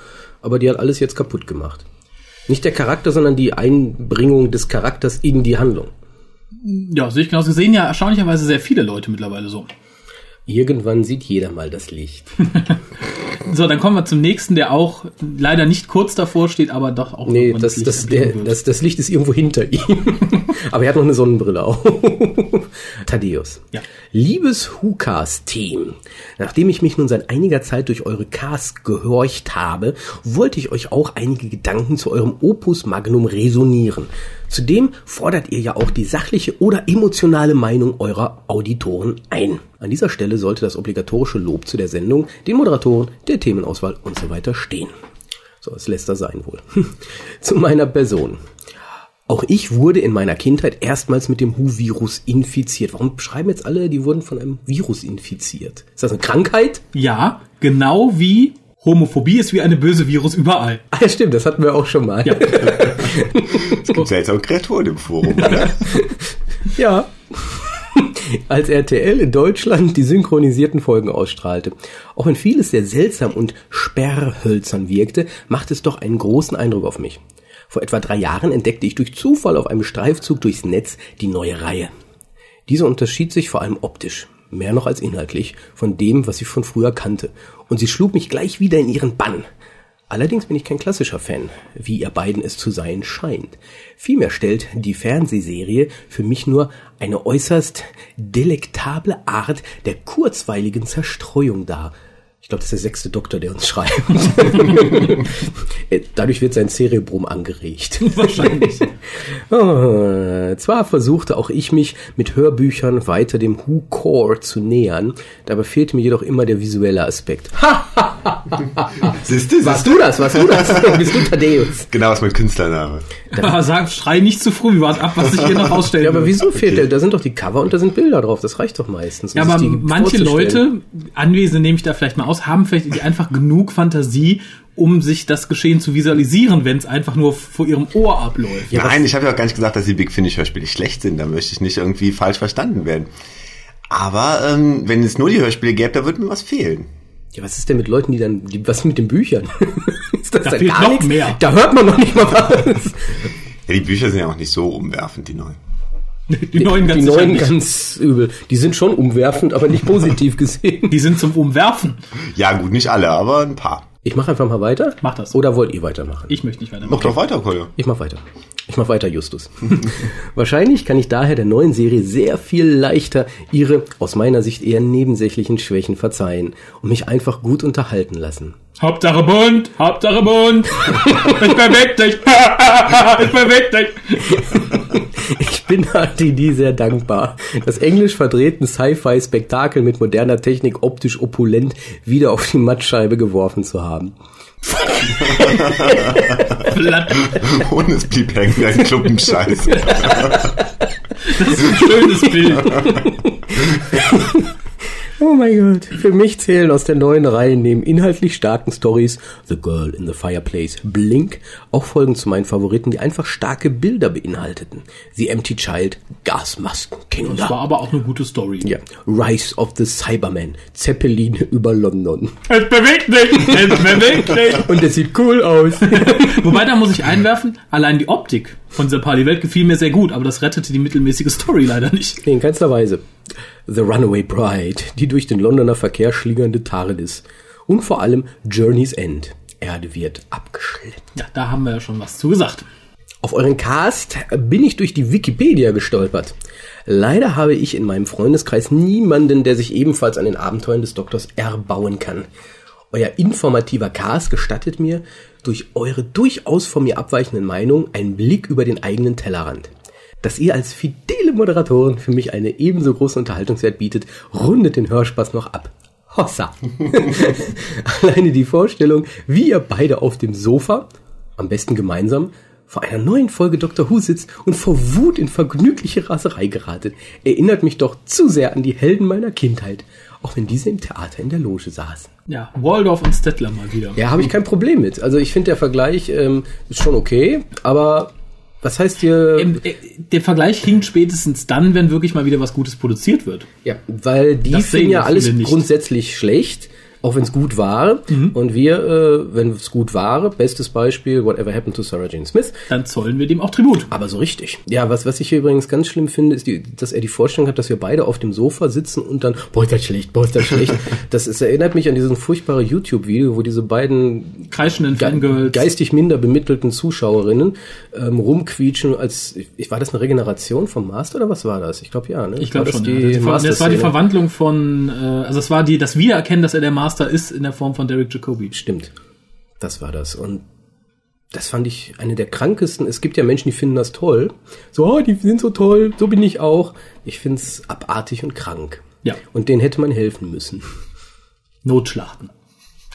aber die hat alles jetzt kaputt gemacht. Nicht der Charakter, sondern die Einbringung des Charakters in die Handlung. Ja, sehe ich genauso. Sehen ja erstaunlicherweise sehr viele Leute mittlerweile so. Irgendwann sieht jeder mal das Licht. So, dann kommen wir zum nächsten, der auch leider nicht kurz davor steht, aber doch auch Nee, das, Licht das, erblicken der, das, das Licht ist irgendwo hinter ihm. Aber er hat noch eine Sonnenbrille auf. Thaddeus. Ja. Liebes WhoCast-Team, nachdem ich mich nun seit einiger Zeit durch eure Cast gehorcht habe, wollte ich euch auch einige Gedanken zu eurem Opus Magnum resonieren. Zudem fordert ihr ja auch die sachliche oder emotionale Meinung eurer Auditoren ein. An dieser Stelle sollte das obligatorische Lob zu der Sendung, den Moderatoren, der Themenauswahl und so weiter stehen. So, es lässt er sein wohl. Zu meiner Person. Auch ich wurde in meiner Kindheit erstmals mit dem Hu-Virus infiziert. Warum schreiben jetzt alle, die wurden von einem Virus infiziert? Ist das eine Krankheit? Ja, genau wie Homophobie ist wie eine böse Virus überall. Ah, ja, stimmt, das hatten wir auch schon mal. Ja. Es gibt seltsame Kreaturen im Forum, oder? Ja. Als RTL in Deutschland die synchronisierten Folgen ausstrahlte. Auch wenn vieles sehr seltsam und sperrhölzern wirkte, machte es doch einen großen Eindruck auf mich. Vor etwa drei Jahren entdeckte ich durch Zufall auf einem Streifzug durchs Netz die neue Reihe. Diese unterschied sich vor allem optisch, mehr noch als inhaltlich, von dem, was ich von früher kannte. Und sie schlug mich gleich wieder in ihren Bann. Allerdings bin ich kein klassischer Fan, wie ihr beiden es zu sein scheint. Vielmehr stellt die Fernsehserie für mich nur eine äußerst delektable Art der kurzweiligen Zerstreuung dar. Ich glaube, das ist der sechste Doktor, der uns schreibt. Äh, Dadurch wird sein Cerebrum angeregt. Wahrscheinlich. Oh, zwar versuchte auch ich mich mit Hörbüchern weiter dem Who Core zu nähern, dabei fehlte mir jedoch immer der visuelle Aspekt. Siehst du, warst siehst du das? Warst du das? Bist du Thaddeus? Genau, was mein Künstlername. Aber sag, schrei nicht zu früh, warte ab, was ich hier noch ausstellen Ja, aber wieso fehlt der? Da sind doch die Cover und da sind Bilder drauf. Das reicht doch meistens. um Ja, aber manche. Leute, Anwesende nehme ich da vielleicht mal aus, haben vielleicht einfach genug Fantasie, um sich das Geschehen zu visualisieren, wenn es einfach nur vor ihrem Ohr abläuft. Nein, ich habe ja auch gar nicht gesagt, dass die Big Finish Hörspiele schlecht sind. Da möchte ich nicht irgendwie falsch verstanden werden. Aber ähm, wenn es nur die Hörspiele gäbe, da würde mir was fehlen. Ja, was ist denn mit Leuten, die dann, die, was mit den Büchern? ist das Da dann fehlt gar noch nichts? mehr. Da hört man noch nicht mal was. Ja, die Bücher sind ja auch nicht so umwerfend, die neuen. Die neuen ganz die neuen ganz übel. Die sind schon umwerfend, aber nicht positiv gesehen. Die sind zum Umwerfen. Ja, gut, nicht alle, aber ein paar. Ich mache einfach mal weiter. Mach das. Oder wollt ihr weitermachen? Ich möchte nicht weitermachen. Mach doch weiter, Kolja. Ich mach weiter. Ich mach weiter, Justus. Wahrscheinlich kann ich daher der neuen Serie sehr viel leichter ihre, aus meiner Sicht eher nebensächlichen Schwächen verzeihen und mich einfach gut unterhalten lassen. Hauptsache bunt, Hauptsache bunt. ich beweg dich. ich beweg dich. Ich bin HTD sehr dankbar, das englisch verdrehten Sci-Fi-Spektakel mit moderner Technik optisch opulent wieder auf die Mattscheibe geworfen zu haben. Und es blieb hängen wie ein Klumpenscheiß. Das ist ein schönes Bild. Oh mein Gott. Für mich zählen aus der neuen Reihe neben inhaltlich starken Stories The Girl in the Fireplace, Blink, auch Folgen zu meinen Favoriten, die einfach starke Bilder beinhalteten. The Empty Child, Gasmasken, Das war Kinder. aber auch eine gute Story. Ja, Rise of the Cyberman, Zeppelin über London. Es bewegt dich. Es bewegt dich. Und es sieht cool aus. Wobei, da muss ich einwerfen, allein die Optik von dieser Party-Welt gefiel mir sehr gut, aber das rettete die mittelmäßige Story leider nicht. Nee, in keinster Weise. The Runaway Bride, die durch den Londoner Verkehr schlingernde TARDIS. Und vor allem Journey's End. Erde wird abgeschleppt. Ja, da haben wir ja schon was zu gesagt. Auf euren Cast bin ich durch die Wikipedia gestolpert. Leider habe ich in meinem Freundeskreis niemanden, der sich ebenfalls an den Abenteuern des Doktors erbauen kann. Euer informativer Cast gestattet mir, durch eure durchaus von mir abweichenden Meinungen einen Blick über den eigenen Tellerrand. Dass ihr als fidele Moderatoren für mich eine ebenso große Unterhaltungswert bietet, rundet den Hörspaß noch ab. Hossa. Alleine die Vorstellung, wie ihr beide auf dem Sofa, am besten gemeinsam, vor einer neuen Folge Dr. Who sitzt und vor Wut in vergnügliche Raserei geratet, erinnert mich doch zu sehr an die Helden meiner Kindheit, auch wenn diese im Theater in der Loge saßen. Ja, Waldorf und Stettler mal wieder. Ja, habe ich kein Problem mit. Also ich finde der Vergleich ähm, ist schon okay, aber was heißt hier? Ähm, äh, Der Vergleich hinkt spätestens dann, wenn wirklich mal wieder was Gutes produziert wird. Ja, weil die finden ja alles grundsätzlich schlecht, auch wenn es gut war. Und wir, äh, wenn es gut war, bestes Beispiel, Whatever Happened to Sarah Jane Smith, Dann zollen wir dem auch Tribut. aber so richtig. Ja, was, was ich hier übrigens ganz schlimm finde, ist, die, dass er die Vorstellung hat, dass wir beide auf dem Sofa sitzen und dann, boah, ist das schlecht, boah, ist das schlecht. das ist, erinnert mich an diesen furchtbare YouTube-Video, wo diese beiden Kreischenden ge geistig minder bemittelten Zuschauerinnen ähm, rumquietschen, als, ich, war das eine Regeneration vom Master oder was war das? Ich glaube ja, ne? Ich glaube schon. Die ja. Das, war, das war die? Verwandlung von, äh, also es war die, das Wiedererkennen, dass er der Master ist in der Form von Derek Jacobi. Stimmt. Das war das. Und das fand ich eine der krankesten. Es gibt ja Menschen, die finden das toll. So, oh, die sind so toll, so bin ich auch. Ich find's abartig und krank. Ja. Und denen hätte man helfen müssen. Notschlachten.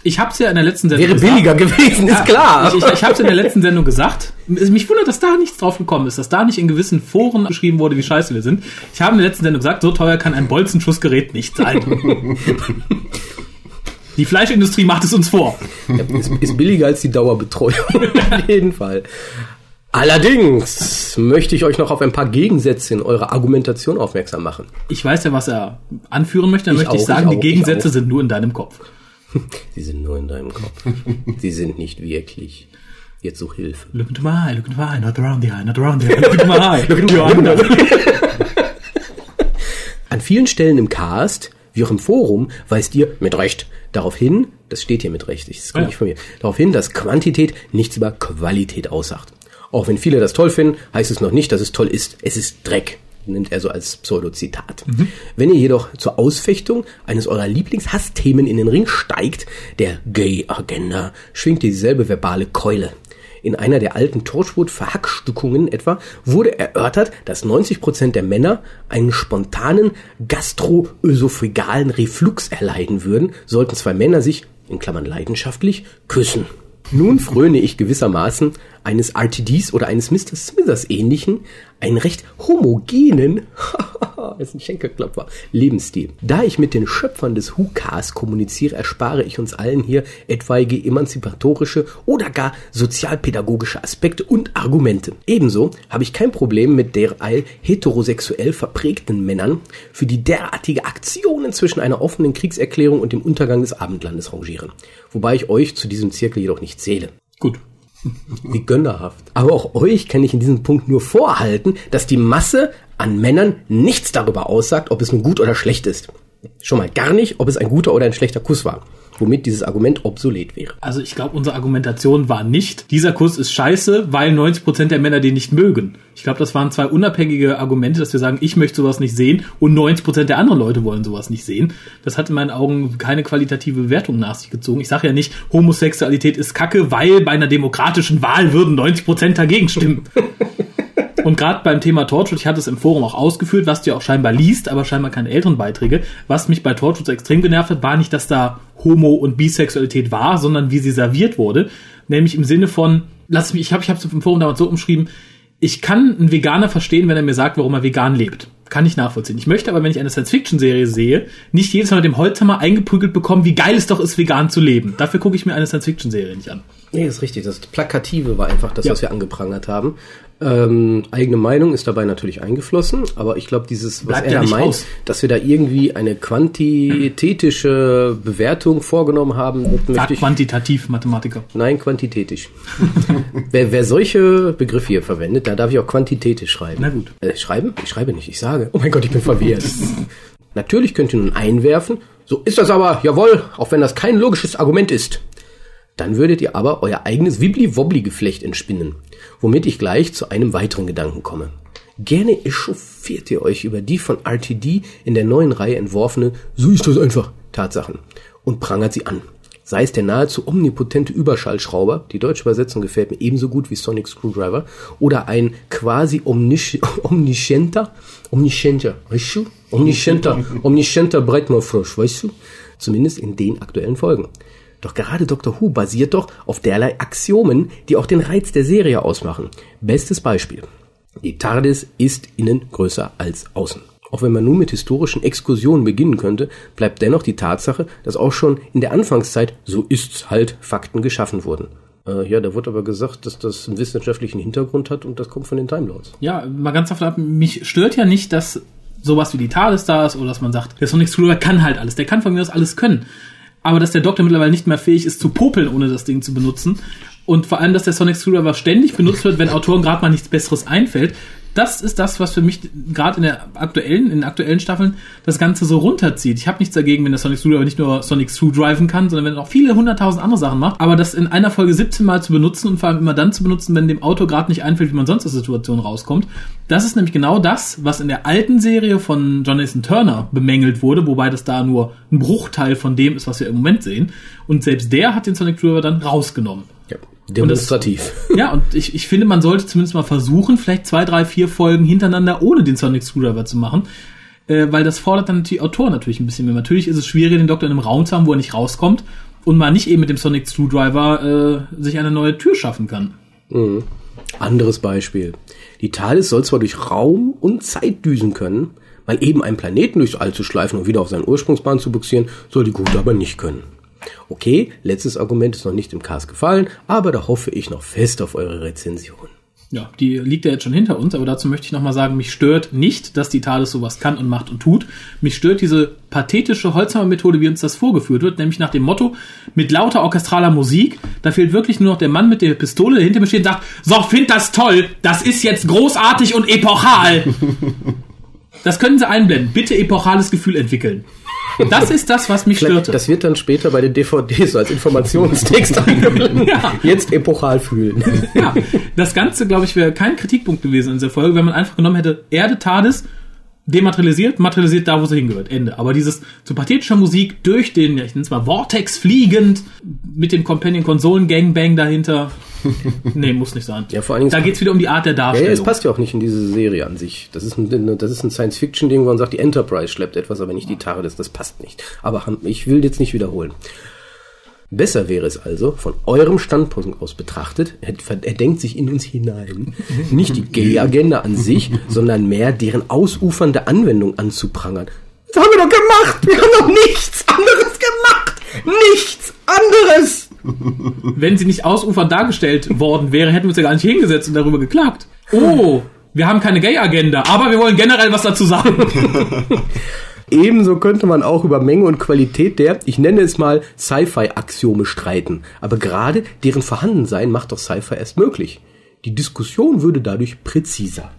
Ich hab's ja in der letzten Sendung Wäre billiger gewesen, ist klar. Ich, ich, ich habe es in der letzten Sendung gesagt. Es- Mich wundert, dass da nichts drauf gekommen ist, dass da nicht in gewissen Foren geschrieben wurde, wie scheiße wir sind. Ich habe in der letzten Sendung gesagt, so teuer kann ein Bolzenschussgerät nicht sein. Die Fleischindustrie macht es uns vor. Ist, ist billiger als die Dauerbetreuung. Auf jeden Fall. Allerdings möchte ich euch noch auf ein paar Gegensätze in eurer Argumentation aufmerksam machen. Ich weiß ja, was er anführen möchte. Dann Ich möchte ich auch, sagen, ich die auch, Gegensätze ich auch. sind nur in deinem Kopf. Sie sind nur in deinem Kopf. Sie sind nicht wirklich. Jetzt such Hilfe. Look into my eye, look into my eye, not around the eye, not around the eye, look into my eye, look into my eye. An vielen Stellen im Cast, wie auch im Forum, weist ihr mit Recht darauf hin, das steht hier mit Recht, das kommt Ja. nicht von mir, darauf hin, dass Quantität nichts über Qualität aussagt. Auch wenn viele das toll finden, heißt es noch nicht, dass es toll ist. Es ist Dreck. nimmt er so als Pseudo-Zitat. Wenn ihr jedoch zur Ausfechtung eines eurer Lieblingshassthemen in den Ring steigt, der Gay-Agenda, schwingt ihr dieselbe verbale Keule. In einer der alten Torchwood-Verhackstückungen etwa wurde erörtert, dass 90% der Männer einen spontanen gastroösophagalen Reflux erleiden würden, sollten zwei Männer sich, in Klammern leidenschaftlich, küssen. Nun fröne ich gewissermaßen eines RTDs oder eines Mr. Smithers ähnlichen, einen recht homogenen, ist ein Schenkelklopfer, Lebensstil. Da ich mit den Schöpfern des Hukas kommuniziere, erspare ich uns allen hier etwaige emanzipatorische oder gar sozialpädagogische Aspekte und Argumente. Ebenso habe ich kein Problem mit derweil heterosexuell verprägten Männern, für die derartige Aktionen zwischen einer offenen Kriegserklärung und dem Untergang des Abendlandes rangieren. Wobei ich euch zu diesem Zirkel jedoch nicht zähle. Gut. Wie gönnerhaft. Aber auch euch kann ich in diesem Punkt nur vorhalten, dass die Masse an Männern nichts darüber aussagt, ob es nun gut oder schlecht ist. Schon mal gar nicht, ob es ein guter oder ein schlechter Kuss war. Womit dieses Argument obsolet wäre. Also ich glaube, unsere Argumentation war nicht, dieser Kuss ist scheiße, weil 90% der Männer den nicht mögen. Ich glaube, das waren zwei unabhängige Argumente, dass wir sagen, ich möchte sowas nicht sehen und 90% der anderen Leute wollen sowas nicht sehen. Das hat in meinen Augen keine qualitative Bewertung nach sich gezogen. Ich sage ja nicht, Homosexualität ist kacke, weil bei einer demokratischen Wahl würden 90% dagegen stimmen. Und gerade beim Thema Torchwood, ich hatte es im Forum auch ausgeführt, was du ja auch scheinbar liest, aber scheinbar keine älteren Beiträge. Was mich bei Torchwood so extrem genervt hat, war nicht, dass da Homo- und Bisexualität war, sondern wie sie serviert wurde. Nämlich im Sinne von, lass mich, ich habe ich es im Forum damals so umschrieben, ich kann einen Veganer verstehen, wenn er mir sagt, warum er vegan lebt. Kann ich nachvollziehen. Ich möchte aber, wenn ich eine Science-Fiction-Serie sehe, nicht jedes Mal mit dem Holzhammer eingeprügelt bekommen, wie geil es doch ist, vegan zu leben. Dafür gucke ich mir eine Science-Fiction-Serie nicht an. Nee, das ist richtig. Das Plakative war einfach das, Ja. was wir angeprangert haben. Ähm, eigene Meinung ist dabei natürlich eingeflossen, aber ich glaube, dieses, was Bleibt er ja da meint, aus. dass wir da irgendwie eine quantitätische Bewertung vorgenommen haben, möchte ich, quantitativ Mathematiker. nein, quantitätisch. wer, wer solche Begriffe hier verwendet, da darf ich auch quantitätisch schreiben. Na gut. Äh, schreiben? Ich schreibe nicht, ich sage. Oh mein Gott, ich bin verwirrt. Natürlich könnt ihr nun einwerfen, so ist das aber, jawohl, auch wenn das kein logisches Argument ist. Dann würdet ihr aber euer eigenes Wibbli-Wobbli-Geflecht entspinnen, womit ich gleich zu einem weiteren Gedanken komme. Gerne echauffiert ihr euch über die von RTD in der neuen Reihe entworfene, so ist das einfach, Tatsachen und prangert sie an. Sei es der nahezu omnipotente Überschallschrauber, die deutsche Übersetzung gefällt mir ebenso gut wie Sonic Screwdriver, oder ein quasi omnisch omnischenter, omnischenter, weißt du? Omnischenter, omnischenter Breitmaulfrosch, weißt du? Zumindest in den aktuellen Folgen. Doch gerade Doctor Who basiert doch auf derlei Axiomen, die auch den Reiz der Serie ausmachen. Bestes Beispiel. Die TARDIS ist innen größer als außen. Auch wenn man nun mit historischen Exkursionen beginnen könnte, bleibt dennoch die Tatsache, dass auch schon in der Anfangszeit, so ist's halt, Fakten geschaffen wurden. Äh, ja, da wurde aber gesagt, dass das einen wissenschaftlichen Hintergrund hat und das kommt von den Timelords. Ja, mal ganz ab, mich stört ja nicht, dass sowas wie die TARDIS da ist oder dass man sagt, der Sonic Screwdriver kann halt alles, der kann von mir aus alles können. Aber dass der Doktor mittlerweile nicht mehr fähig ist zu popeln, ohne das Ding zu benutzen. Und vor allem, dass der Sonic Screwdriver ständig benutzt wird, wenn Autoren gerade mal nichts Besseres einfällt. Das ist das, was für mich gerade in der aktuellen, in den aktuellen Staffeln das Ganze so runterzieht. Ich habe nichts dagegen, wenn der Sonic Screwdriver nicht nur Sonic Screwdriven kann, sondern wenn er auch viele hunderttausend andere Sachen macht. Aber das in einer Folge 17 Mal zu benutzen und vor allem immer dann zu benutzen, wenn dem Autor gerade nicht einfällt, wie man sonst aus der Situation rauskommt, das ist nämlich genau das, was in der alten Serie von Jonathan Turner bemängelt wurde, wobei das da nur ein Bruchteil von dem ist, was wir im Moment sehen. Und selbst der hat den Sonic Screwdriver dann rausgenommen. Ja, demonstrativ. Ja, und ich, ich finde, man sollte zumindest mal versuchen, vielleicht zwei, drei, vier Folgen hintereinander ohne den Sonic Screwdriver zu machen. Äh, weil das fordert dann die Autor natürlich ein bisschen mehr. Natürlich ist es schwieriger, den Doktor in einem Raum zu haben, wo er nicht rauskommt und man nicht eben mit dem Sonic Screwdriver äh, sich eine neue Tür schaffen kann. Anderes Beispiel. Die TARDIS soll zwar durch Raum und Zeit düsen können, mal eben einen Planeten durchs All zu schleifen und wieder auf seine Ursprungsbahn zu buxieren, soll die Gute aber nicht können. Okay, letztes Argument ist noch nicht im Cast gefallen, aber da hoffe ich noch fest auf eure Rezension. Ja, die liegt ja jetzt schon hinter uns, aber dazu möchte ich nochmal sagen, mich stört nicht, dass die TARDIS sowas kann und macht und tut. Mich stört diese pathetische Holzhammer-Methode, wie uns das vorgeführt wird, nämlich nach dem Motto, mit lauter orchestraler Musik, da fehlt wirklich nur noch der Mann mit der Pistole, der hinter mir steht und sagt, so, find das toll, das ist jetzt großartig und epochal. Das können Sie einblenden. Bitte epochales Gefühl entwickeln. Das ist das, was mich Vielleicht, störte. das wird dann später bei den DVDs so als Informationstext eingeblendet. Ja. Jetzt epochal fühlen. ja, das Ganze, glaube ich, wäre kein Kritikpunkt gewesen in dieser Folge, wenn man einfach genommen hätte, Erde, TARDIS, dematerialisiert, materialisiert da, wo sie hingehört. Ende. Aber dieses zu pathetischer Musik durch den, ja, ich nenne es mal Vortex fliegend, mit dem Companion Konsolen Gangbang dahinter. nee, muss nicht sein. Ja, vor allen Dingen- da geht's wieder um die Art der Ja, Darstellung. ja, es passt ja auch nicht in diese Serie an sich. Das ist ein, das ist ein Science-Fiction-Ding, wo man sagt, die Enterprise schleppt etwas, aber nicht die TARDIS. Das passt nicht. Aber ich will jetzt nicht wiederholen. Besser wäre es also, von eurem Standpunkt aus betrachtet, er, er denkt sich in uns hinein, nicht die Gay-Agenda an sich, sondern mehr deren ausufernde Anwendung anzuprangern. Das haben wir doch gemacht! Wir haben doch nichts anderes gemacht! Nichts anderes! Wenn sie nicht ausufernd dargestellt worden wäre, hätten wir uns ja gar nicht hingesetzt und darüber geklagt. Oh, wir haben keine Gay-Agenda, aber wir wollen generell was dazu sagen. Ebenso könnte man auch über Menge und Qualität der, ich nenne es mal, Sci-Fi-Axiome streiten. Aber gerade deren Vorhandensein macht doch Sci-Fi erst möglich. Die Diskussion würde dadurch präziser.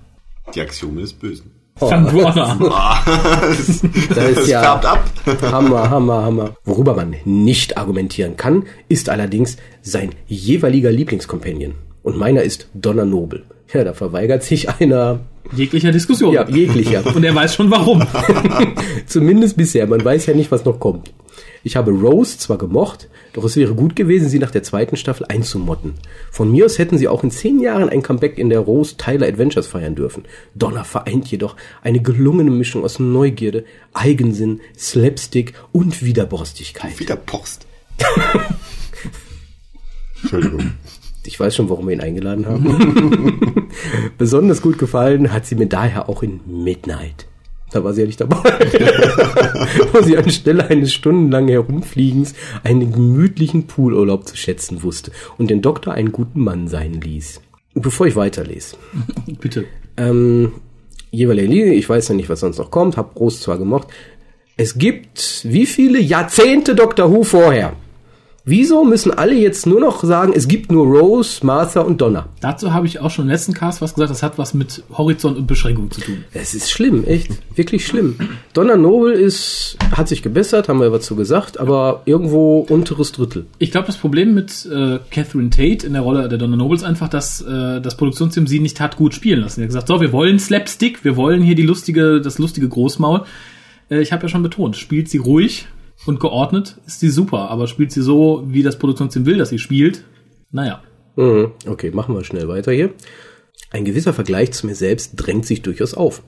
Die Axiome des Bösen. Das Da ist das ja färbt ab. Hammer, Hammer, Hammer. Worüber man nicht argumentieren kann, ist allerdings sein jeweiliger Lieblingscompanion. Und meiner ist Donna Noble. Ja, da verweigert sich einer, Jeglicher Diskussion. ja, jeglicher. Und er weiß schon warum. Zumindest bisher. Man weiß ja nicht, was noch kommt. Ich habe Rose zwar gemocht, doch es wäre gut gewesen, sie nach der zweiten Staffel einzumotten. Von mir aus hätten sie auch in zehn Jahren ein Comeback in der Rose Tyler Adventures feiern dürfen. Donner vereint jedoch eine gelungene Mischung aus Neugierde, Eigensinn, Slapstick und Widerborstigkeit. Wieder Post. Entschuldigung. Ich weiß schon, warum wir ihn eingeladen haben. Besonders gut gefallen hat sie mir daher auch in Midnight. Da war sie ja nicht dabei. Wo sie anstelle eines stundenlangen Herumfliegens einen gemütlichen Poolurlaub zu schätzen wusste und den Doktor einen guten Mann sein ließ. Bevor ich weiterlese, Bitte. ähm, Jevaleli, ich weiß ja nicht, was sonst noch kommt, hab Rose zwar gemocht. Es gibt wie viele Jahrzehnte Doctor Who vorher? Wieso müssen alle jetzt nur noch sagen, es gibt nur Rose, Martha und Donna? Dazu habe ich auch schon im letzten Cast was gesagt, das hat was mit Horizont und Beschränkung zu tun. Es ist schlimm, echt, wirklich schlimm. Donna Noble ist, hat sich gebessert, haben wir was zu gesagt, aber irgendwo unteres Drittel. Ich glaube, das Problem mit äh, Catherine Tate in der Rolle der Donna Noble ist einfach, dass äh, das Produktionsteam sie nicht hat gut spielen lassen. Er hat gesagt, so, wir wollen Slapstick, wir wollen hier die lustige, das lustige Großmaul. Äh, ich habe ja schon betont, spielt sie ruhig und geordnet, ist sie super, aber spielt sie so, wie das Produktionsteam will, dass sie spielt, naja. Mhm. Okay, machen wir schnell weiter hier. Ein gewisser Vergleich zu mir selbst drängt sich durchaus auf.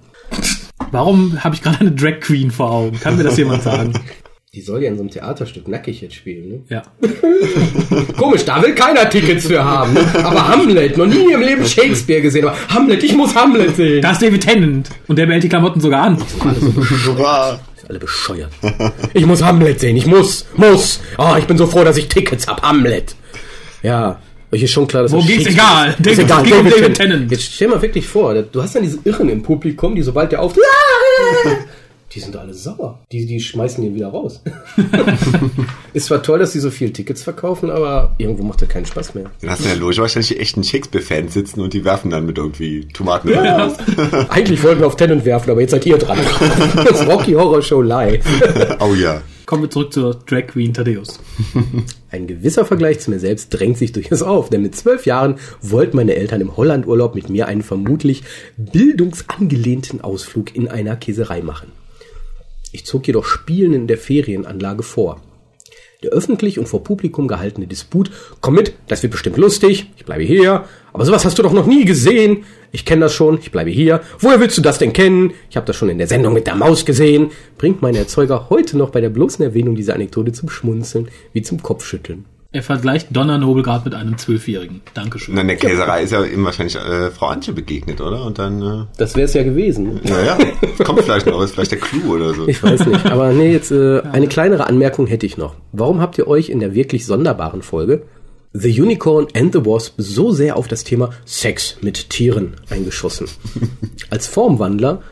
Warum habe ich gerade eine Drag Queen vor Augen? Kann mir das jemand sagen? Die soll ja in so einem Theaterstück nackig jetzt spielen, ne? Ja. Komisch, da will keiner Tickets für haben. Ne? Aber Hamlet, noch nie im Leben Shakespeare gesehen. Aber Hamlet, ich muss Hamlet sehen. Da ist David Tennant und der behält die Klamotten sogar an. Hurra. alle bescheuert. Ich muss Hamlet sehen, ich muss, muss. Oh, ich bin so froh, dass ich Tickets hab, Hamlet. Ja, euch ist schon klar, dass Wo geht's? Egal. Ist David- egal. geht um David Tennant. Tennant. Jetzt stell mal wirklich vor, du hast dann diese Irren im Publikum, die sobald der auf... Die sind alle sauer. Die, die schmeißen den wieder raus. ist zwar toll, dass sie so viele Tickets verkaufen, aber irgendwo macht das keinen Spaß mehr. Dann hast du in der Loge wahrscheinlich die echten Shakespeare-Fans sitzen und die werfen dann mit irgendwie Tomaten. Ja. Eigentlich wollten wir auf Tennant werfen, aber jetzt seid ihr dran. Das Rocky Horror Show live. Oh ja. Kommen wir zurück zur Drag Queen Thaddeus. Ein gewisser Vergleich zu mir selbst drängt sich durchaus auf, denn mit zwölf Jahren wollten meine Eltern im Hollandurlaub mit mir einen vermutlich bildungsangelehnten Ausflug in einer Käserei machen. Ich zog jedoch Spielen in der Ferienanlage vor. Der öffentlich und vor Publikum gehaltene Disput, komm mit, das wird bestimmt lustig, ich bleibe hier, aber sowas hast du doch noch nie gesehen. Ich kenne das schon, ich bleibe hier. Woher willst du das denn kennen? Ich habe das schon in der Sendung mit der Maus gesehen. Bringt meine Erzeuger heute noch bei der bloßen Erwähnung dieser Anekdote zum Schmunzeln wie zum Kopfschütteln. Er vergleicht Donna Noble gerade mit einem Zwölfjährigen. Dankeschön. Und an der Käserei ist ja ihm wahrscheinlich äh, Frau Antje begegnet, oder? Und dann, äh, Das wäre es ja gewesen. naja, kommt vielleicht noch, ist vielleicht der Clou oder so. Ich weiß nicht, aber nee, jetzt äh, eine kleinere Anmerkung hätte ich noch. Warum habt ihr euch in der wirklich sonderbaren Folge The Unicorn and the Wasp so sehr auf das Thema Sex mit Tieren eingeschossen? Als Formwandler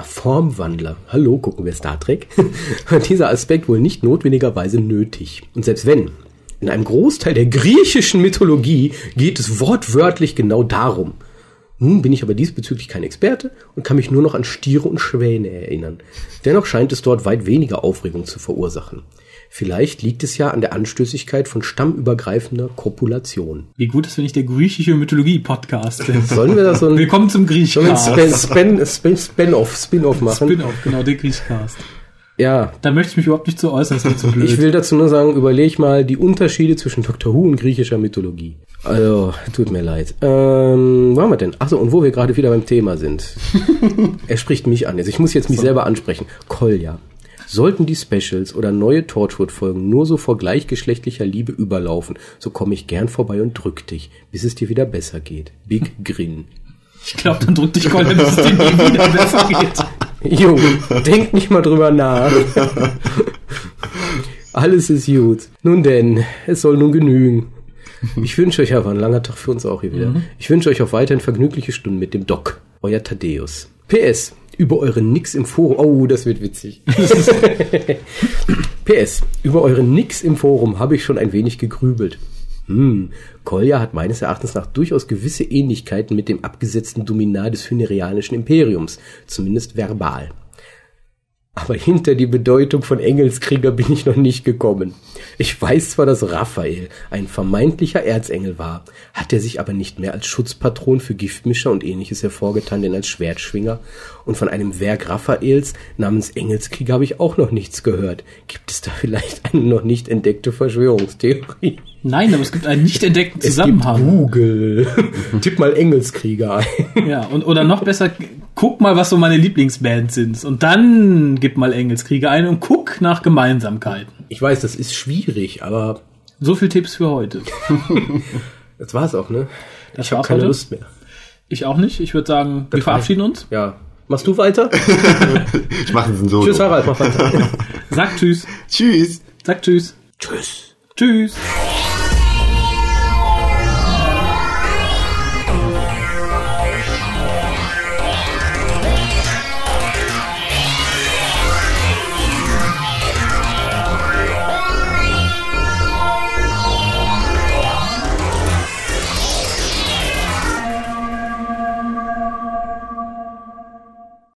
Formwandler. Hallo, gucken wir Star Trek. Dieser Aspekt wohl nicht notwendigerweise nötig. Und selbst wenn, in einem Großteil der griechischen Mythologie geht es wortwörtlich genau darum. Nun bin ich aber diesbezüglich kein Experte und kann mich nur noch an Stiere und Schwäne erinnern. Dennoch scheint es dort weit weniger Aufregung zu verursachen. Vielleicht liegt es ja an der Anstößigkeit von stammübergreifender Kopulation. Wie gut, dass wir nicht der griechische Mythologie-Podcast sind. Sollen wir das so ein, Willkommen zum sollen wir Griechcast. Span, Spin-off, Spin-off machen? Spin-off, genau, der Griechcast. Ja, Da möchte ich mich überhaupt nicht zu äußern, das ist zu blöd. ich will dazu nur sagen, überleg mal die Unterschiede zwischen Doctor Who und griechischer Mythologie. Also, tut mir leid. Ähm, wo haben wir denn? Achso, und wo wir gerade wieder beim Thema sind. er spricht mich an. Also ich muss jetzt mich selber ansprechen. Kolja. Sollten die Specials oder neue Torchwood-Folgen nur so vor gleichgeschlechtlicher Liebe überlaufen, so komme ich gern vorbei und drück dich, bis es dir wieder besser geht. Big Grin. Ich glaube, dann drückt dich Colin, bis es dir nie wieder besser geht. Jo, denk nicht mal drüber nach. Alles ist gut. Nun denn, es soll nun genügen. Ich wünsche euch aber ein langer Tag für uns auch hier wieder. Ich wünsche euch auch weiterhin vergnügliche Stunden mit dem Doc. Euer Thaddeus. PS. Über eure Nix im Forum. Oh, das wird witzig. PS. Über eure Nix im Forum habe ich schon ein wenig gegrübelt. Hm, Kolja hat meines Erachtens nach durchaus gewisse Ähnlichkeiten mit dem abgesetzten Dominar des Hynerianischen Imperiums, zumindest verbal. Aber hinter die Bedeutung von Engelskrieger bin ich noch nicht gekommen. Ich weiß zwar, dass Raphael ein vermeintlicher Erzengel war, hat er sich aber nicht mehr als Schutzpatron für Giftmischer und ähnliches hervorgetan, denn als Schwertschwinger. Und von einem Werk Raphaels namens Engelskrieger habe ich auch noch nichts gehört. Gibt es da vielleicht eine noch nicht entdeckte Verschwörungstheorie? Nein, aber es gibt einen nicht entdeckten Es gibt Zusammenhang. Google. Tipp mal Engelskrieger ein. Ja, und, oder noch besser, guck mal, was so meine Lieblingsbands sind. Und dann gib mal Engelskrieger ein und guck nach Gemeinsamkeiten. Ich weiß, das ist schwierig, aber So viel Tipps für heute. das war's auch, ne? Das ich habe keine heute? Lust mehr. Ich auch nicht. Ich würde sagen, wir war- verabschieden uns. Ja. Machst du weiter? Ich mache ein Solo. Tschüss, Harald, mach weiter. Sag Tschüss. Tschüss. Sag Tschüss. Tschüss. Tschüss.